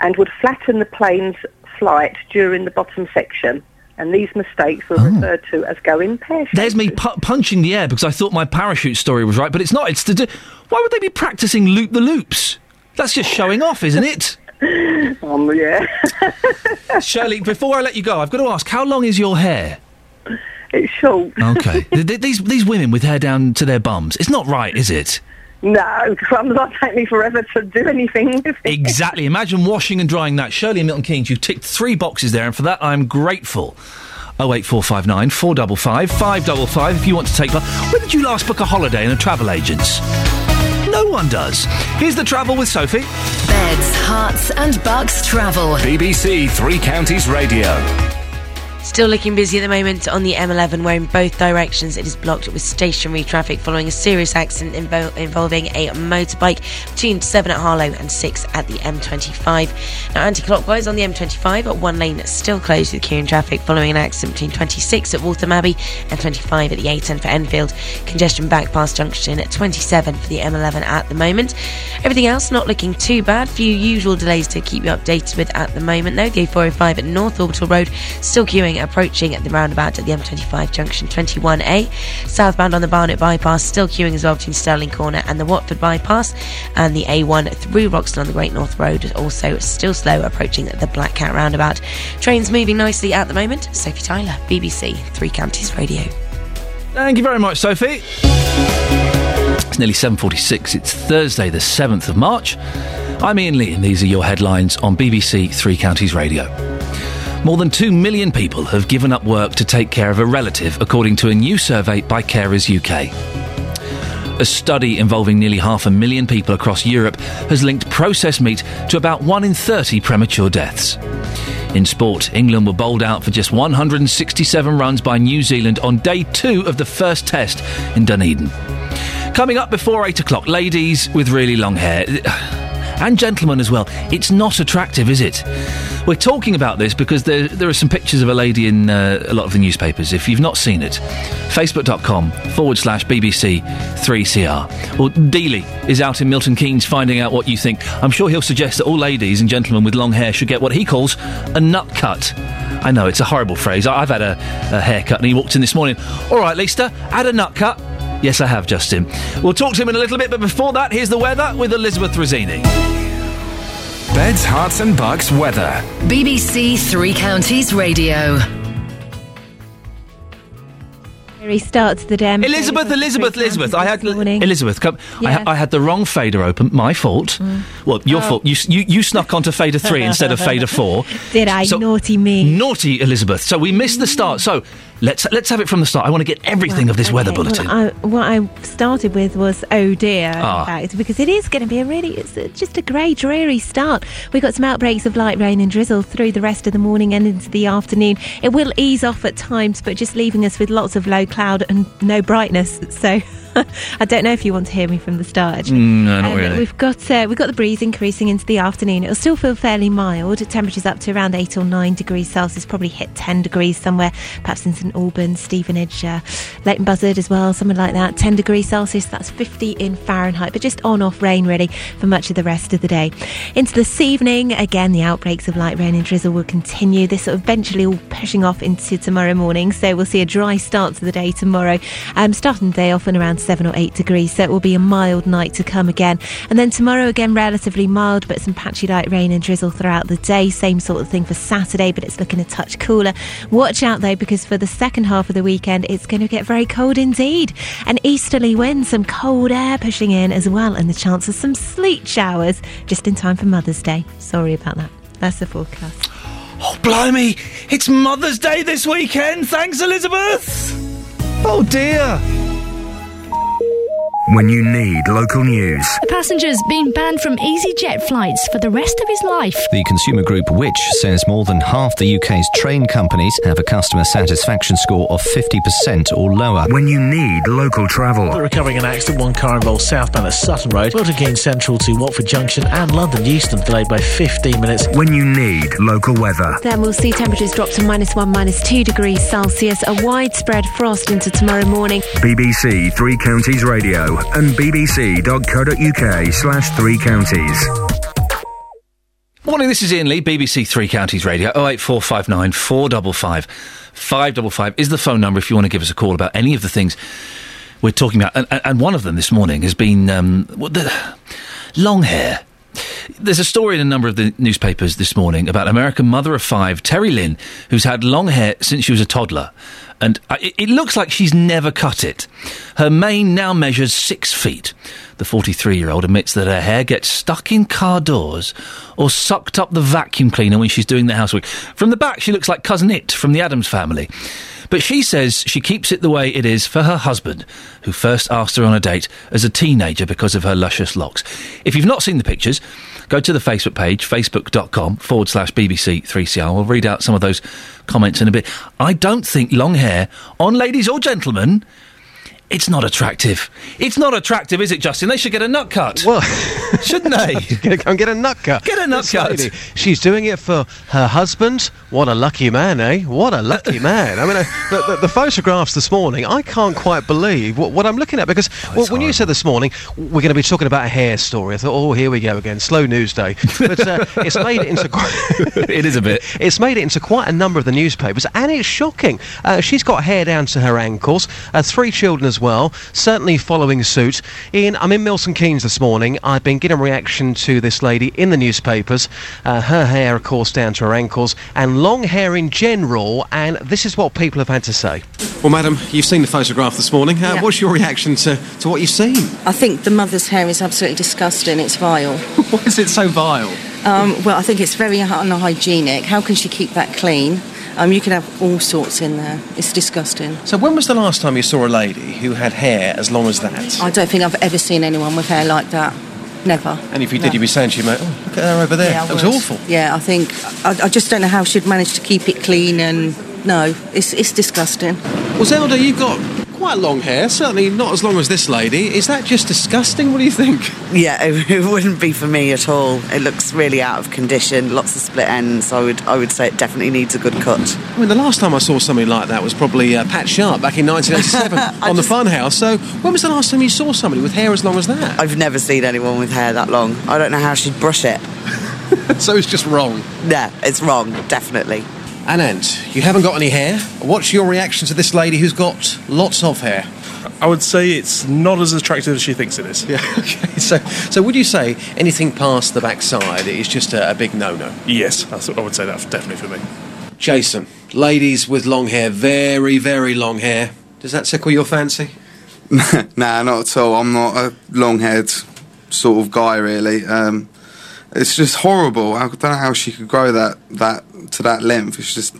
and would flatten the plane's flight during the bottom section. and these mistakes were referred to as going pear shaped. There's me pu- punching the air because I thought my parachute story was right, but it's not. It's to do. Why would they be practicing loop the loops? That's just showing off, isn't it? Um, yeah. Shirley, before I let you go, I've got to ask: How long is your hair? It's short. Okay, Th- th- these these women with hair down to their bums. It's not right, is it? No, crumbs will take me forever to do anything with it. Exactly. Imagine washing and drying that. Shirley and Milton Keynes, you've ticked three boxes there, and for that I'm grateful. 08459 455 555 if you want to take part. When did you last book a holiday in a travel agent's? No one does. Here's the travel with Sophie. Beds, herts, and bucks travel. BBC Three Counties Radio. Still looking busy at the moment on the M11, where in both directions it is blocked with stationary traffic following a serious accident invo- involving a motorbike between 7 at Harlow and 6 at the M25. Now, anti clockwise on the M25, one lane still closed with queuing traffic following an accident between 26 at Waltham Abbey and 25 at the A10 for Enfield. Congestion back past junction at 27 for the M11 at the moment. Everything else not looking too bad. Few usual delays to keep you updated with at the moment, though. The A405 at North Orbital Road still queuing approaching at the roundabout at the M25 junction 21A. Southbound on the Barnet bypass, still queuing as well between Stirling Corner and the Watford bypass. And the A1 through Roxton on the Great North Road is also still slow approaching the Black Cat roundabout. Trains moving nicely at the moment. Sophie Tyler, BBC Three Counties Radio. Thank you very much, Sophie. It's nearly 7.46. It's Thursday, the 7th of March. I'm Iain Lee, and these are your headlines on BBC Three Counties Radio. More than 2 million people have given up work to take care of a relative, according to a new survey by Carers UK. A study involving nearly half a million people across Europe has linked processed meat to about 1 in 30 premature deaths. In sport, England were bowled out for just 167 runs by New Zealand on day two of the first test in Dunedin. Coming up before 8 o'clock, ladies with really long hair. And gentlemen as well. It's not attractive, is it? We're talking about this because there, there are some pictures of a lady in uh, a lot of the newspapers. If you've not seen it, facebook.com forward slash BBC 3CR. Well, Dealey is out in Milton Keynes finding out what you think. I'm sure he'll suggest that all ladies and gentlemen with long hair should get what he calls a nut cut. I know, it's a horrible phrase. I've had a, a haircut and he walked in this morning. All right, Lisa, had a nut cut. Yes, I have, Justin. We'll talk to him in a little bit, but before that, here's the weather with Elizabeth Rizzini. Beds, Herts and Bucks weather. BBC Three Counties Radio. He starts the day. Elizabeth, Elizabeth, Elizabeth. I had morning. Elizabeth. Come. I, I had the wrong fader open. My fault. Mm. Well, your Oh. fault. You, you you snuck onto fader three instead of fader four. Did I? Naughty me. Naughty Elizabeth. So we missed the start. So let's let's have it from the start. I want to get everything of this weather bulletin. Well, I, what I started with was oh dear, Ah. fact, because it is going to be a really, it's just a grey, dreary start. We've got some outbreaks of light rain and drizzle through the rest of the morning and into the afternoon. It will ease off at times, but just leaving us with lots of low cloud and no brightness. So. I don't know if you want to hear me from the start. Actually. Mm, no, not Um, really. We've got uh, we've got the breeze increasing into the afternoon. It'll still feel fairly mild. Temperatures up to around eight or nine degrees Celsius. Probably hit ten degrees somewhere, perhaps in St Albans, Stevenage, uh, Leighton Buzzard as well, somewhere like that. Ten degrees Celsius. That's fifty in Fahrenheit. But just on off rain really for much of the rest of the day. Into this evening, again the outbreaks of light rain and drizzle will continue. This sort of eventually all pushing off into tomorrow morning. So we'll see a dry start to the day tomorrow. Um, starting the day off in around seven or eight degrees. So it will be a mild night to come again. And then tomorrow again relatively mild, but some patchy light rain and drizzle throughout the day. Same sort of thing for Saturday, but it's looking a touch cooler. Watch out though, because for the second half of the weekend, it's going to get very cold indeed. An easterly wind, some cold air pushing in as well, and the chance of some sleet showers just in time for Mother's Day. Sorry about that. That's the forecast. Oh, blimey! It's Mother's Day this weekend. Thanks, Elizabeth. Oh dear. When you need local news. The passenger's been banned from EasyJet flights for the rest of his life. The consumer group Which says more than half the UK's train companies have a customer satisfaction score of 50% or lower. When you need local travel. Recovering an accident, one car involved southbound at Sutton Road, Milton Keynes Central to Watford Junction, and London Euston delayed by 15 minutes. When you need local weather. Then we'll see temperatures drop to minus one, minus two degrees Celsius. A widespread frost into tomorrow morning. BBC Three Counties Radio and bbc.co.uk slash three counties. Morning, this is Iain Lee, BBC Three Counties Radio. 08459 455 555 is the phone number if you want to give us a call about any of the things we're talking about. And, and- one of them this morning has been um, the long hair. There's a story in a number of the newspapers this morning about American mother of five, Terry Lynn, who's had long hair since she was a toddler. And uh, it, it looks like she's never cut it. Her mane now measures six feet. The 43 year old admits that her hair gets stuck in car doors or sucked up the vacuum cleaner when she's doing the housework. From the back, she looks like Cousin It from the Addams family. But she says she keeps it the way it is for her husband, who first asked her on a date as a teenager because of her luscious locks. If you've not seen the pictures, go to the Facebook page, facebook.com forward slash BBC 3CR. We'll read out some of those comments in a bit. I don't think long hair on ladies or gentlemen. It's not attractive. It's not attractive, is it, Justin? They should get a nut cut. Well, shouldn't they? Gonna go and get a nut cut. Get a nut This cut. lady, She's doing it for her husband. What a lucky man, eh? What a lucky man. I mean, uh, the, the, the photographs this morning, I can't quite believe what, what I'm looking at because well, when you said this morning we're going to be talking about a hair story, I thought, oh, here we go again, slow news day. But uh, it's made it into quite, it is a bit. It's made it into quite a number of the newspapers, and it's shocking. Uh, she's got hair down to her ankles, uh, three children as well, certainly following suit. Iain, I'm in Milton Keynes this morning. I've been getting a reaction to this lady in the newspapers. Uh, her hair, of course, down to her ankles, and long hair in general, and this is what people have had to say. Well, madam, you've seen the photograph this morning. Uh, Yeah. What's your reaction to, to what you've seen? I think the mother's hair is absolutely disgusting. It's vile. Why is it so vile? Um, well, I think it's very unhygienic. How can she keep that clean? Um, you can have all sorts in there. It's disgusting. So, when was the last time you saw a lady who had hair as long as that? I don't think I've ever seen anyone with hair like that. Never. And if you did, No. you'd be saying to your mate, oh, look at her over there. Yeah, that was awful. Yeah, I think I, I just don't know how she'd managed to keep it clean. And no, it's it's disgusting. Well, Zelda, you've got quite long hair, certainly not as long as this lady. Is that just disgusting? What do you think? Yeah, it, it wouldn't be for me at all. It looks really out of condition, lots of split ends. I would, I would say it definitely needs a good cut. I mean, the last time I saw something like that was probably uh, Pat Sharp back in 1987 on the Funhouse. So, when was the last time you saw somebody with hair as long as that? I've never seen anyone with hair that long. I don't know how she'd brush it. so it's just wrong. Yeah, it's wrong, definitely. Anand, you haven't got any hair. What's your reaction to this lady who's got lots of hair? I would say it's not as attractive as she thinks it is. Yeah, okay. So, so would you say anything past the backside is just a, a big no-no? Yes, I would say that's definitely for me. Jason, ladies with long hair, very, very long hair. Does that tickle your fancy? nah, not at all. I'm not a long-haired sort of guy, really. Um, it's just horrible. I don't know how she could grow that that to that length. It's just,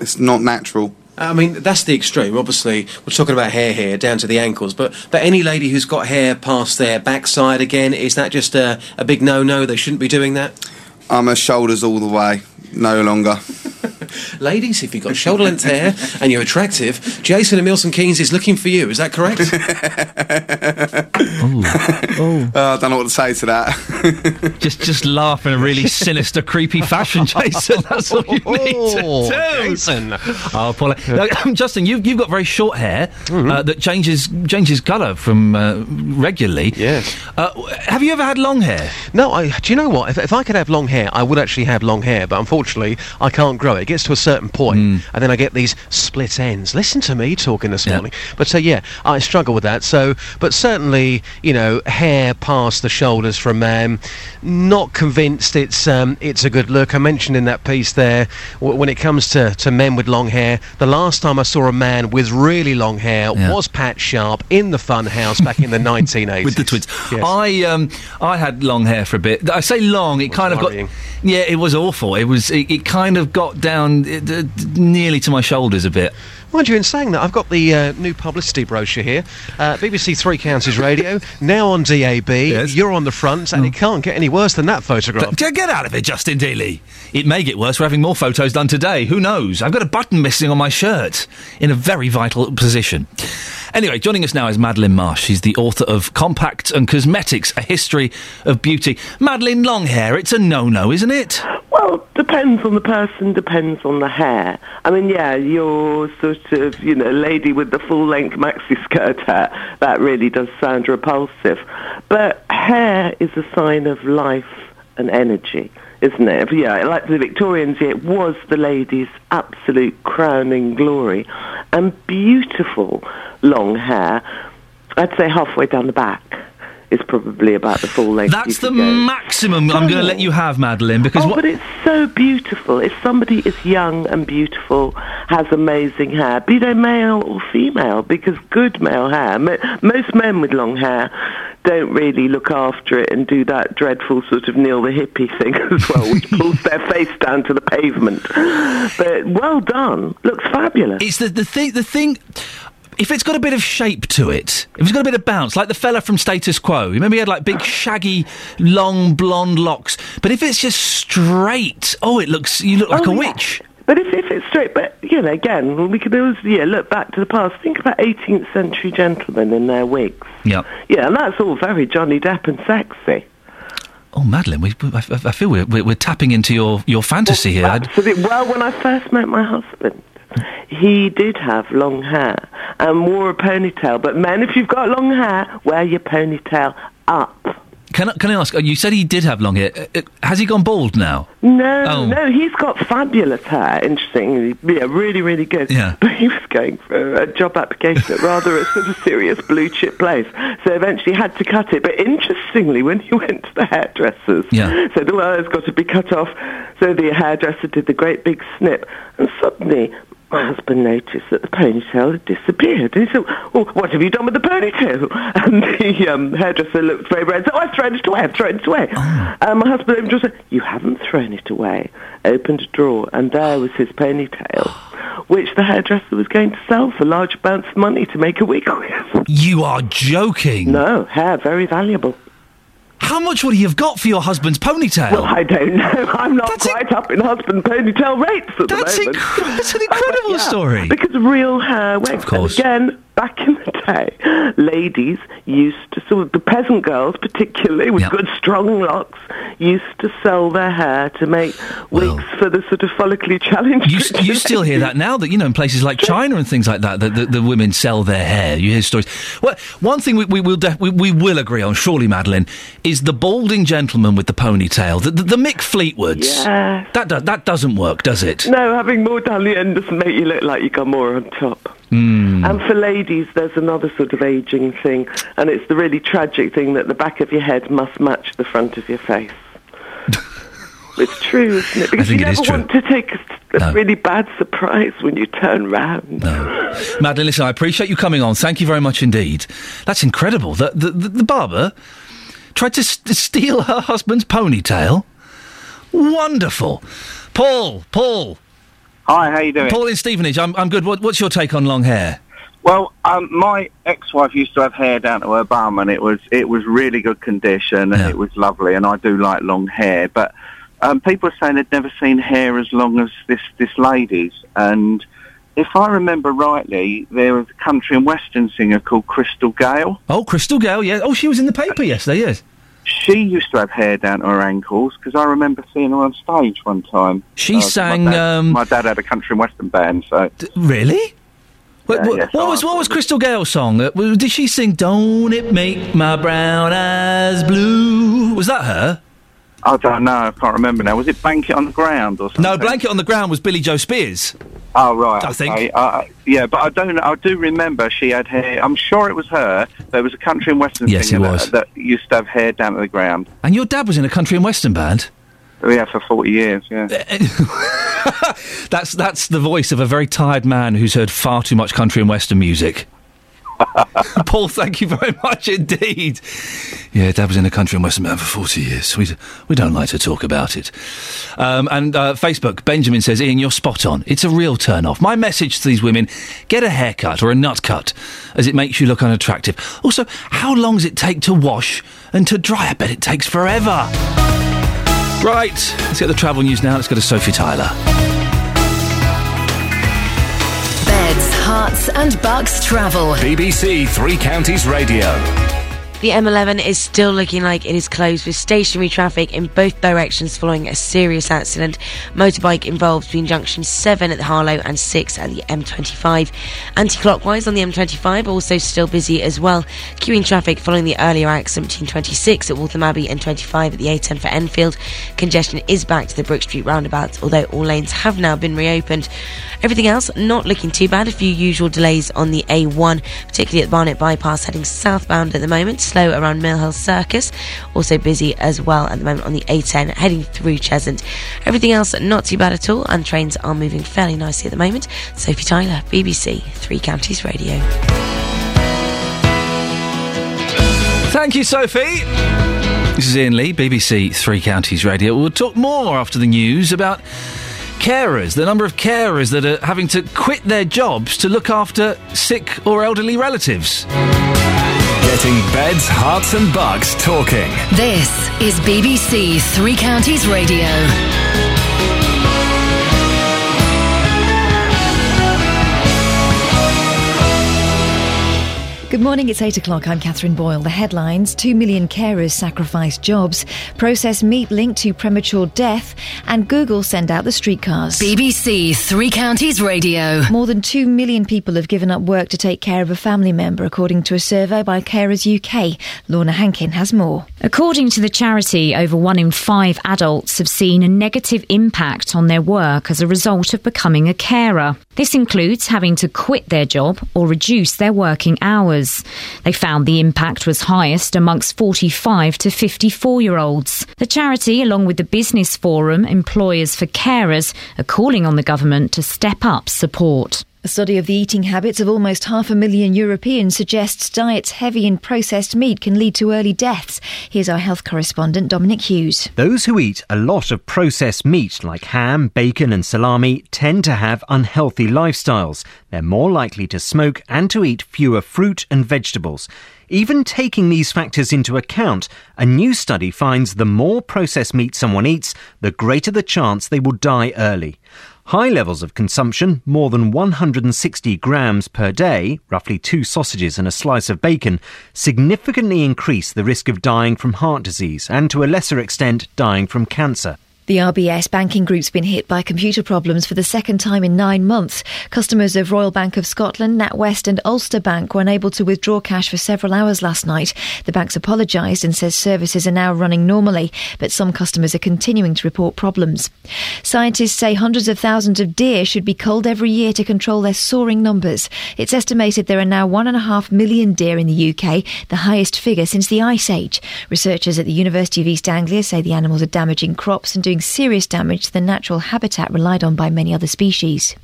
it's not natural. I mean, that's the extreme. Obviously, we're talking about hair here, down to the ankles. But but any lady who's got hair past their backside again, is that just a, a big no-no? They shouldn't be doing that. I'm a shoulders all the way, no longer. Ladies, if you've got shoulder length hair and you're attractive, Jason and Milton Keynes is looking for you. Is that correct? oh. I don't know what to say to that. just just laugh in a really sinister, creepy fashion, Jason. That's all you need to Oh, do. Jason. Oh, Paul. Now, Justin, you've, you've got very short hair uh, that changes changes colour from uh, regularly. Yes. Uh, have you ever had long hair? No, I, do you know what? If, if I could have long hair, I would actually have long hair, but unfortunately, I can't grow it. It gets to a certain point, Hmm. and then I get these split ends. Listen to me talking this morning. But so, yeah, I struggle with that. So, but certainly, you know, hair past the shoulders for a man, not convinced it's um, it's a good look. I mentioned in that piece there, w- when it comes to, to men with long hair, the last time I saw a man with really long hair Yeah. was Pat Sharp in the Fun House back in the 1980s. With the twins, Yes. I um I had long hair for a bit. I say long, it kind of got yeah, it was awful. It was it, it kind of got down uh, d- d- nearly to my shoulders a bit. Mind you, in saying that, I've got the uh, new publicity brochure here. Uh, BBC Three Counties Radio, now on DAB. You're on the front, and it can't get any worse than that photograph. G- Get out of it, Justin Dealey. It may get worse. We're having more photos done today. Who knows? I've got a button missing on my shirt in a very vital position. Anyway, joining us now is Madeline Marsh. She's the author of Compact and Cosmetics, A History of Beauty. Madeline, long hair, it's a no-no, isn't it? Well, depends on the person, depends on the hair. I mean, yeah, you're sort of, you know, lady with the full-length maxi skirt hair. That really does sound repulsive. But hair is a sign of life and energy. isn't it? Yeah, like the Victorians, it was the lady's absolute crowning glory. And beautiful long hair, I'd say halfway down the back is probably about the full length. That's the maximum I'm going to let you have, Madeline, because oh, what. but it's so beautiful. If somebody is young and beautiful, has amazing hair, be they male or female, because good male hair, mo- most men with long hair don't really look after it and do that dreadful sort of Neil the hippie thing as well, which pulls their face down to the pavement. But well done. Looks fabulous. It's the, the thing. The thing. If it's got a bit of shape to it, if it's got a bit of bounce, like the fella from Status Quo, remember he had like big, uh-huh. shaggy, long blonde locks. But if it's just straight, oh, it looks you look like Oh, a yeah. witch. But if, if it's straight, but you know, again, we could always yeah look back to the past. Think about 18th century gentlemen in their wigs. Yeah. Yeah, and that's all very Johnny Depp and sexy. Oh, Madeline, we, I, I feel we're, we're, we're tapping into your, your fantasy here. Absolutely. Well, when I first met my husband, he did have long hair and wore a ponytail. But men, if you've got long hair, wear your ponytail up. Can I, can I ask? uh, You said he did have long hair. Uh, uh, Has he gone bald now? No, Oh. no, he's got fabulous hair. Interesting, yeah, really, really good. Yeah. But he was going for a job application at rather a sort of serious blue chip place, so eventually had to cut it. But interestingly, when he went to the hairdressers, Yeah. said, "Well, it's got to be cut off." So the hairdresser did the great big snip, and suddenly. My husband noticed that the ponytail had disappeared. And he said, well, what have you done with the ponytail? And the um, hairdresser looked very red and said, oh, I've thrown it away, I've thrown it away. And my husband opened the drawer and said, you haven't thrown it away. Opened a drawer, and there was his ponytail, which the hairdresser was going to sell for large amounts of money to make a wig with. You are joking. No, hair, very valuable. How much would he have got for your husband's ponytail? Well, I don't know. I'm not quite up in husband ponytail rates at That's the moment. incre- that's an incredible Yeah, story. Because real hair wigs. Of course. And again, back in the day, ladies used to, sort of the peasant girls particularly, with good strong locks, used to sell their hair to make wigs for the sort of follically challenged. You, st- you still hear that now that you know in places like China and things like that that the, the women sell their hair. You hear stories. Well, one thing we, we will def- we, we will agree on, surely, Madeline, is the balding gentleman with the ponytail, the, the, the Mick Fleetwoods. Yes. That do- that doesn't work, does it? No, having more down the end doesn't make you look like you've got more on top. Mm. And for ladies, there's another sort of aging thing, and it's the really tragic thing that the back of your head must match the front of your face. it's true, isn't it? Because you never want to take a, a really bad surprise when you turn round. Madeline, listen, I appreciate you coming on. Thank you very much indeed. That's incredible. The the, the, the barber tried to st- steal her husband's ponytail. Wonderful. Paul, Paul. Hi, how you doing? Paul in Stevenage. I'm, I'm good. What, what's your take on long hair? Well, um, my ex-wife used to have hair down to her bum, and it was it was really good condition, and it was lovely. And I do like long hair, but um, people are saying they'd never seen hair as long as this this lady's. And if I remember rightly, there was a country and western singer called Crystal Gayle. Oh, Crystal Gayle, yeah. Oh, she was in the paper yesterday, yes. She used to have hair down to her ankles because I remember seeing her on stage one time. She Uh, sang, My dad, um, my dad had a country and western band, so Really? What, Yeah, what, yes, what was what was Crystal Gayle's song? Uh, did she sing "Don't It Make My Brown Eyes Blue"? Was that her? I don't know. I can't remember now. Was it Blanket on the Ground or something? No, "Blanket on the Ground" was Billie Jo Spears. Oh right, I think. okay. Uh, yeah, but I don't. I do remember she had hair. I'm sure it was her. There was a country and western Yes, singer it was. That, that used to have hair down to the ground. And your dad was in a country and western band. Yeah, for forty years. Yeah. That's that's the voice of a very tired man who's heard far too much country and western music. Paul, thank you very much indeed. Yeah, Dad was in the country and western band for 40 years. We, we don't like to talk about it. Um, and uh, Facebook, Benjamin says, Iain, you're spot on. It's a real turn off. My message to these women get a haircut or a nut cut, as it makes you look unattractive. Also, how long does it take to wash and to dry? I bet it takes forever. Right, let's get the travel news now. Let's go to Sophie Tyler. And bucks travel. BBC Three Counties Radio. The M11 is still looking like it is closed with stationary traffic in both directions following a serious accident. Motorbike involved between junction 7 at the Harlow and 6 at the M25. Anti clockwise on the M25 also still busy as well. Queuing traffic following the earlier accident between 26 at Waltham Abbey and 25 at the A10 for Enfield. Congestion is back to the Brook Street roundabout, although all lanes have now been reopened. Everything else not looking too bad. A few usual delays on the A1, particularly at Barnet bypass heading southbound at the moment. Slow around Mill Hill Circus. Also busy as well at the moment on the A10 heading through Cheshunt. Everything else not too bad at all, and trains are moving fairly nicely at the moment. Sophie Tyler, BBC Three Counties Radio. Thank you, Sophie. This is Iain Lee, BBC Three Counties Radio. We'll talk more after the news about carers, the number of carers that are having to quit their jobs to look after sick or elderly relatives. Getting beds, herts, and bucks talking. This is BBC Three Counties Radio. Good morning, it's 8 o'clock. I'm Catherine Boyle. The headlines 2 million carers sacrifice jobs, processed meat linked to premature death, and Google send out the streetcars. BBC Three Counties Radio. More than 2 million people have given up work to take care of a family member, according to a survey by Carers UK. Lorna Hankin has more. According to the charity, over one in five adults have seen a negative impact on their work as a result of becoming a carer. This includes having to quit their job or reduce their working hours. They found the impact was highest amongst 45 to 54 year olds. The charity, along with the Business Forum, Employers for Carers, are calling on the government to step up support. A study of the eating habits of almost half a million Europeans suggests diets heavy in processed meat can lead to early deaths. Here's our health correspondent, Dominic Hughes. Those who eat a lot of processed meat, like ham, bacon, and salami, tend to have unhealthy lifestyles. They're more likely to smoke and to eat fewer fruit and vegetables. Even taking these factors into account, a new study finds the more processed meat someone eats, the greater the chance they will die early. High levels of consumption, more than 160 grams per day, roughly two sausages and a slice of bacon, significantly increase the risk of dying from heart disease and to a lesser extent dying from cancer. The RBS banking group's been hit by computer problems for the second time in nine months. Customers of Royal Bank of Scotland, NatWest, and Ulster Bank were unable to withdraw cash for several hours last night. The banks apologised and says services are now running normally, but some customers are continuing to report problems. Scientists say hundreds of thousands of deer should be culled every year to control their soaring numbers. It's estimated there are now one and a half million deer in the UK, the highest figure since the Ice Age. Researchers at the University of East Anglia say the animals are damaging crops and doing serious damage to the natural habitat relied on by many other species.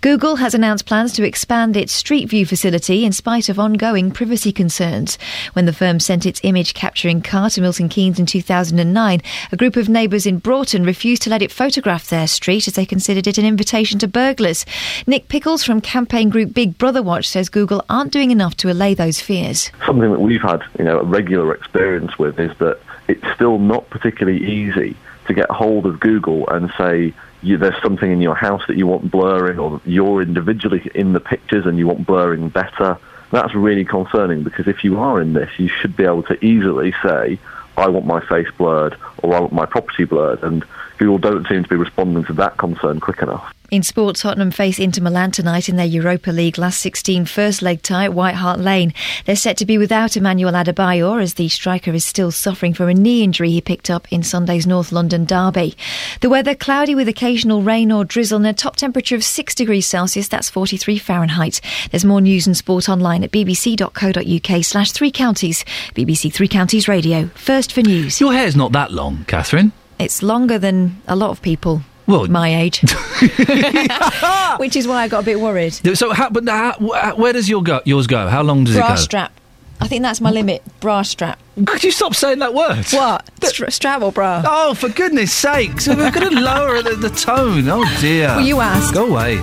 Google has announced plans to expand its Street View facility in spite of ongoing privacy concerns. When the firm sent its image capturing car to Milton Keynes in 2009, a group of neighbours in Broughton refused to let it photograph their street as they considered it an invitation to burglars. Nick Pickles from campaign group Big Brother Watch says Google aren't doing enough to allay those fears. Something that we've had, you know, a regular experience with is that it's still not particularly easy to get hold of Google and say, you, there's something in your house that you want blurring, or you're individually in the pictures and you want blurring better. That's really concerning because if you are in this, you should be able to easily say, I want my face blurred or I want my property blurred. And Google don't seem to be responding to that concern quick enough. In sports, Tottenham face Inter Milan tonight in their Europa League last 16 first leg tie at White Hart Lane. They're set to be without Emmanuel Adebayor as the striker is still suffering from a knee injury he picked up in Sunday's North London derby. The weather cloudy with occasional rain or drizzle and a top temperature of 6 degrees Celsius, that's 43 Fahrenheit. There's more news and sport online at bbc.co.uk slash three counties. BBC Three Counties Radio. First for news. Your hair's not that long, Catherine. It's longer than a lot of people. Well, my age, which is why I got a bit worried. So, how, but how, where does your go, yours go? How long does Bra it go? Bra strap. I think that's my limit. Bra strap. Could you stop saying that word? What? Stra- strap or bra? Oh, for goodness sakes! We're going to lower the, the tone. Oh dear. Well, you asked. Go away.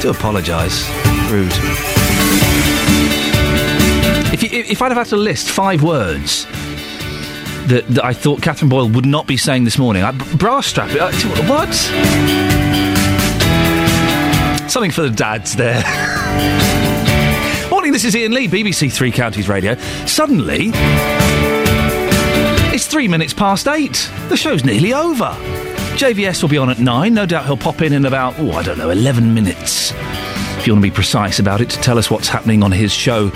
Do apologise. Rude. If, you, if I'd have had to list five words that, that I thought Catherine Boyle would not be saying this morning, I, bra strap. Uh, what? Something for the dads there. Morning, this is Iain Lee, BBC Three Counties Radio. Suddenly, it's three minutes past eight. The show's nearly over. JVS will be on at nine. No doubt he'll pop in in about, oh, I don't know, 11 minutes. If you want to be precise about it, to tell us what's happening on his show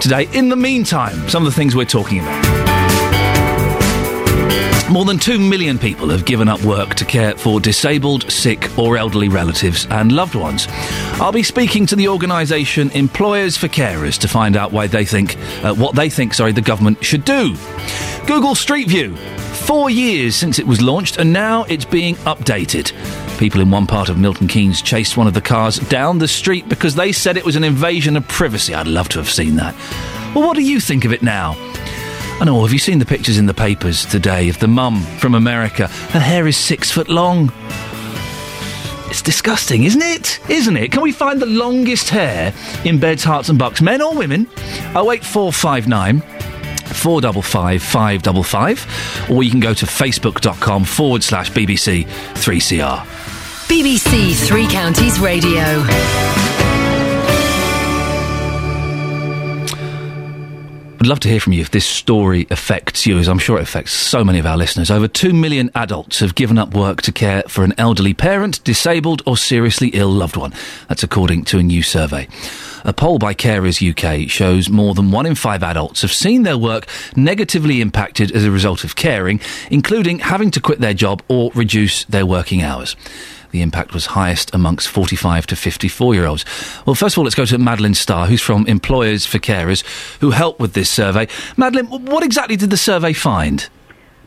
today. In the meantime, some of the things we're talking about. More than 2 million people have given up work to care for disabled, sick, or elderly relatives and loved ones. I'll be speaking to the organisation Employers for Carers to find out why they think, uh, what they think, sorry, the government should do. Google Street View. Four years since it was launched, and now it's being updated. People in one part of Milton Keynes chased one of the cars down the street because they said it was an invasion of privacy. I'd love to have seen that. Well, what do you think of it now? I know, have you seen the pictures in the papers today of the mum from America? Her hair is six foot long. It's disgusting, isn't it? Isn't it? Can we find the longest hair in beds, herts, and bucks, men or women? 08459 455 555, or you can go to facebook.com forward slash BBC 3CR. BBC Three Counties Radio. I'd love to hear from you if this story affects you, as I'm sure it affects so many of our listeners. Over 2 million adults have given up work to care for an elderly parent, disabled, or seriously ill loved one. That's according to a new survey. A poll by Carers UK shows more than one in five adults have seen their work negatively impacted as a result of caring, including having to quit their job or reduce their working hours. The impact was highest amongst 45 to 54 year olds. Well, first of all, let's go to Madeline Starr, who's from Employers for Carers, who helped with this survey. Madeline, what exactly did the survey find?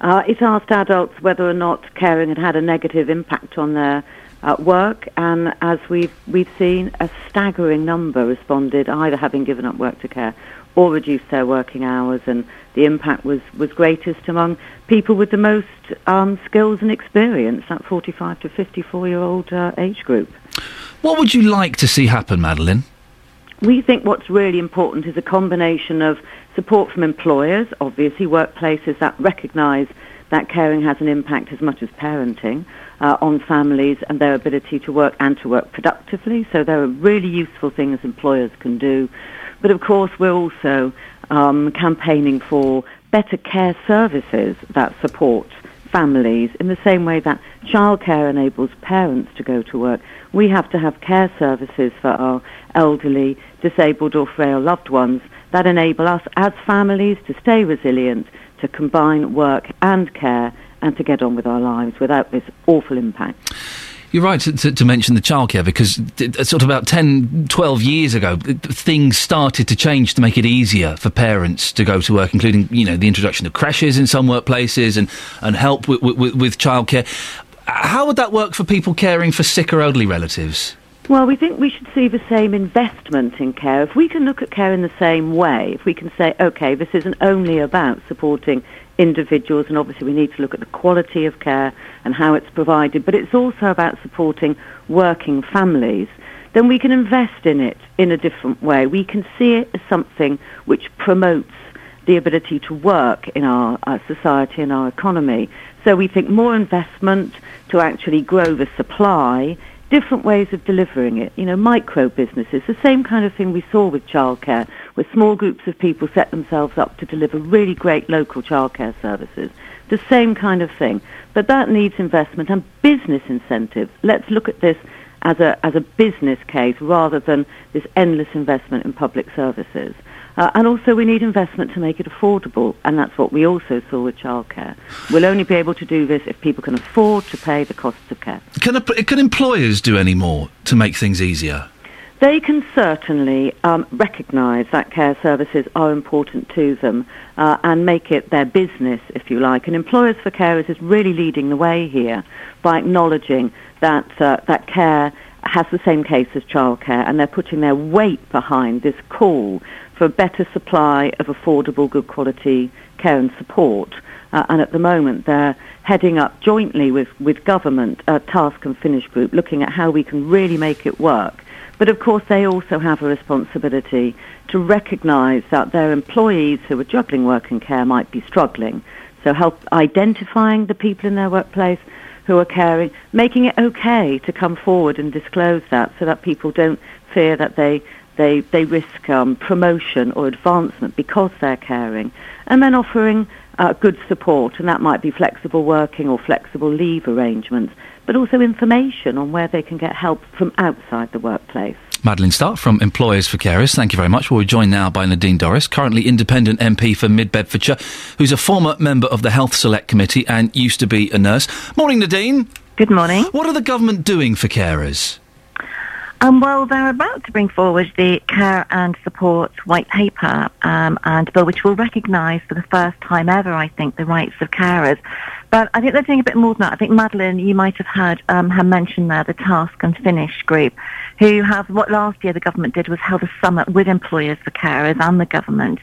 Uh, it asked adults whether or not caring had had a negative impact on their uh, work, and as we've we've seen, a staggering number responded either having given up work to care or reduced their working hours, and the impact was, was greatest among people with the most um, skills and experience, that 45 to 54 year old uh, age group. What would you like to see happen, Madeline? We think what's really important is a combination of support from employers, obviously workplaces that recognise that caring has an impact as much as parenting uh, on families and their ability to work and to work productively. So there are really useful things employers can do. But of course, we're also um, campaigning for better care services that support families in the same way that childcare enables parents to go to work. We have to have care services for our elderly, disabled or frail loved ones that enable us as families to stay resilient, to combine work and care and to get on with our lives without this awful impact. You're right to, to, to mention the childcare because sort of about 10, 12 years ago, things started to change to make it easier for parents to go to work, including, you know, the introduction of creches in some workplaces and, and help with, with, with childcare. How would that work for people caring for sick or elderly relatives? Well, we think we should see the same investment in care. If we can look at care in the same way, if we can say, okay, this isn't only about supporting individuals, and obviously we need to look at the quality of care and how it's provided, but it's also about supporting working families, then we can invest in it in a different way. We can see it as something which promotes the ability to work in our, our society and our economy. So we think more investment to actually grow the supply different ways of delivering it. You know, micro businesses, the same kind of thing we saw with childcare, where small groups of people set themselves up to deliver really great local childcare services. The same kind of thing. But that needs investment and business incentives. Let's look at this as a, as a business case rather than this endless investment in public services. Uh, and also we need investment to make it affordable, and that's what we also saw with childcare. We'll only be able to do this if people can afford to pay the costs of care. Can, can employers do any more to make things easier? They can certainly um, recognise that care services are important to them uh, and make it their business, if you like. And Employers for Carers is really leading the way here by acknowledging that uh, that care has the same case as childcare, and they're putting their weight behind this call for a better supply of affordable, good quality care and support. Uh, and at the moment, they're heading up jointly with, with government a task and finish group looking at how we can really make it work. But of course, they also have a responsibility to recognise that their employees who are juggling work and care might be struggling. So help identifying the people in their workplace who are caring, making it okay to come forward and disclose that so that people don't fear that they They, they risk um, promotion or advancement because they're caring. And then offering uh, good support, and that might be flexible working or flexible leave arrangements, but also information on where they can get help from outside the workplace. Madeline Starr from Employers for Carers, thank you very much. We're joined now by Nadine Dorries, currently independent MP for Mid Bedfordshire, who's a former member of the Health Select Committee and used to be a nurse. Morning, Nadine. Good morning. What are the government doing for carers? Um, well, they're about to bring forward the Care and Support White Paper um, and bill, which will recognise for the first time ever, I think, the rights of carers. But I think they're doing a bit more than that. I think Madeline, you might have heard um, her mention there, the Task and Finish group, who have what last year the government did was held a summit with employers the carers and the government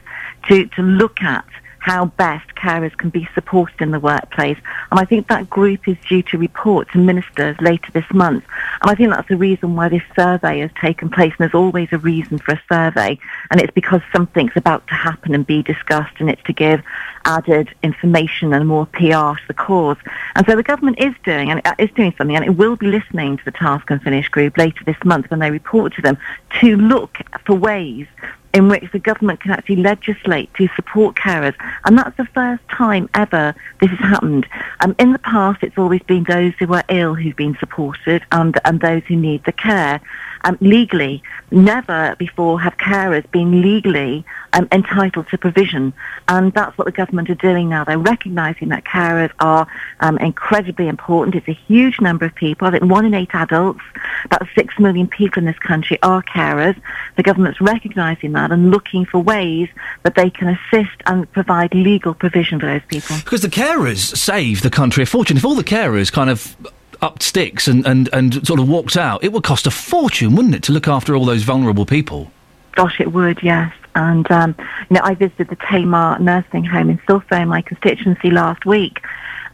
to to look at how best carers can be supported in the workplace. And I think that group is due to report to ministers later this month. And I think that's the reason why this survey has taken place. And there's always a reason for a survey. And it's because something's about to happen and be discussed and it's to give added information and more PR to the cause. And so the government is doing, and is doing something, and it will be listening to the Task and Finish group later this month when they report to them to look for ways in which the government can actually legislate to support carers. And that's the first time ever this has happened. Um, in the past, it's always been those who are ill who've been supported and, and those who need the care. Um, legally, never before have carers been legally um, entitled to provision. And that's what the government are doing now. They're recognising that carers are um, incredibly important. It's a huge number of people. I think one in eight adults, about six million people in this country are carers. The government's recognising that and looking for ways that they can assist and provide legal provision for those people. Because the carers save the country a fortune. If all the carers kind of upped sticks and, and, and sort of walked out, it would cost a fortune, wouldn't it, to look after all those vulnerable people? Gosh, it would, yes. And, um, you know, I visited the Tamar nursing home in Silfo, my constituency, last week.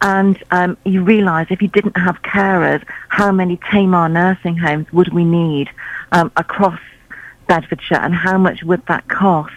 And um, you realise if you didn't have carers, how many Tamar nursing homes would we need um, across Bedfordshire and how much would that cost?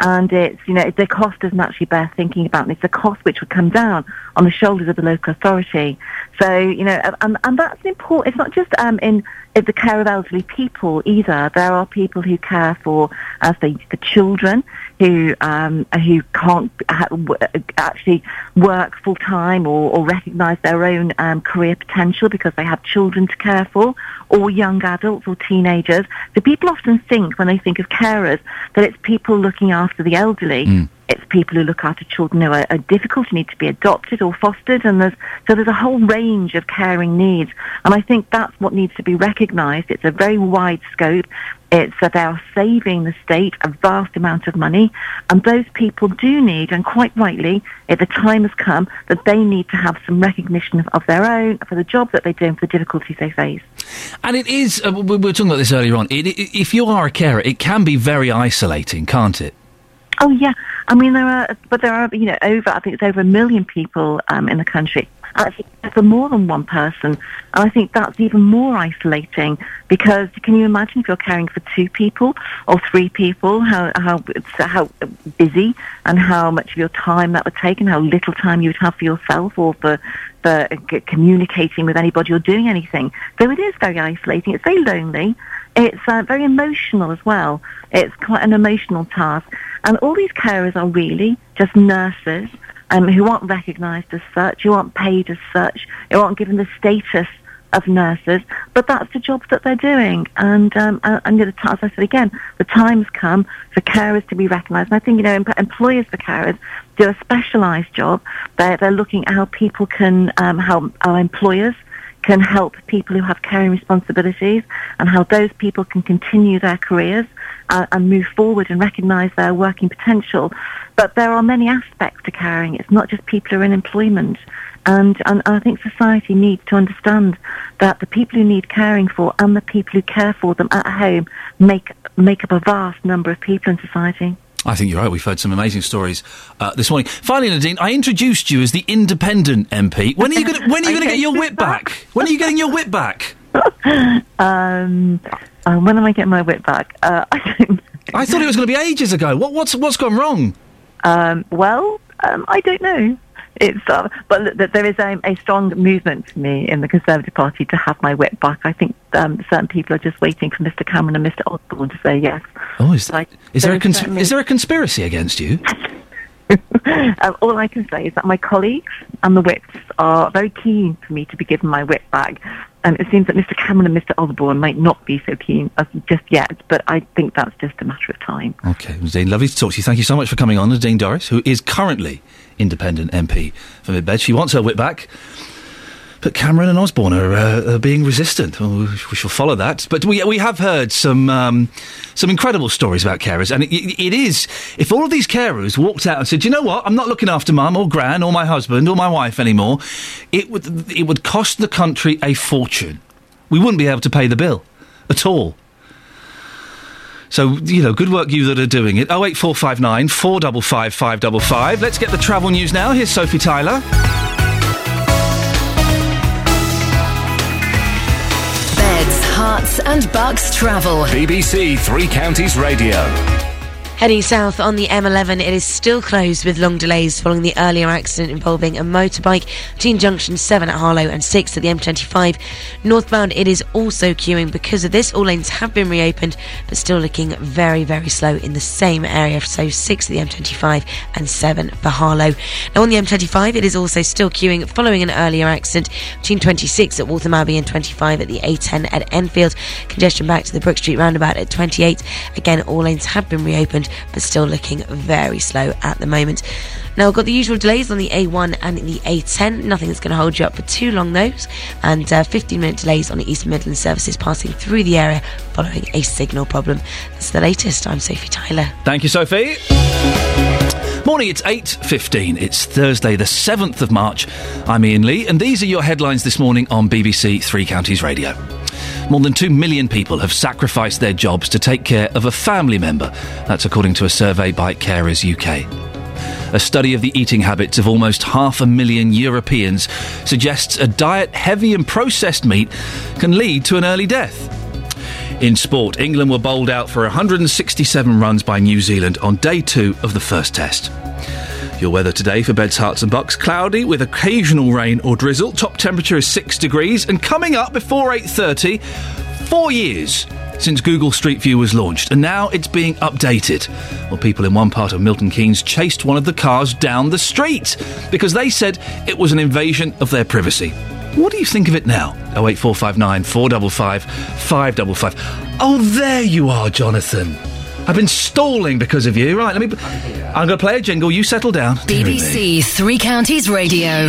And it's, you know, the cost doesn't actually bear thinking about. It's a cost which would come down on the shoulders of the local authority. So, you know, and, and that's important. It's not just um, in, in the care of elderly people either. There are people who care for, uh, the, the children who um, who can't ha- w- actually work full time or, or recognise their own um, career potential because they have children to care for, or young adults or teenagers. So people often think when they think of carers that it's people looking after the elderly. It's people who look after children who are, are difficult, who need to be adopted or fostered, and there's so there's a whole range of caring needs. And I think that's what needs to be recognised. It's a very wide scope. It's that they are saving the state a vast amount of money, and those people do need, and quite rightly, if the time has come, that they need to have some recognition of, of their own for the job that they do and for the difficulties they face. And it is, uh, we were talking about this earlier on, it, it, if you are a carer, it can be very isolating, can't it? Oh yeah, I mean there are, but there are you know over I think it's over a million people um, in the country. Actually, for more than one person, and I think that's even more isolating because can you imagine if you're caring for two people or three people, how how how busy and how much of your time that would take, and how little time you would have for yourself or for for communicating with anybody or doing anything. So it is very isolating. It's very lonely. It's uh, very emotional as well. It's quite an emotional task. And all these carers are really just nurses um, who aren't recognised as such, who aren't paid as such, who aren't given the status of nurses, but that's the job that they're doing. And, um, and, as I said again, the time's come for carers to be recognised. And I think, you know, em- employers for carers do a specialised job. They're, they're looking at how people can, um, how our employers can help people who have caring responsibilities and how those people can continue their careers uh, and move forward and recognise their working potential. But there are many aspects to caring. It's not just people who are in employment. And, and I think society needs to understand that the people who need caring for and the people who care for them at home make, make up a vast number of people in society. I think you're right. We've heard some amazing stories uh, this morning. Finally, Nadine, I introduced you as the independent MP. When are you going? When are you going to get your whip back? When are you getting your whip back? um, uh, when am I getting my whip back? Uh, I don't I thought it was going to be ages ago. What, what's what's gone wrong? Um, well, um, I don't know. it's uh, but th- there is a, a strong movement for me in the Conservative Party to have my whip back. I think um, certain people are just waiting for Mr. Cameron and Mr. Osborne to say yes. Oh, is, Like, is there a cons- certainly- is there a conspiracy against you? Um, all I can say is that my colleagues and the whips are very keen for me to be given my whip back. Um, it seems that Mr. Cameron and Mr. Osborne might not be so keen as just yet, but I think that's just a matter of time. Okay, Dean, lovely to talk to you. Thank you so much for coming on. Dean Dorries, who is currently independent MP for Midbed, she wants her whip back. But Cameron and Osborne are, uh, are being resistant. We shall follow that. But we we have heard some um, some incredible stories about carers, and it, it is if all of these carers walked out and said, "You know what? I'm not looking after mum or gran or my husband or my wife anymore," it would it would cost the country a fortune. We wouldn't be able to pay the bill at all. So, you know, good work you that are doing it. 08459 455 555. Let's get the travel news now. Here's Sophie Tyler. And bucks travel. BBC Three Counties Radio. Heading south on the M11, it is still closed with long delays following the earlier accident involving a motorbike between junction 7 at Harlow and 6 at the M25. Northbound, it is also queuing because of this. All lanes have been reopened, but still looking very, very slow in the same area. So 6 at the M25 and 7 for Harlow. Now on the M25, it is also still queuing following an earlier accident between 26 at Waltham Abbey and 25 at the A10 at Enfield. Congestion back to the Brook Street roundabout at 28. Again, all lanes have been reopened, but still looking very slow at the moment. Now, we've got the usual delays on the A1 and the A10. Nothing that's going to hold you up for too long, those. And uh, 15 minute delays on the East Midland services passing through the area following a signal problem. That's the latest. I'm Sophie Tyler. Thank you, Sophie. Morning, it's 8.15. It's Thursday, the 7th of March. I'm Iain Lee, and these are your headlines this morning on BBC Three Counties Radio. More than 2 million people have sacrificed their jobs to take care of a family member. That's according to a survey by Carers UK. A study of the eating habits of almost half a million Europeans suggests a diet heavy in processed meat can lead to an early death. In sport, England were bowled out for 167 runs by New Zealand on day two of the first test. Your weather today for Beds, Herts and Bucks cloudy with occasional rain or drizzle. Top temperature is 6 degrees and coming up before 8:30 4 years since Google Street View was launched and now it's being updated. Well, people in one part of Milton Keynes chased one of the cars down the street because they said it was an invasion of their privacy. What do you think of it now? 08459 455 555. Oh, there you are, Jonathan. I've been stalling because of you. Right, let me. I'm going to play a jingle. You settle down. BBC Three Counties Radio.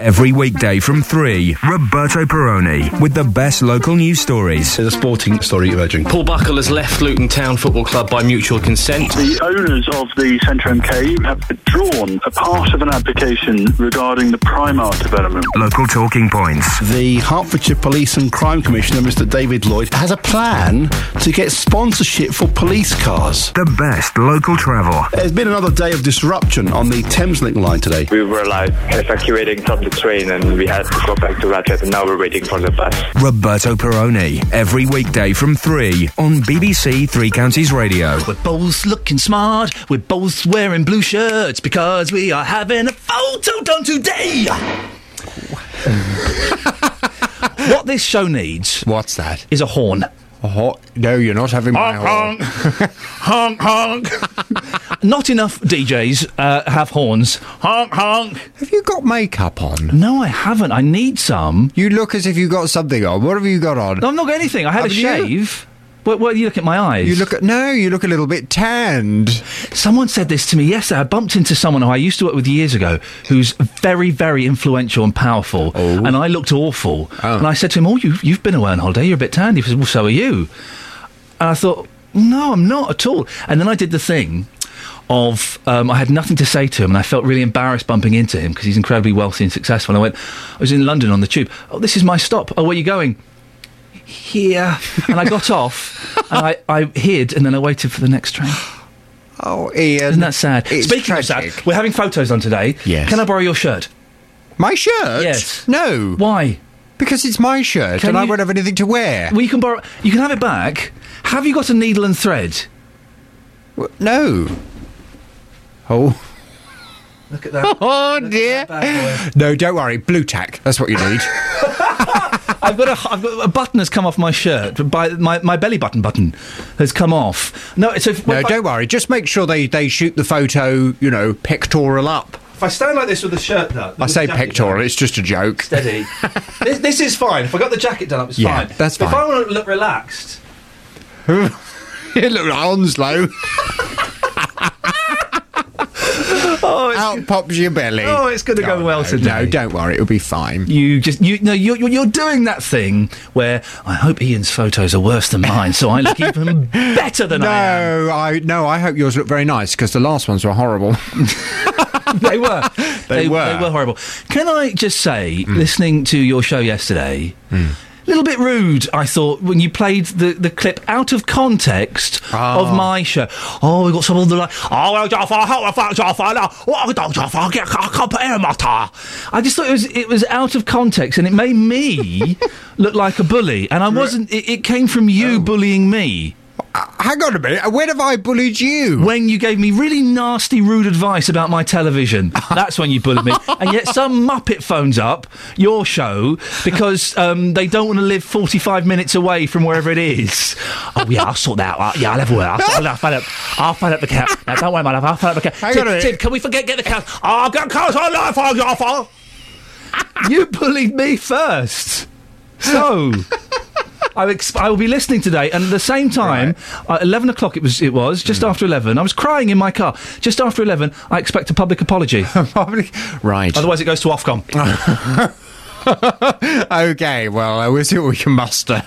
Every weekday from 3, Roberto Perrone with the best local news stories. There's a sporting story emerging. Paul Buckle has left Luton Town Football Club by mutual consent. The owners of the Centre MK have withdrawn a part of an application regarding the Primark development. Local talking points. The Hertfordshire Police and Crime Commissioner, Mr. David Lloyd, has a plan to get sponsorship for police cars. The best local travel. There's been another day of disruption on the Thameslink line today. We were like evacuating from the train and we had to go back to Radlett and now we're waiting for the bus. Roberto Perrone, every weekday from 3 on BBC Three Counties Radio. We're both looking smart. We're both wearing blue shirts because we are having a photo done today. what this show needs. What's that? Is a horn. Oh, no, you're not having my horn. honk, honk. Not enough DJs uh, have horns. Honk, honk. Have you got makeup on? No, I haven't. I need some. You look as if you got something on. What have you got on? No, I've not got anything. I had Haven't a you? shave. What, what, you look at my eyes. You look at no. You look a little bit tanned. Someone said this to me yesterday. I bumped into someone who I used to work with years ago, who's very, very influential and powerful, Oh. and I looked awful. Oh. And I said to him, "Oh, you, you've been away on holiday. You're a bit tanned." He said, "Well, so are you." And I thought, "No, I'm not at all." And then I did the thing of um, I had nothing to say to him, and I felt really embarrassed bumping into him because he's incredibly wealthy and successful. And I went, I was in London on the tube. Oh, this is my stop. Oh, where are you going? Here. And I got off, and I, I hid, and then I waited for the next train. Oh, Iain. Isn't that sad? It's Speaking of tragic. sad, we're having photos on today. Yes. Can I borrow your shirt? My shirt? Yes. No. Why? Because it's my shirt, Can and I you- won't have anything to wear. Well, you can borrow. You can have it back. Have you got a needle and thread? No. Oh. Look at that. Oh dear. No, don't worry. Blue tack. That's what you need. I've got a I've got a button has come off my shirt. By my, my belly button button has come off. No, it's a, no, don't worry. Just make sure they, they shoot the photo, you know, pectoral up. If I stand like this with the shirt done, I say pectoral, it's just a joke. Steady. this, this is fine. If I got the jacket done up, it's Yeah, fine. that's But If. I want to look relaxed, you look like Onslow. Out pops your belly. Oh, it's gonna go well no, today. No, don't worry, it'll be fine. you just you no you're, you're you're doing that thing where I hope Iain's photos are worse than mine, so I look even better than no, I am. No, I no, I hope yours look very nice because the last ones were horrible. they were. They were. Hmm. They were horrible. Can I just say, listening to your show yesterday, a little bit rude, I thought, when you played the, the clip out of context Ah. of my show. Oh, we got some of the like, oh, well, Jafar, how the fuck, Jafar, now, what have I done, Jafar? I can't- I can't air my tire. I just thought it was it was out of context, and it made me look like a bully, and I wasn't. It, it came from you Oh. bullying me. Hang on a minute. When have I bullied you? When you gave me really nasty, rude advice about my television. That's when you bullied me. And yet some Muppet phones up your show because um, they don't want to live 45 minutes away from wherever it is. Oh, yeah, I'll sort that out. Yeah, I'll have a word. I'll, I'll, I'll phone up. I'll phone up the cat. No, don't worry, my love. I'll phone up the cat. Hang Tim, on a minute. Tim, can we forget get the cat? Oh, I'll get cars on life, I'll phone. You bullied me first. So. I, ex- I will be listening today, and at the same time, uh, eleven o'clock. It was. It was just after eleven. I was crying in my car. Just after eleven, I expect a public apology. public, right? Otherwise, it goes to Ofcom. okay, well, uh, we'll see what we can muster.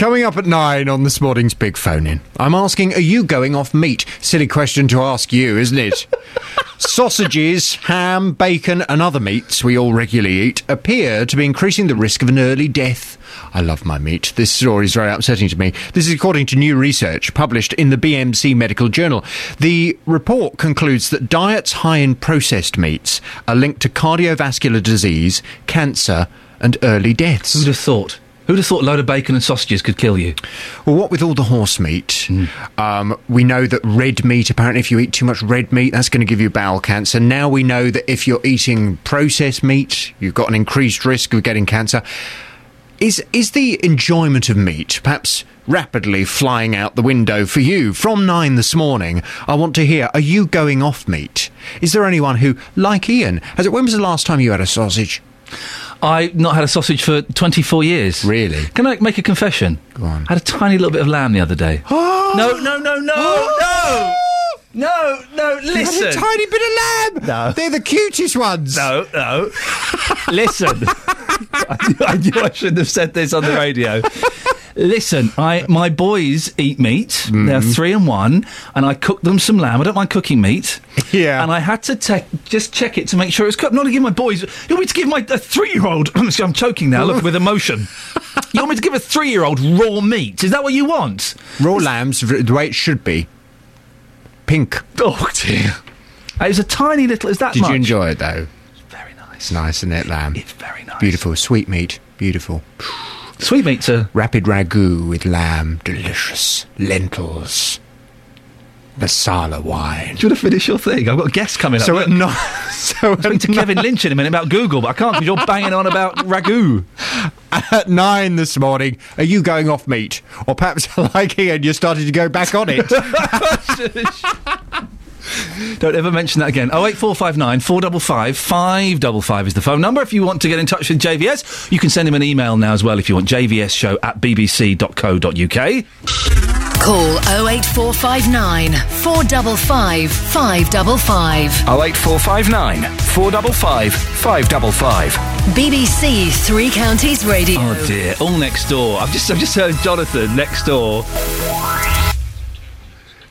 Coming up at nine on this morning's big phone in. I'm asking, are you going off meat? Silly question to ask you, isn't it? Sausages, ham, bacon, and other meats we all regularly eat appear to be increasing the risk of an early death. I love my meat. This story is very upsetting to me. This is according to new research published in the BMC Medical Journal. The report concludes that diets high in processed meats are linked to cardiovascular disease, cancer, and early deaths. Who'd have thought? Who'd have thought a load of bacon and sausages could kill you? Well, what with all the horse meat? Um, we know that red meat, apparently, if you eat too much red meat, that's going to give you bowel cancer. Now we know that if you're eating processed meat, you've got an increased risk of getting cancer. Is, is the enjoyment of meat perhaps rapidly flying out the window for you? From nine this morning, I want to hear are you going off meat? Is there anyone who, like Iain, has it, when was the last time you had a sausage? I've not had a sausage for 24 years. Really? Can I make a confession? Go on. I had a tiny little bit of lamb the other day. no, no, no, no, no! No, no, listen. Had a tiny bit of lamb. No. They're the cutest ones. No, no. Listen. I, knew, I knew I shouldn't have said this on the radio. Listen, I my boys eat meat. They're mm. three and one, and I cooked them some lamb. I don't mind cooking meat. Yeah. And I had to te- just check it to make sure it was cooked. Not to give my boys. You want me to give my a three-year-old? I'm choking now. Look with emotion. You want me to give a three-year-old raw meat? Is that what you want? Raw lambs, the way it should be. Pink. Oh dear. It was a tiny little. Is that Did much? you enjoy it though? It's Very nice. It's nice, isn't it, lamb? It's very nice. Beautiful. Sweet meat. Beautiful. Sweetmeats are Rapid ragu with lamb. Delicious. Lentils. Marsala wine. Do you want to finish your thing? I've got a guest coming up. So at nine. So at to Kevin Lynch in a minute about Google, but I can't because you're banging on about ragu. At nine this morning, are you going off meat? Or perhaps like Iain, you're starting to go back on it. Don't ever mention that again. Oh eight four five nine four double five five double five is the phone number. If you want to get in touch with JVS, you can send him an email now as well if you want. JVS show at bbc.co.uk. Call 08459 455 555. 08459 455 555. BBC Three Counties Radio. Oh dear, all next door. I've just I've just heard Jonathan next door.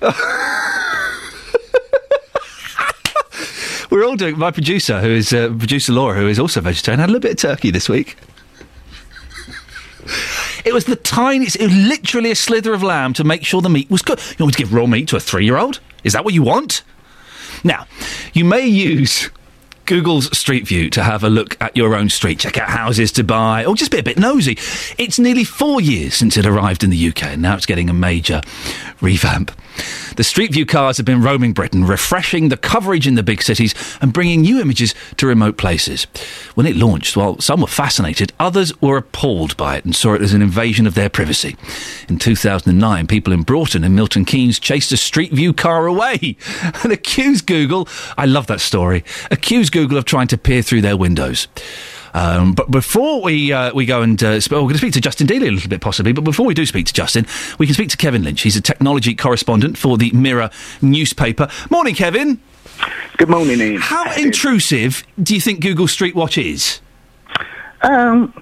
We're all doing. My producer, who is uh, producer Laura, who is also vegetarian, had a little bit of turkey this week. It was the tiniest, it was literally a slither of lamb to make sure the meat was good. You want to give raw meat to a three-year-old? Is that what you want? Now, you may use Google's Street View to have a look at your own street, check out houses to buy, or just be a bit nosy. It's nearly four years since it arrived in the UK, and now it's getting a major revamp. The Street View cars have been roaming Britain, refreshing the coverage in the big cities and bringing new images to remote places. When it launched, while some were fascinated, others were appalled by it and saw it as an invasion of their privacy. In 2009, people in Broughton and Milton Keynes chased a Street View car away and accused Google, I love that story, accused Google of trying to peer through their windows. Um, but before we uh, we go and uh, sp- oh, we're going to speak to Justin Daly a little bit possibly. But before we do speak to Justin, we can speak to Kevin Lynch. He's a technology correspondent for the Mirror newspaper. Morning, Kevin. Good morning, Iain. How intrusive do you think Google Street Watch is? Um,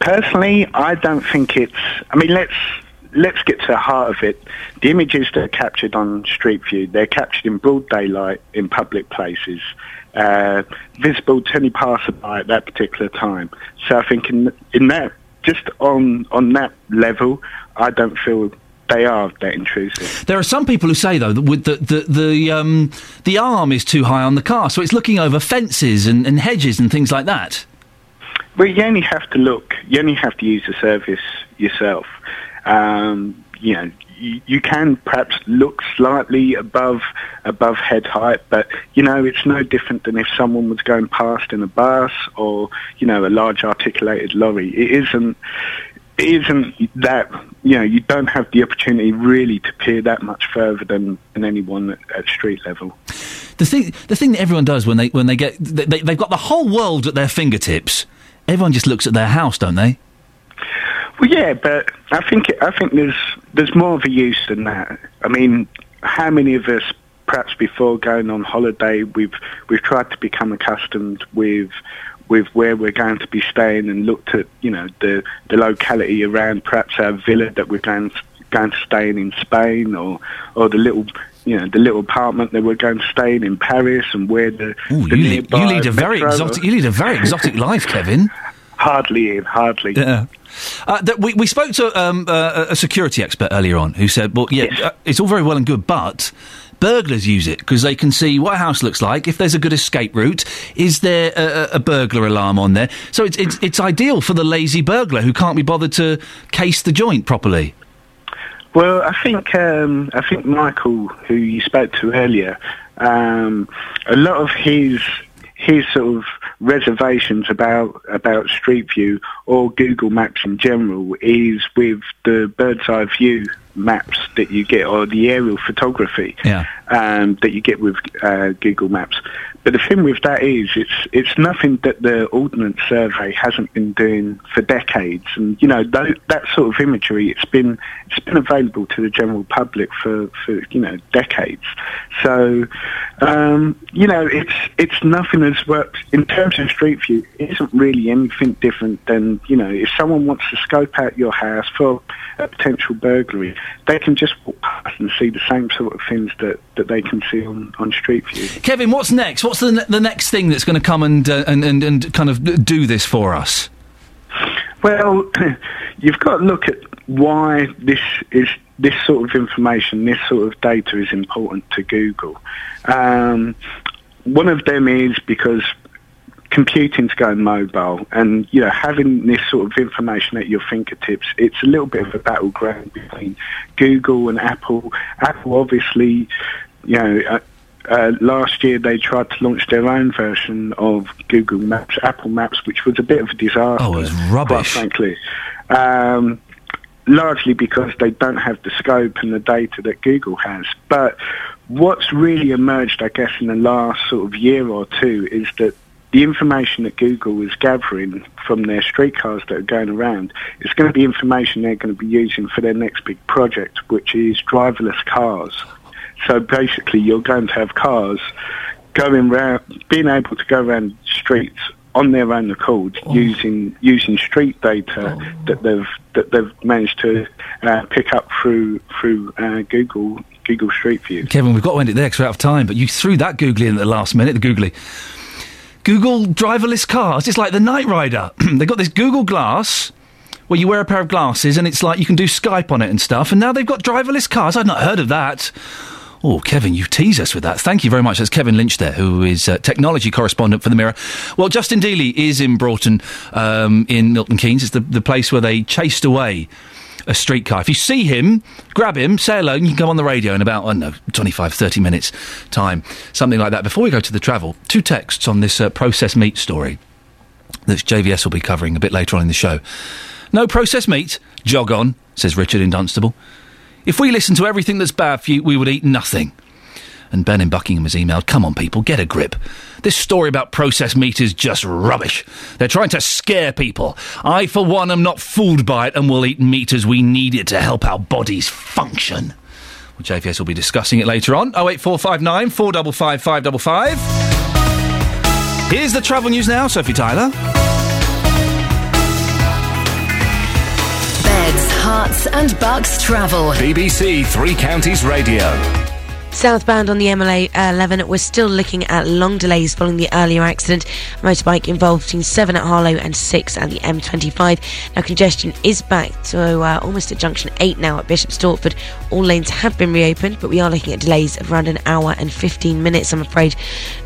personally, I don't think it's. I mean, let's let's get to the heart of it. The images that are captured on Street View, they're captured in broad daylight in public places, uh, visible to any passerby at that particular time. So I think in in that, just on on that level, I don't feel they are that intrusive. There are some people who say though that with the the the, um, the arm is too high on the car, so it's looking over fences and, and hedges and things like that. Well, you only have to look. You only have to use the service yourself. Um, you know, you, can perhaps look slightly above above head height, but you know, it's no different than if someone was going past in a bus or you know a large articulated lorry. It isn't. It isn't that you know you don't have the opportunity really to peer that much further than, than anyone at, at street level. The thing the thing that everyone does when they when they get they- they've got the whole world at their fingertips. Everyone just looks at their house, don't they? Well, yeah, but I think I think there's there's more of a use than that. I mean, how many of us, perhaps before going on holiday, we've we've tried to become accustomed with with where we're going to be staying and looked at you know the the locality around perhaps our villa that we're going to, going to stay in in Spain or or the little you know the little apartment that we're going to stay in in Paris and where the, Ooh, the you, lead, you lead a very exotic. You lead a very exotic life, Kevin. Hardly, hardly. Yeah. Uh, that we, we spoke to um, uh, a security expert earlier on who said, well, yeah, uh, it's all very well and good, but burglars use it because they can see what a house looks like, if there's a good escape route, is there a, a- a burglar alarm on there? So it's, it's, it's ideal for the lazy burglar who can't be bothered to case the joint properly. Well, I think um, I think Michael, who you spoke to earlier, um, a lot of his his sort of reservations about about Street View or Google Maps in general is with the bird's eye view maps that you get or the aerial photography Yeah. um, that you get with uh, Google Maps. But the thing with that is, it's it's nothing that the Ordnance Survey hasn't been doing for decades, and you know tho- that sort of imagery, it's been it's been available to the general public for, for you know decades. So um, you know it's it's nothing as worked in terms of Street View. It isn't really anything different than you know if someone wants to scope out your house for a potential burglary, they can just walk past and see the same sort of things that, that they can see on, on Street View. Kevin, what's next? What's the, ne- the next thing that's going to come and, uh, and, and, and kind of do this for us? Well, you've got to look at why this is this sort of information, this sort of data is important to Google. Um, one of them is because computing's going mobile, and you know having this sort of information at your fingertips, it's a little bit of a battleground between Google and Apple. Apple, obviously, you know. Uh, uh, last year they tried to launch their own version of Google Maps, Apple Maps, which was a bit of a disaster. Oh, it was Quite rubbish. frankly. Um, largely because they don't have the scope and the data that Google has. But what's really emerged, I guess, in the last sort of year or two is that the information that Google is gathering from their streetcars that are going around is going to be information they're going to be using for their next big project, which is driverless cars. So basically, you're going to have cars going round, being able to go around streets on their own accord, using using street data that they've that they've managed to uh, pick up through through uh, Google Google Street View. Kevin, we've got to end it there because we're out of time, but you threw that googly in at the last minute, the googly. Google driverless cars, it's like the Knight Rider. they've got this Google Glass where you wear a pair of glasses and it's like you can do Skype on it and stuff, and now they've got driverless cars. I'd not heard of that. Oh, Kevin, you tease us with that. Thank you very much. That's Kevin Lynch there, who is technology correspondent for the Mirror. Well, Justin Dealey is in Broughton, um, in Milton Keynes. It's the, the place where they chased away a streetcar. If you see him, grab him, say hello, and you can come on the radio in about, I don't know, 25, 30 minutes' time. Something like that. Before we go to the travel, two texts on this uh, processed meat story that JVS will be covering a bit later on in the show. No processed meat? Jog on, says Richard in Dunstable. If we listen to everything that's bad for you, we would eat nothing. And Ben in Buckingham has emailed, come on, people, get a grip. This story about processed meat is just rubbish. They're trying to scare people. I, for one, am not fooled by it and will eat meat as we need it to help our bodies function. Well, JVS will be discussing it later on. 08459 455 555. Here's the travel news now, Sophie Tyler. Beds, Herts and Bucks travel. BBC Three Counties Radio. Southbound on the MLA 11, we're still looking at long delays following the earlier accident. A motorbike involved between 7 at Harlow and 6 at the M25. Now, congestion is back to uh, almost at junction 8 now at Bishop Stortford. All lanes have been reopened, but we are looking at delays of around an hour and 15 minutes, I'm afraid.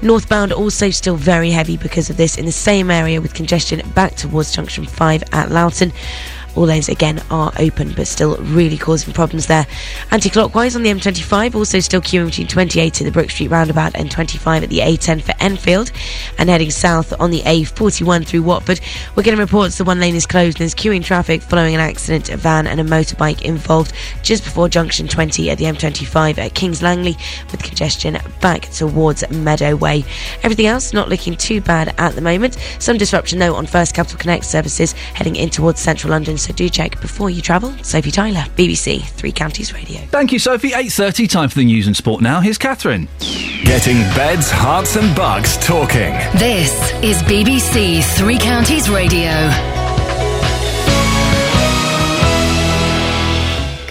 Northbound also still very heavy because of this in the same area with congestion back towards junction 5 at Loughton. All lanes again are open, but still really causing problems there. Anti-clockwise on the M25, also still queuing between 28 at the Brook Street roundabout and 25 at the A10 for Enfield, and heading south on the A41 through Watford. We're getting reports the one lane is closed and there's queuing traffic following an accident, a van and a motorbike involved just before junction 20 at the M25 at Kings Langley, with congestion back towards Meadow Way. Everything else not looking too bad at the moment. Some disruption though on First Capital Connect services heading in towards central London so do check before you travel. Sophie Tyler, BBC Three Counties Radio. Thank you, Sophie. 8.30, time for the news and sport now. Here's Catherine. Getting beds, herts and bucks talking. This is BBC Three Counties Radio.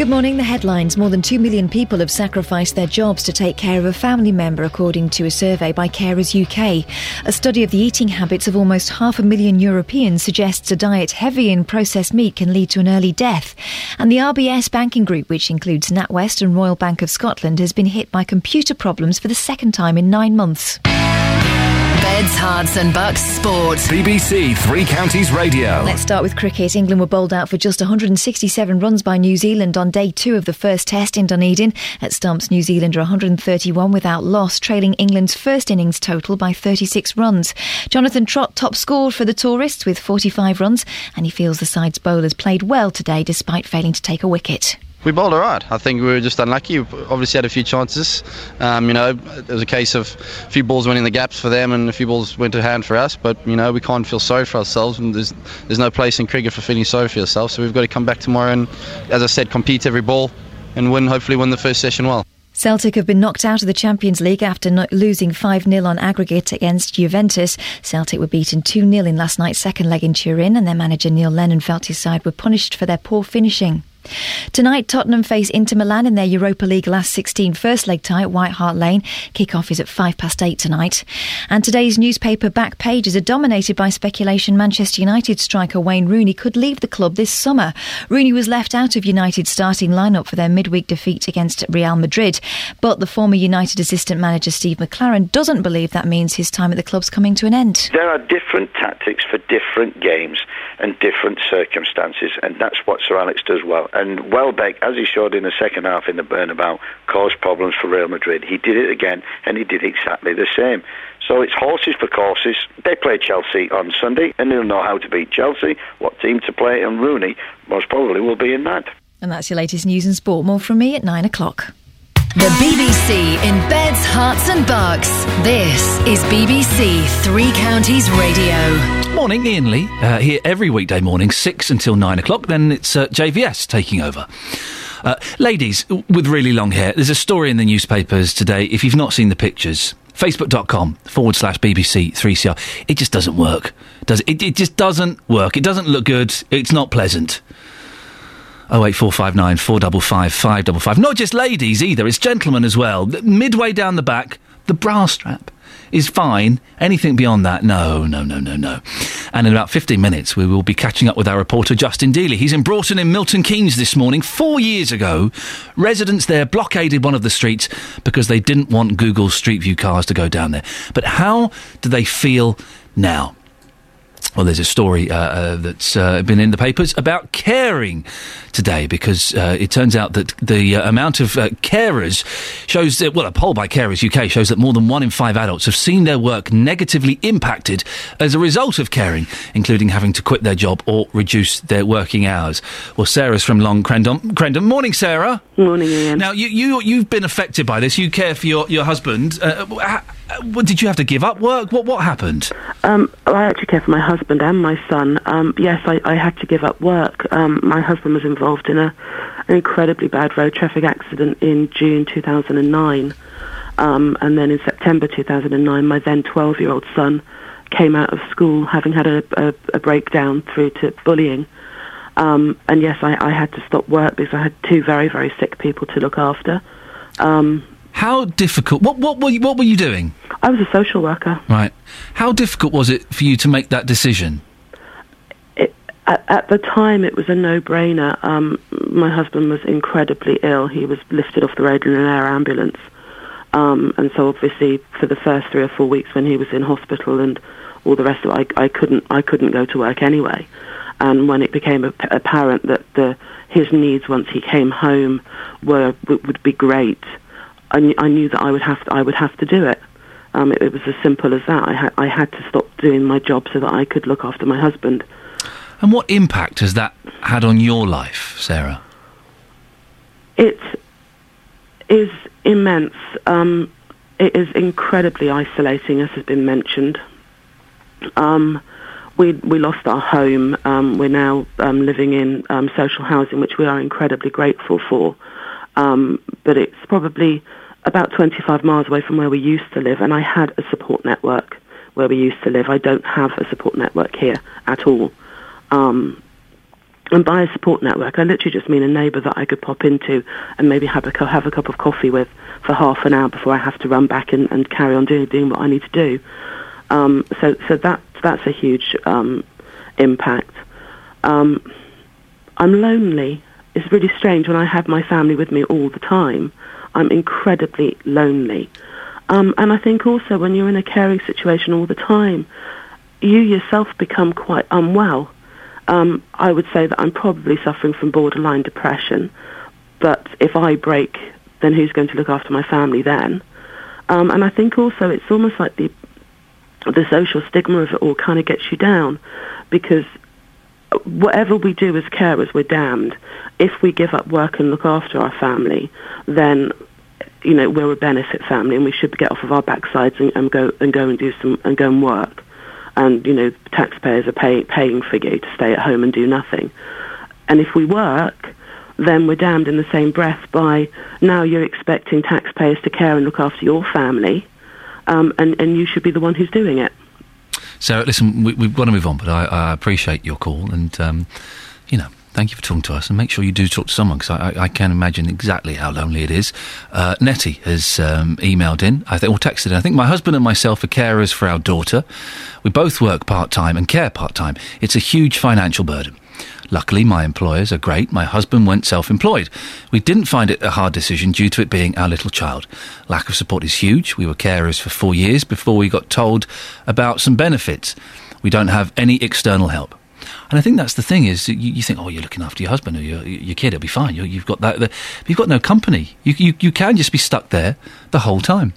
Good morning. The headlines. More than 2 million people have sacrificed their jobs to take care of a family member, according to a survey by Carers UK. A study of the eating habits of almost half a million Europeans suggests a diet heavy in processed meat can lead to an early death. And the RBS banking group, which includes NatWest and Royal Bank of Scotland, has been hit by computer problems for the second time in nine months. Beds, Herts and Bucks Sport. BBC Three Counties Radio. Let's start with cricket. England were bowled out for just 167 runs by New Zealand on day two of the first test in Dunedin. At stumps, New Zealand are 131 without loss, trailing England's first innings total by 36 runs. Jonathan Trott top scored for the tourists with 45 runs, and he feels the side's bowlers played well today despite failing to take a wicket. We bowled all right. I think we were just unlucky. We obviously had a few chances. Um, you know, it was a case of a few balls went in the gaps for them and a few balls went to hand for us. But you know, we can't feel sorry for ourselves, and there's there's no place in cricket for feeling sorry for yourself. So we've got to come back tomorrow and, as I said, compete every ball and win. Hopefully, win the first session well. Celtic have been knocked out of the Champions League after losing 5 0 on aggregate against Juventus. Celtic were beaten 2 0 in last night's second leg in Turin, and their manager Neil Lennon felt his side were punished for their poor finishing. Tonight, Tottenham face Inter Milan in their Europa League last 16 first leg tie at White Hart Lane. Kick-off is at 5 past 8 tonight. And today's newspaper back pages are dominated by speculation Manchester United striker Wayne Rooney could leave the club this summer. Rooney was left out of United's starting lineup for their midweek defeat against Real Madrid. But the former United assistant manager Steve McClaren doesn't believe that means his time at the club's coming to an end. There are different tactics for different games and different circumstances, and that's what Sir Alex does well. And Welbeck, as he showed in the second half in the Bernabéu, caused problems for Real Madrid. He did it again, and he did exactly the same. So it's horses for courses. They play Chelsea on Sunday, and they'll know how to beat Chelsea, what team to play, and Rooney most probably will be in that. And that's your latest news and sport. More from me at 9 o'clock. The BBC in Beds, Herts and Bucks. This is BBC Three Counties Radio. Morning, Iain Lee. Uh, here every weekday morning, 6 until 9 o'clock. Then it's uh, JVS taking over. Uh, ladies with really long hair, there's a story in the newspapers today. If you've not seen the pictures, facebook.com forward slash BBC 3CR. It just doesn't work. Does it? it? It just doesn't work. It doesn't look good. It's not pleasant. 08459 455 555. Not just ladies either, it's gentlemen as well. Midway down the back, the bra strap is fine. Anything beyond that, no, no, no, no, no. And in about 15 minutes, we will be catching up with our reporter Justin Dealey. He's in Broughton in Milton Keynes this morning. Four years ago, residents there blockaded one of the streets because they didn't want Google Street View cars to go down there. But how do they feel now? Well, there's a story uh, uh, that's uh, been in the papers about caring today because uh, it turns out that the uh, amount of uh, carers shows that, well, a poll by Carers UK shows that more than one in five adults have seen their work negatively impacted as a result of caring, including having to quit their job or reduce their working hours. Well, Sarah's from Long Crendon. Crendon. Morning, Sarah. Morning, Iain. Now, you, you, you've been affected by this. You care for your, your husband. Uh, uh, did you have to give up work? What, what happened? Um, I actually care for my husband and my son. Um, yes, I, I had to give up work. Um, my husband was involved in a, an incredibly bad road traffic accident in June 2009. Um, and then in September 2009, my then 12 year old son came out of school having had a, a, a breakdown through to bullying. Um, and yes, I, I had to stop work because I had two very, very sick people to look after. Um, How difficult? What, what, were you, what were you doing? I was a social worker. Right. How difficult was it for you to make that decision? It, at, at the time, it was a no-brainer. Um, my husband was incredibly ill. He was lifted off the road in an air ambulance. Um, and so obviously for the first three or four weeks when he was in hospital and all the rest of it, I, I couldn't, I couldn't go to work anyway. And when it became apparent that the, his needs once he came home were, would, would be great, I, knew, I knew that I would have to, I would have to do it. Um, it, it was as simple as that. I, ha- I had to stop doing my job so that I could look after my husband. And what impact has that had on your life, Sarah? It is immense. Um, it is incredibly isolating, as has been mentioned. Um, we we lost our home. Um, we're now um, living in um, social housing, which we are incredibly grateful for. Um, but it's probably about 25 miles away from where we used to live, and I had a support network where we used to live. I don't have a support network here at all. Um, and by a support network, I literally just mean a neighbour that I could pop into and maybe have a have a cup of coffee with for half an hour before I have to run back and, and carry on doing doing what I need to do. Um, so so that that's a huge um, impact. Um, I'm lonely. It's really strange when I have my family with me all the time. I'm incredibly lonely. Um, and I think also when you're in a caring situation all the time, you yourself become quite unwell. Um, I would say that I'm probably suffering from borderline depression. But if I break, then who's going to look after my family then? Um, and I think also it's almost like the the social stigma of it all kind of gets you down because whatever we do as carers, we're damned. If we give up work and look after our family, then you know we're a benefit family, and we should get off of our backsides and, and go and go and do some and go and work. And you know, taxpayers are pay, paying for you to stay at home and do nothing. And if we work, then we're damned in the same breath by now you're expecting taxpayers to care and look after your family, um, and and you should be the one who's doing it. Sarah, listen, we, we've got to move on, but I, I appreciate your call, and um, you know, thank you for talking to us, and make sure you do talk to someone because I, I, I can imagine exactly how lonely it is. Uh, Nettie has um, emailed in, I think, or texted in. I think my husband and myself are carers for our daughter. We both work part time and care part time. It's a huge financial burden. Luckily, my employers are great. My husband went self employed. We didn't find it a hard decision due to it being our little child. Lack of support is huge. We were carers for four years before we got told about some benefits. We don't have any external help. And I think that's the thing is you, you think, oh, you're looking after your husband or your, your kid, it'll be fine. You, you've got that, the, you've got no company. You, you, you can just be stuck there the whole time.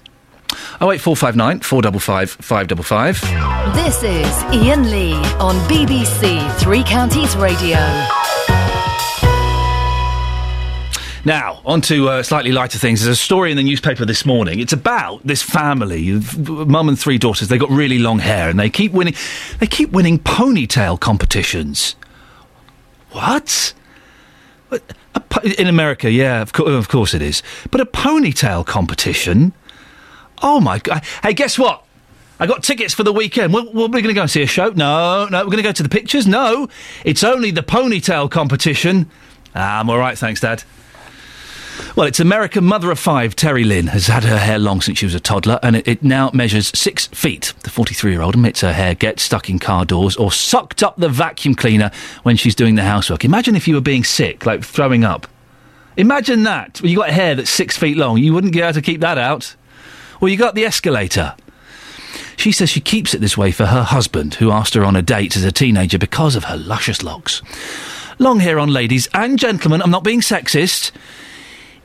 Oh eight four five nine four double five five double five. This is Iain Lee on BBC Three Counties Radio. Now, on to uh, slightly lighter things. There's a story in the newspaper this morning. It's about this family, mum and three daughters. They've got really long hair, and they keep winning. They keep winning ponytail competitions. What? Po- In America, yeah, of, co- of course it is. But a ponytail competition? Oh my god! Hey, guess what? I got tickets for the weekend. We're, we're going to go and see a show. No, no, we're going to go to the pictures. No, it's only the ponytail competition. Ah, I'm all right, thanks, Dad. Well, it's American mother of five, Terry Lynn, has had her hair long since she was a toddler, and it, it now measures six feet. The 43 year old admits her hair gets stuck in car doors or sucked up the vacuum cleaner when she's doing the housework. Imagine if you were being sick, like throwing up. Imagine that. Well, you got hair that's six feet long. You wouldn't be able to keep that out. Well, you got the escalator. She says she keeps it this way for her husband, who asked her on a date as a teenager because of her luscious locks. Long hair on ladies and gentlemen, I'm not being sexist.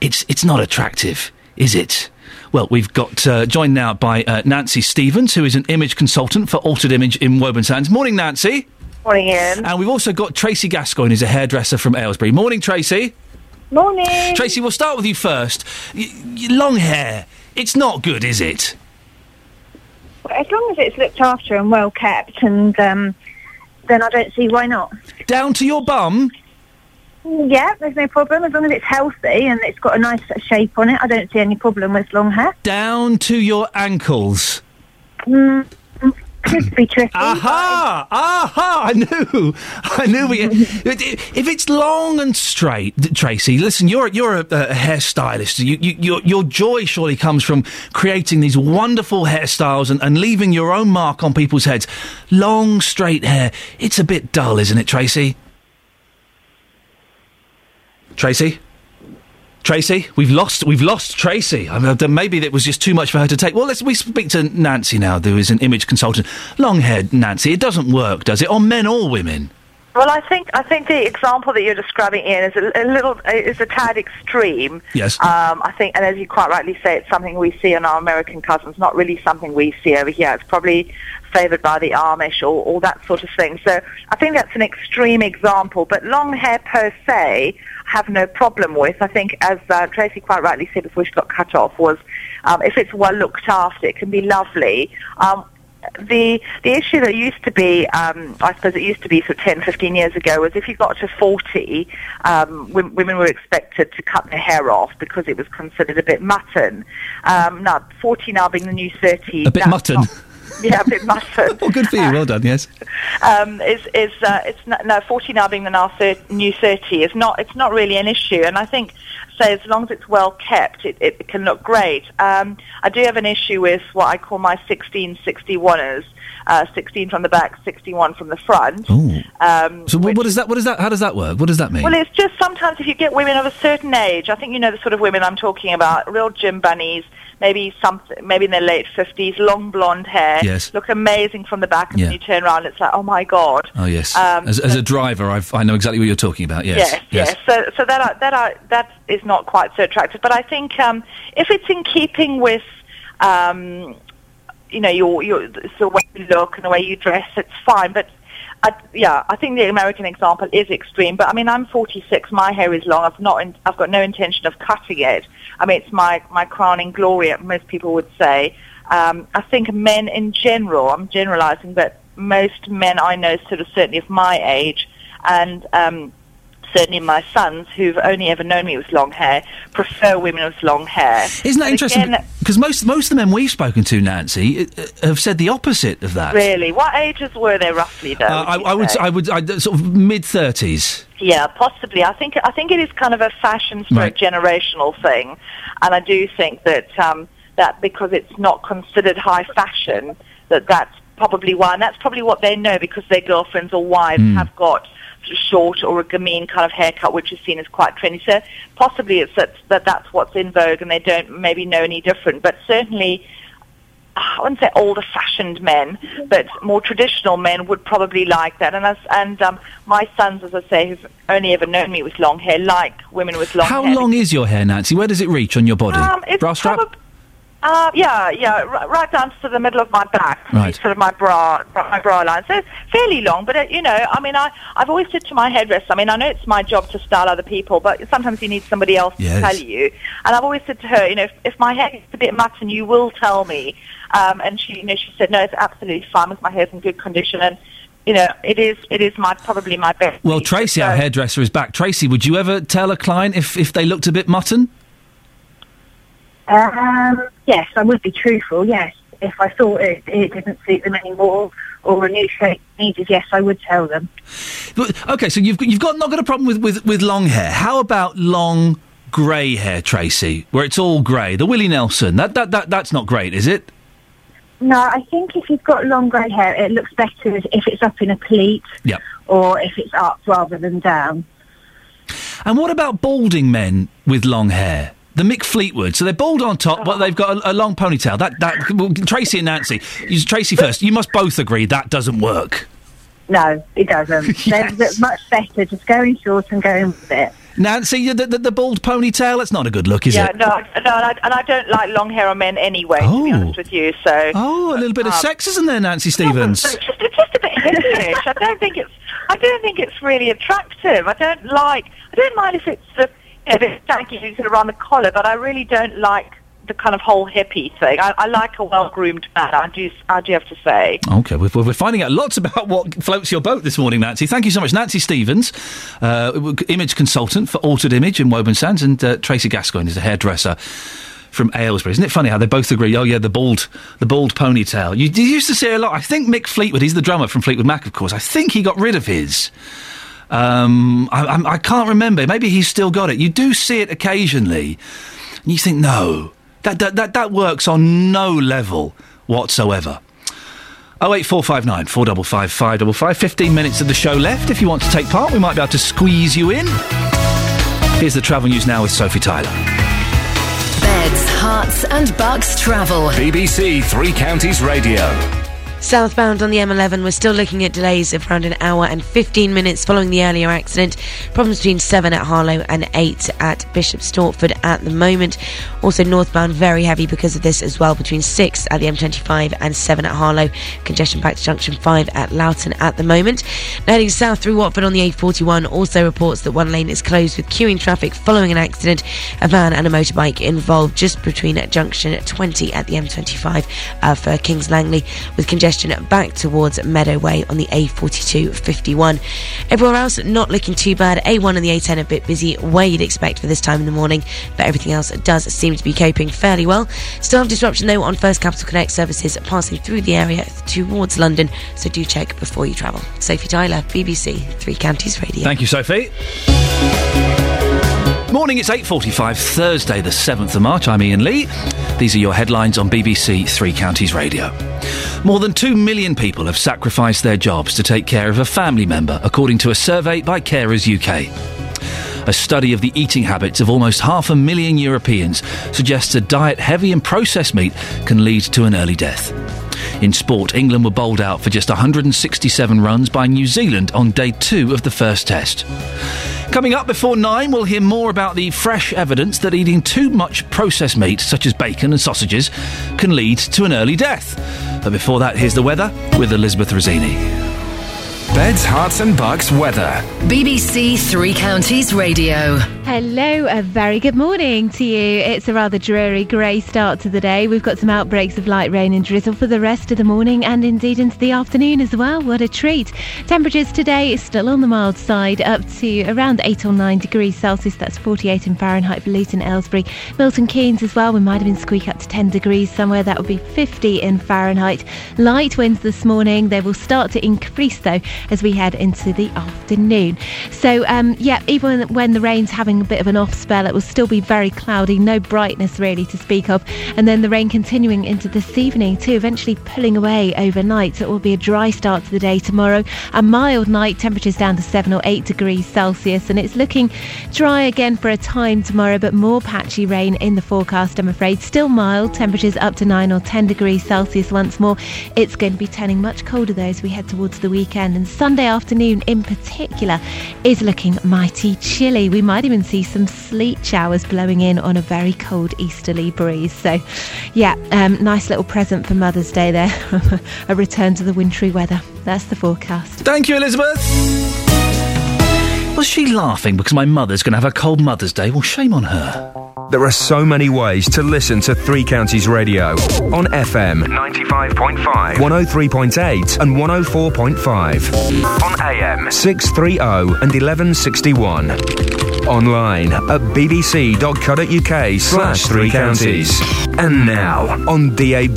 It's, it's not attractive, is it? Well, we've got uh, joined now by uh, Nancy Stevens, who is an image consultant for Altered Image in Woburn Sands. Morning, Nancy. Morning, Iain. And we've also got Tracy Gascoigne, who's a hairdresser from Aylesbury. Morning, Tracy. Morning. Tracy, we'll start with you first. Y- y- long hair. It's not good, is it? Well, As long as it's looked after and well kept, and um, then I don't see why not. Down to your bum? Yeah, there's no problem. As long as it's healthy and it's got a nice shape on it, I don't see any problem with long hair. Down to your ankles. Mm, could be tricky. Aha! Aha! I knew. I knew. We, if it's long and straight, Tracy, listen. You're you're a, a hairstylist. You, you, your your joy surely comes from creating these wonderful hairstyles and, and leaving your own mark on people's heads. Long straight hair. It's a bit dull, isn't it, Tracy? Tracy. Tracy, we've lost we've lost Tracy. I mean, maybe it was just too much for her to take. Well, let's we speak to Nancy now, who is an image consultant. Long haired Nancy, it doesn't work, does it? On men or women? Well, I think I think the example that you're describing, Iain, is a, a little is a tad extreme. Yes. Um, I think, and as you quite rightly say, it's something we see in our American cousins, not really something we see over here. It's probably favoured by the Amish or, or that sort of thing. So I think that's an extreme example. But long hair per se, have no problem with. I think, as uh, Tracy quite rightly said before she got cut off, was um, if it's well looked after, it can be lovely. Um, the the issue that used to be, um, I suppose it used to be sort of 10, 15 years ago, was if you got to 40, um, w- women were expected to cut their hair off because it was considered a bit mutton. Um, now, 40 now being the new 30. A bit mutton. not- yeah, a bit mutton. oh, good for you. Well done. Yes. um, is is uh, it's not, no forty now being the now thir- new thirty is not it's not really an issue, and I think say as long as it's well kept, it, it can look great. Um, I do have an issue with what I call my sixteen sixty oneers. Uh, 16 from the back, 61 from the front. Um, So what, what is that? What is that? How does that work? What does that mean? well, it's just sometimes if you get women of a certain age, I think you know the sort of women I'm talking about, real gym bunnies, maybe something, maybe in their late fifties, long blonde hair, Yes. look amazing from the back, and Yeah. then you turn around, it's like, oh my god. oh yes. Um, as, as a driver, I've, I know exactly what you're talking about. Yes. Yes, yes. So, so that are, that are, that is not quite so attractive. But I think um, if it's in keeping with, um, you know, your your the way you look and the way you dress, it's fine. But I, yeah, I think the American example is extreme. But I mean, I'm 46. My hair is long. I've not. In, I've got no intention of cutting it. I mean, it's my my crowning glory. Most people would say. Um, I think men in general. I'm generalising, but most men I know, sort of certainly of my age, and um, certainly my sons, who've only ever known me with long hair, prefer women with long hair. Isn't that interesting? Because most most of the men we've spoken to, Nancy, uh, uh, have said the opposite of that. Really, what ages were they roughly, though? Uh, I, would I would. say? I would. I, sort of mid thirties. Yeah, possibly. I think I think it is kind of a fashion stroke Right. generational thing, and I do think that um, that because it's not considered high fashion, that that's probably why, and that's probably what they know because their girlfriends or wives Hmm. have got short or a gamine kind of haircut, which is seen as quite trendy. So possibly it's that, that that's what's in vogue, and they don't maybe know any different. But certainly. I wouldn't say older fashioned men, but more traditional men would probably like that. And as, and um, my sons, as I say, who've only ever known me with long hair, like women with long How hair. How long is your hair, Nancy? Where does it reach on your body? Um, it's Bra strap. Uh, yeah, yeah, right down to the middle of my back, Right. sort of my bra, my bra line. So fairly long, but uh, you know, I mean, I I've always said to my hairdresser, I mean, I know it's my job to style other people, but sometimes you need somebody else Yes. to tell you. And I've always said to her, you know, if, if my hair gets a bit mutton, you will tell me. Um, and she, you know, she said, no, it's absolutely fine with my hair's in good condition, and you know, it is it is my probably my best. Well, Tracy, our hairdresser, is back. Tracy, would you ever tell a client if, if they looked a bit mutton? Um, yes, I would be truthful. Yes, if I thought it, it didn't suit them anymore or a new shape needed, yes, I would tell them. But, okay, so you've you've got not got a problem with, with, with long hair. How about long grey hair, Tracy, where it's all grey? The Willie Nelson. That that that that's not great, is it? No, I think if you've got long grey hair, it looks better if it's up in a pleat Yep. or if it's up rather than down. And what about balding men with long hair? The Mick Fleetwood. So they're bald on top, but oh. they've got a, a long ponytail. That that well, Tracy and Nancy. You, Tracy first. You must both agree that doesn't work. No, it doesn't. They're, they're much better just going short and going with it. Nancy, the, the, the bald ponytail. That's not a good look, is yeah, it? no, no, and I, and I don't like long hair on men anyway. To be Oh. honest with you, so Oh, a little bit of um, sex, isn't there, Nancy Stevens. it's just, just a bit hippyish. I don't think it's. I don't think it's really attractive. I don't like. I don't mind if it's the, if it's janky you sort of around the collar, but I really don't like the kind of whole hippie thing. I, I like a well-groomed man. I do. I do have to say. Okay, we're, we're finding out lots about what floats your boat this morning, Nancy. Thank you so much. Nancy Stevens, uh, image consultant for Altered Image in Woburn Sands, and uh, Tracy Gascoigne is a hairdresser from Aylesbury. Isn't it funny how they both agree? Oh yeah, the bald, the bald ponytail. You, you used to see a lot. I think Mick Fleetwood, he's the drummer from Fleetwood Mac, of course. I think he got rid of his. Um, I, I'm- I can't remember. Maybe he's still got it. You do see it occasionally, and you think, no, that that that, that works on no level whatsoever. Oh eight four five nine four double five five double five. Fifteen minutes of the show left. If you want to take part, we might be able to squeeze you in. Here's the travel news now with Sophie Tyler. Beds, herts, and bucks travel. BBC Three Counties Radio. Southbound on the M11, we're still looking at delays of around an hour and 15 minutes following the earlier accident. Problems between 7 at Harlow and 8 at Bishop Stortford at the moment. Also, northbound, very heavy because of this as well, between 6 at the M25 and 7 at Harlow. Congestion back to junction 5 at Loughton at the moment. Now heading south through Watford on the A41 also reports that one lane is closed with queuing traffic following an accident. A van and a motorbike involved just between junction 20 at the M25 uh, for Kings Langley, with congestion back towards Meadow Way on the A42 51. Everywhere else not looking too bad. A1 and the A10 a bit busy, where you'd expect for this time in the morning, but everything else does seem to be coping fairly well. Still have disruption though on First Capital Connect services passing through the area towards London, so do check before you travel. Sophie Tyler, BBC Three Counties Radio. Thank you, Sophie. Morning, it's 8.45, Thursday the 7th of March. I'm Iain Lee. These are your headlines on BBC Three Counties Radio. More than 2 million people have sacrificed their jobs to take care of a family member, according to a survey by Carers UK. A study of the eating habits of almost half a million Europeans suggests a diet heavy in processed meat can lead to an early death. In sport, England were bowled out for just 167 runs by New Zealand on day two of the first test. Coming up before nine, we'll hear more about the fresh evidence that eating too much processed meat, such as bacon and sausages, can lead to an early death. But before that, here's the weather with Elizabeth Rizzini. Beds, Herts and Bucks weather. BBC Three Counties Radio. Hello, a very good morning to you. It's a rather dreary grey start to the day. We've got some outbreaks of light rain and drizzle for the rest of the morning and indeed into the afternoon as well. What a treat. Temperatures today is still on the mild side, up to around 8 or 9 degrees Celsius. That's 48 in Fahrenheit for Luton, Aylesbury. Milton Keynes as well. We might have been squeak up to 10 degrees somewhere. That would be 50 in Fahrenheit. Light winds this morning. They will start to increase though as we head into the afternoon. So, um, yeah, even when, the rain's having a bit of an off spell, it will still be very cloudy, no brightness really to speak of. And then the rain continuing into this evening too, eventually pulling away overnight. So it will be a dry start to the day tomorrow. A mild night, temperatures down to 7 or 8 degrees Celsius. And it's looking dry again for a time tomorrow, but more patchy rain in the forecast, I'm afraid. Still mild, temperatures up to 9 or 10 degrees Celsius once more. It's going to be turning much colder though as we head towards the weekend. And Sunday afternoon in particular is looking mighty chilly. We might even see some sleet showers blowing in on a very cold easterly breeze. So, yeah, um, nice little present for Mother's Day there. a return to the wintry weather. That's the forecast. Thank you, Elizabeth. Was she laughing because my mother's going to have a cold Mother's Day? Well, shame on her. There are so many ways to listen to Three Counties Radio on FM 95.5, 103.8, and 104.5. On AM 630 and 1161. Online at bbc.co.uk slash three counties. And now on DAB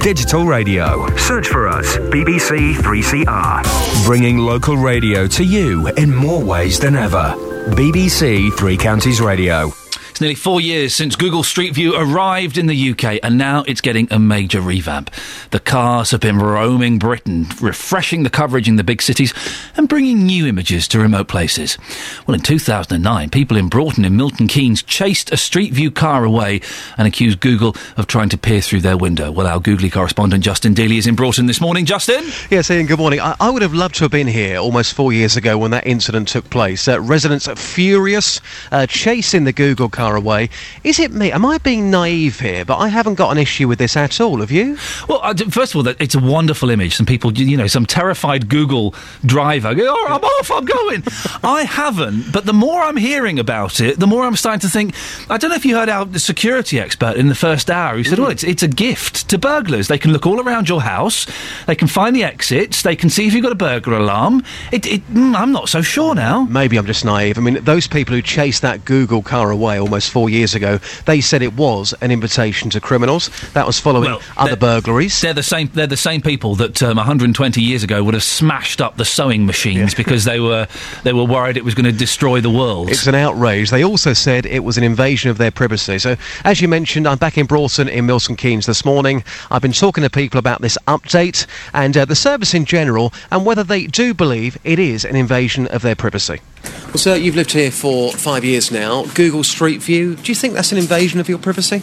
Digital Radio. Search for us, BBC 3CR. Bringing local radio to you in more ways than ever. BBC Three Counties Radio. It's nearly four years since Google Street View arrived in the UK, and now it's getting a major revamp. The cars have been roaming Britain, refreshing the coverage in the big cities and bringing new images to remote places. Well, in 2009, people in Broughton and Milton Keynes chased a Street View car away and accused Google of trying to peer through their window. Well, our Googly correspondent Justin Dealey is in Broughton this morning. Justin? Yes, Iain, good morning. I, I would have loved to have been here almost four years ago when that incident took place. Uh, residents are furious, uh, chasing the Google car away. Is it me? Am I being naive here? But I haven't got an issue with this at all. Have you? Well, first of all, it's a wonderful image. Some people, you know, some terrified Google driver go, oh, I'm off, I'm going. I haven't, but the more I'm hearing about it, the more I'm starting to think. I don't know if you heard our security expert in the first hour who said, well, it's, it's a gift to burglars. They can look all around your house, they can find the exits, they can see if you've got a burglar alarm. It, it, mm, I'm not so sure now. Maybe I'm just naive. I mean, those people who chase that Google car away almost four years ago, they said it was an invitation to criminals. That was following other burglaries. They're the same. They're the same people that um, 120 years ago would have smashed up the sewing machines because they were they were worried it was going to destroy the world. It's an outrage. They also said it was an invasion of their privacy. So, as you mentioned, I'm back in Broughton in Milton Keynes this morning. I've been talking to people about this update and uh, the service in general and whether they do believe it is an invasion of their privacy. Well, sir, you've lived here for five years now. Google Street View, do you think that's an invasion of your privacy?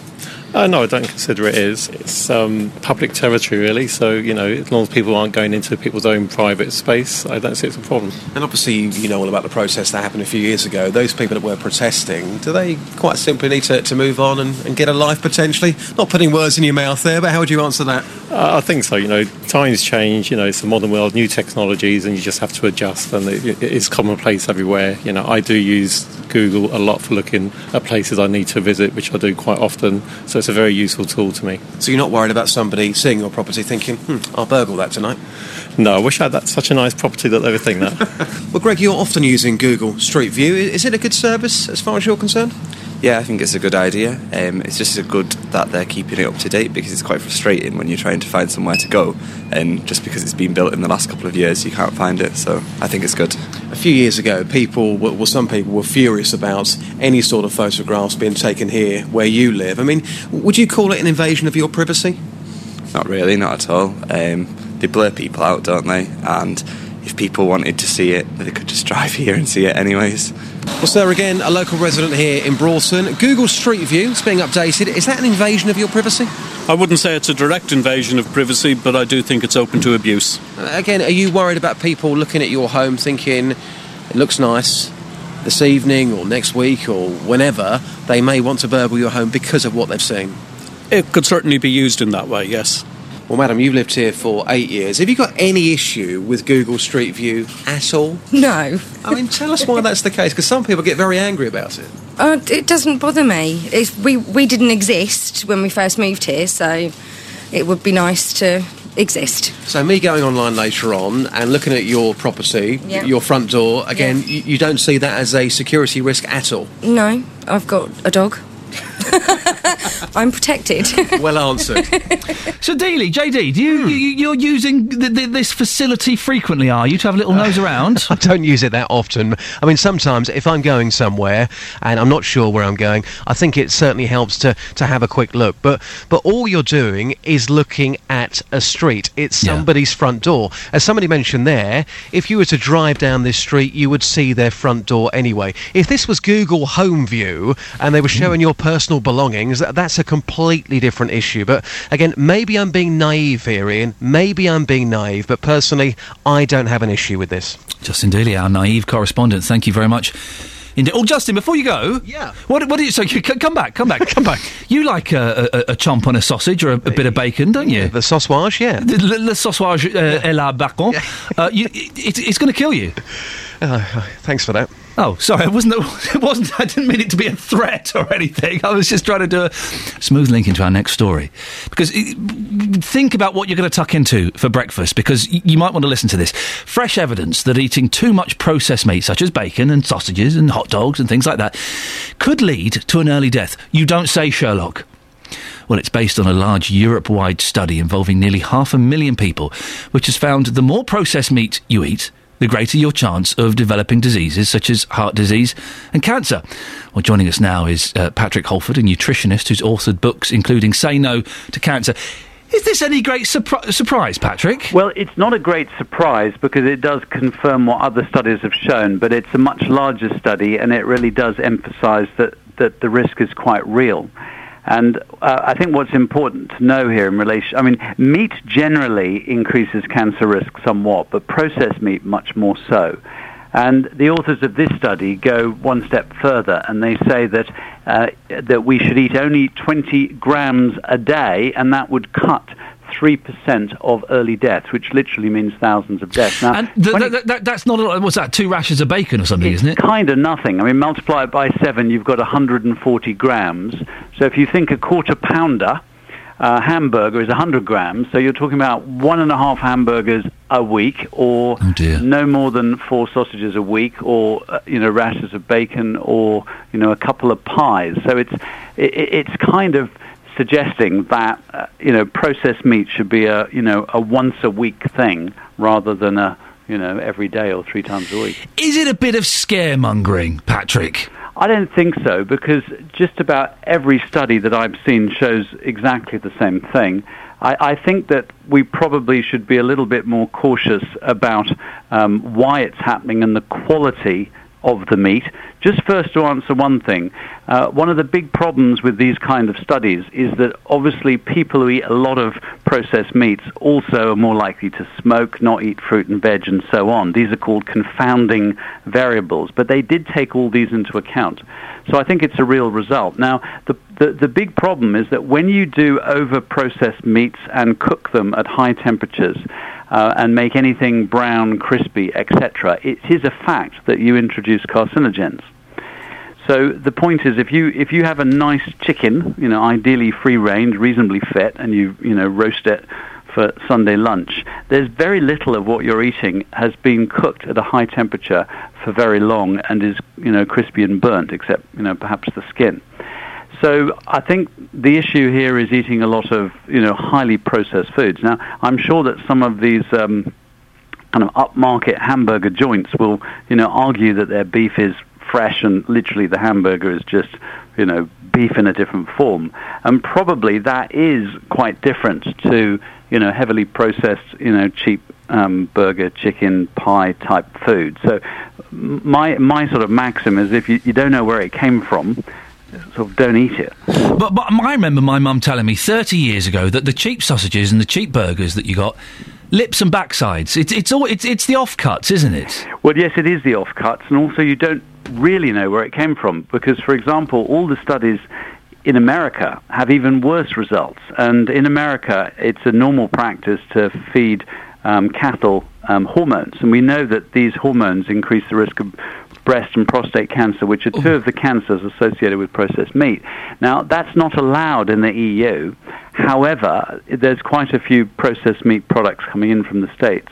Uh, no, I don't consider it is. It's um, public territory, really. So, you know, as long as people aren't going into people's own private space, I don't see it's a problem. And obviously, you know all about the process that happened a few years ago. Those people that were protesting, do they quite simply need to, to move on and, and get a life potentially? Not putting words in your mouth there, but how would you answer that? Uh, I think so. You know, times change. You know, it's a modern world, new technologies, and you just have to adjust. And it, it is commonplace everywhere. You know, I do use Google a lot for looking at places I need to visit, which I do quite often. So it's a very useful tool to me. So you're not worried about somebody seeing your property thinking, hmm, I'll burgle that tonight? No, I wish I had that, such a nice property that they would think that. Well, Greg, you're often using Google Street View. Is it a good service as far as you're concerned? Yeah, I think it's a good idea. Um, it's just a good that they're keeping it up to date because it's quite frustrating when you're trying to find somewhere to go, and just because it's been built in the last couple of years, you can't find it. So I think it's good. A few years ago, people, well, well, some people were furious about any sort of photographs being taken here where you live. I mean, would you call it an invasion of your privacy? Not really, not at all. Um, they blur people out, don't they? And if people wanted to see it, they could just drive here and see it anyways. Well, sir, again, a local resident here in Broughton. Google Street View is being updated. Is that an invasion of your privacy? I wouldn't say it's a direct invasion of privacy, but I do think it's open to abuse. Uh, Again, are you worried about people looking at your home thinking it looks nice this evening or next week or whenever they may want to burgle your home because of what they've seen? It could certainly be used in that way, yes. Well, madam, you've lived here for eight years. Have you got any issue with Google Street View at all? No. I mean, tell us why that's the case, because some people get very angry about it. Uh, it doesn't bother me. It's, we, we didn't exist when we first moved here, so it would be nice to exist. So, me going online later on and looking at your property, Yeah. your front door, again, you, you don't see that as a security risk at all. No, I've got a dog. I'm protected. Well answered. So, Dealey, JD, do you, hmm. you you're using th- th- this facility frequently? Are you to have a little uh, nose around? I don't use it that often. I mean, sometimes if I'm going somewhere and I'm not sure where I'm going, I think it certainly helps to, to have a quick look. But but all you're doing is looking at a street. It's somebody's front door. As somebody mentioned there, if you were to drive down this street, you would see their front door anyway. If this was Google Home View and they were hmm. showing your personal belongings, that's a completely different issue. But again, maybe I'm being naive here, Iain. Maybe I'm being naive, but personally, I don't have an issue with this. Justin Dealey, our naive correspondent. Thank you very much. Indeed. Oh, Justin, before you go, yeah. What? What do you? So, you, come back, come back, come back. You like a, a, a chomp on a sausage or a, a bit of bacon, don't you? The sausage, yeah. The, le, le sausage uh, et la bacon. Uh, you, it, it's going to kill you. Uh, thanks for that. Oh, sorry, it wasn't. It wasn't. I didn't mean it to be a threat or anything. I was just trying to do a smooth link into our next story. Because uh, think about what you're going to tuck into for breakfast. Because you might want to listen to this. Fresh evidence that eating too much processed meat, such as bacon and sausages and hot dogs and things like that, could lead to an early death. You don't say, Sherlock. Well, it's based on a large Europe wide study involving nearly half a million people, which has found the more processed meat you eat, the greater your chance of developing diseases such as heart disease and cancer. Well, joining us now is uh, Patrick Holford, a nutritionist who's authored books including Say No to Cancer. Is this any great surpri- surprise, Patrick? Well, it's not a great surprise because it does confirm what other studies have shown, but it's a much larger study and it really does emphasize that, that the risk is quite real. And uh, I think what's important to know here in relation, I mean, meat generally increases cancer risk somewhat, but processed meat much more so. And the authors of this study go one step further, and they say that uh, that we should eat only 20 grams a day, and that would cut three percent of early deaths, which literally means thousands of deaths. Now, And th- th- th- that, that's not a lot. What's that? Two rashers of bacon or something, isn't it? kind of nothing. I mean, multiply it by seven, you've got 140 grams. So if you think a quarter pounder uh, hamburger is 100 grams, so you're talking about one and a half hamburgers a week, or no more than four sausages a week, or uh, you know rashers of bacon, or you know a couple of pies. So it's it, it's kind of suggesting that uh, you know processed meat should be a you know a once a week thing rather than a you know every day or three times a week. Is it a bit of scaremongering, Patrick? I don't think so because just about every study that I've seen shows exactly the same thing. I, I think that we probably should be a little bit more cautious about um, why it's happening and the quality of the meat. Just first to answer one thing, uh, one of the big problems with these kind of studies is that obviously people who eat a lot of processed meats also are more likely to smoke, not eat fruit and veg, and so on. These are called confounding variables, but they did take all these into account. So I think it's a real result. Now, the, the, the big problem is that when you do over processed meats and cook them at high temperatures, uh, and make anything brown, crispy, etc., it is a fact that you introduce carcinogens. So the point is, if you if you have a nice chicken, you know, ideally free range, reasonably fit, and you you know roast it for Sunday lunch, there's very little of what you're eating has been cooked at a high temperature for very long and is you know crispy and burnt, except you know perhaps the skin. So I think the issue here is eating a lot of you know highly processed foods. Now I'm sure that some of these um, kind of upmarket hamburger joints will you know argue that their beef is fresh and literally the hamburger is just you know beef in a different form, and probably that is quite different to you know heavily processed you know cheap um, burger, chicken, pie type food. So my my sort of maxim is if you, you don't know where it came from sort of don't eat it. But, but I remember my mum telling me 30 years ago that the cheap sausages and the cheap burgers that you got, lips and backsides, it's, it's, all, it's, it's the offcuts, isn't it? Well, yes, it is the offcuts, and also you don't really know where it came from because, for example, all the studies in America have even worse results. And in America, it's a normal practice to feed um, cattle um, hormones, and we know that these hormones increase the risk of breast and prostate cancer, which are two of the cancers associated with processed meat. Now, that's not allowed in the EU. However, there's quite a few processed meat products coming in from the States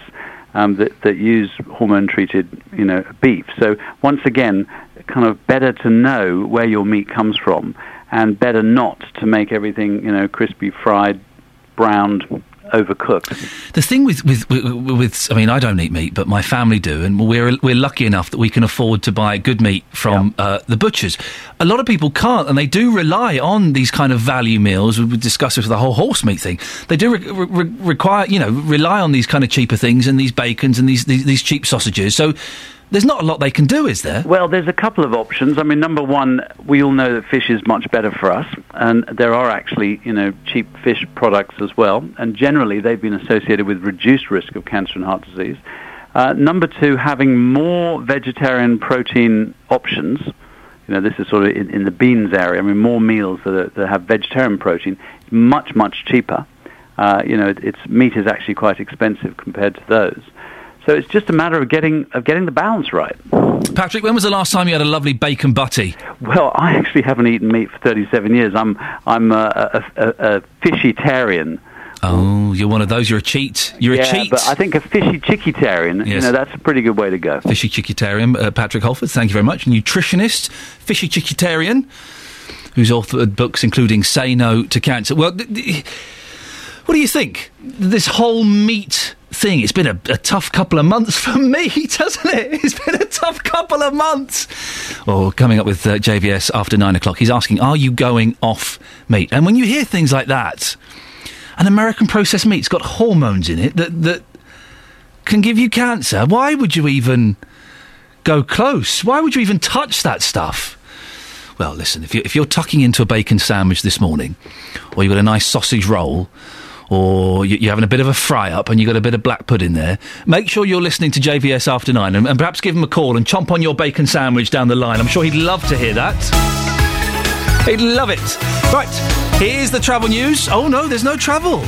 um, that, that use hormone-treated, you know, beef. So once again, kind of better to know where your meat comes from, and better not to make everything, you know, crispy, fried, browned, overcooked. The thing with, with, with, with, I mean, I don't eat meat, but my family do, and we're, we're lucky enough that we can afford to buy good meat from uh, the butchers. A lot of people can't, and they do rely on these kind of value meals. We discussed this with the whole horse meat thing. They do re- re- require, you know, rely on these kind of cheaper things and these bacons and these, these, these cheap sausages. So there's not a lot they can do, is there? Well, there's a couple of options. I mean, number one, we all know that fish is much better for us, and there are actually, you know, cheap fish products as well, and generally they've been associated with reduced risk of cancer and heart disease. Uh, number two, having more vegetarian protein options. You know, this is sort of in, in the beans area. I mean, more meals that, are, that have vegetarian protein, is much, much cheaper. Uh, you know, it, it's meat is actually quite expensive compared to those. So it's just a matter of getting of getting the balance right. Patrick, when was the last time you had a lovely bacon butty? Well, I actually haven't eaten meat for 37 years. I'm I'm a, a, a, a fishitarian. Oh, you're one of those. You're a cheat. You're yeah, a cheat. but I think a fishy chickitarian, you know, that's a pretty good way to go. Fishy Chickitarian, uh, Patrick Holford, thank you very much. Nutritionist, Fishy Chickitarian, who's authored books including Say No to Cancer. Well, th- th- what do you think? This whole meat thing. It's been a, a tough couple of months for me, doesn't it? It's been a tough couple of months. Or coming up with uh, JVS after nine o'clock, he's asking, "Are you going off meat?" And when you hear things like that, an American processed meat's got hormones in it that that can give you cancer. Why would you even go close? Why would you even touch that stuff? Well, listen, if, you, if you're tucking into a bacon sandwich this morning, or you've got a nice sausage roll, or you, you're having a bit of a fry up and you've got a bit of black pudding there, make sure you're listening to JVS after nine and, and perhaps give him a call and chomp on your bacon sandwich down the line. I'm sure he'd love to hear that. He'd love it. Right, here's the travel news. Oh no, there's no travel.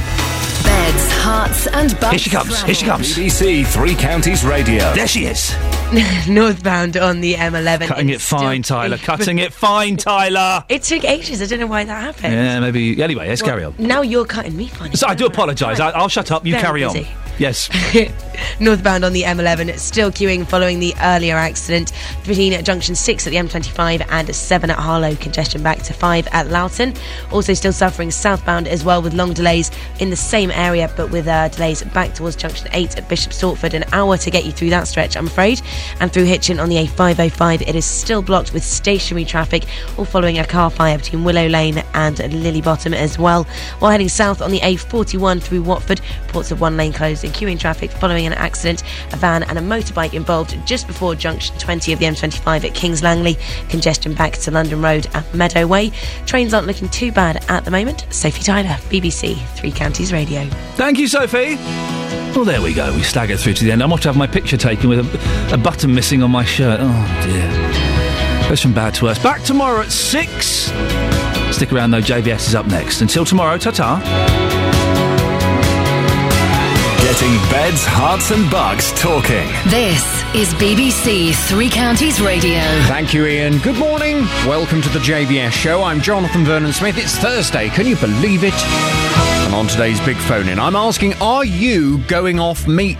Beds, herts, and bucks. Here she comes. Here she comes. BBC Three Counties Radio. There she is. Northbound on the M11. Cutting it fine, Tyler. Cutting it fine, Tyler. It took ages. I don't know why that happened. Yeah, maybe. Anyway, let's Well, carry on. Now you're cutting me funny. So I do apologise. I- I'll shut up. You Very carry busy. Yes. Northbound on the M11, still queuing following the earlier accident between junction 6 at the M25 and 7 at Harlow. Congestion back to 5 at Loughton. Also, still suffering southbound as well with long delays in the same area, but with uh, delays back towards junction 8 at Bishop Stortford. An hour to get you through that stretch, I'm afraid. And through Hitchin on the A505, it is still blocked with stationary traffic, all following a car fire between Willow Lane and Lilley Bottom as well. While heading south on the A41 through Watford, reports of one lane closed and queuing traffic following an accident. A van and a motorbike involved just before junction 20 of the M25 at Kings Langley. Congestion back to London Road and Meadow Way. Trains aren't looking too bad at the moment. Sophie Tyler, BBC Three Counties Radio. Thank you, Sophie. Well, there we go. We staggered through to the end. I'm off to have my picture taken with a, a button missing on my shirt. Oh, dear. Goes from bad to worse. Back tomorrow at 6. Stick around, though. JVS is up next. Until tomorrow, ta ta. Getting beds, herts, and bucks talking. This is BBC Three Counties Radio. Thank you, Iain. Good morning. Welcome to the JVS show. I'm Jonathan Vernon Smith. It's Thursday. Can you believe it? And on today's big phone in, I'm asking, are you going off meat?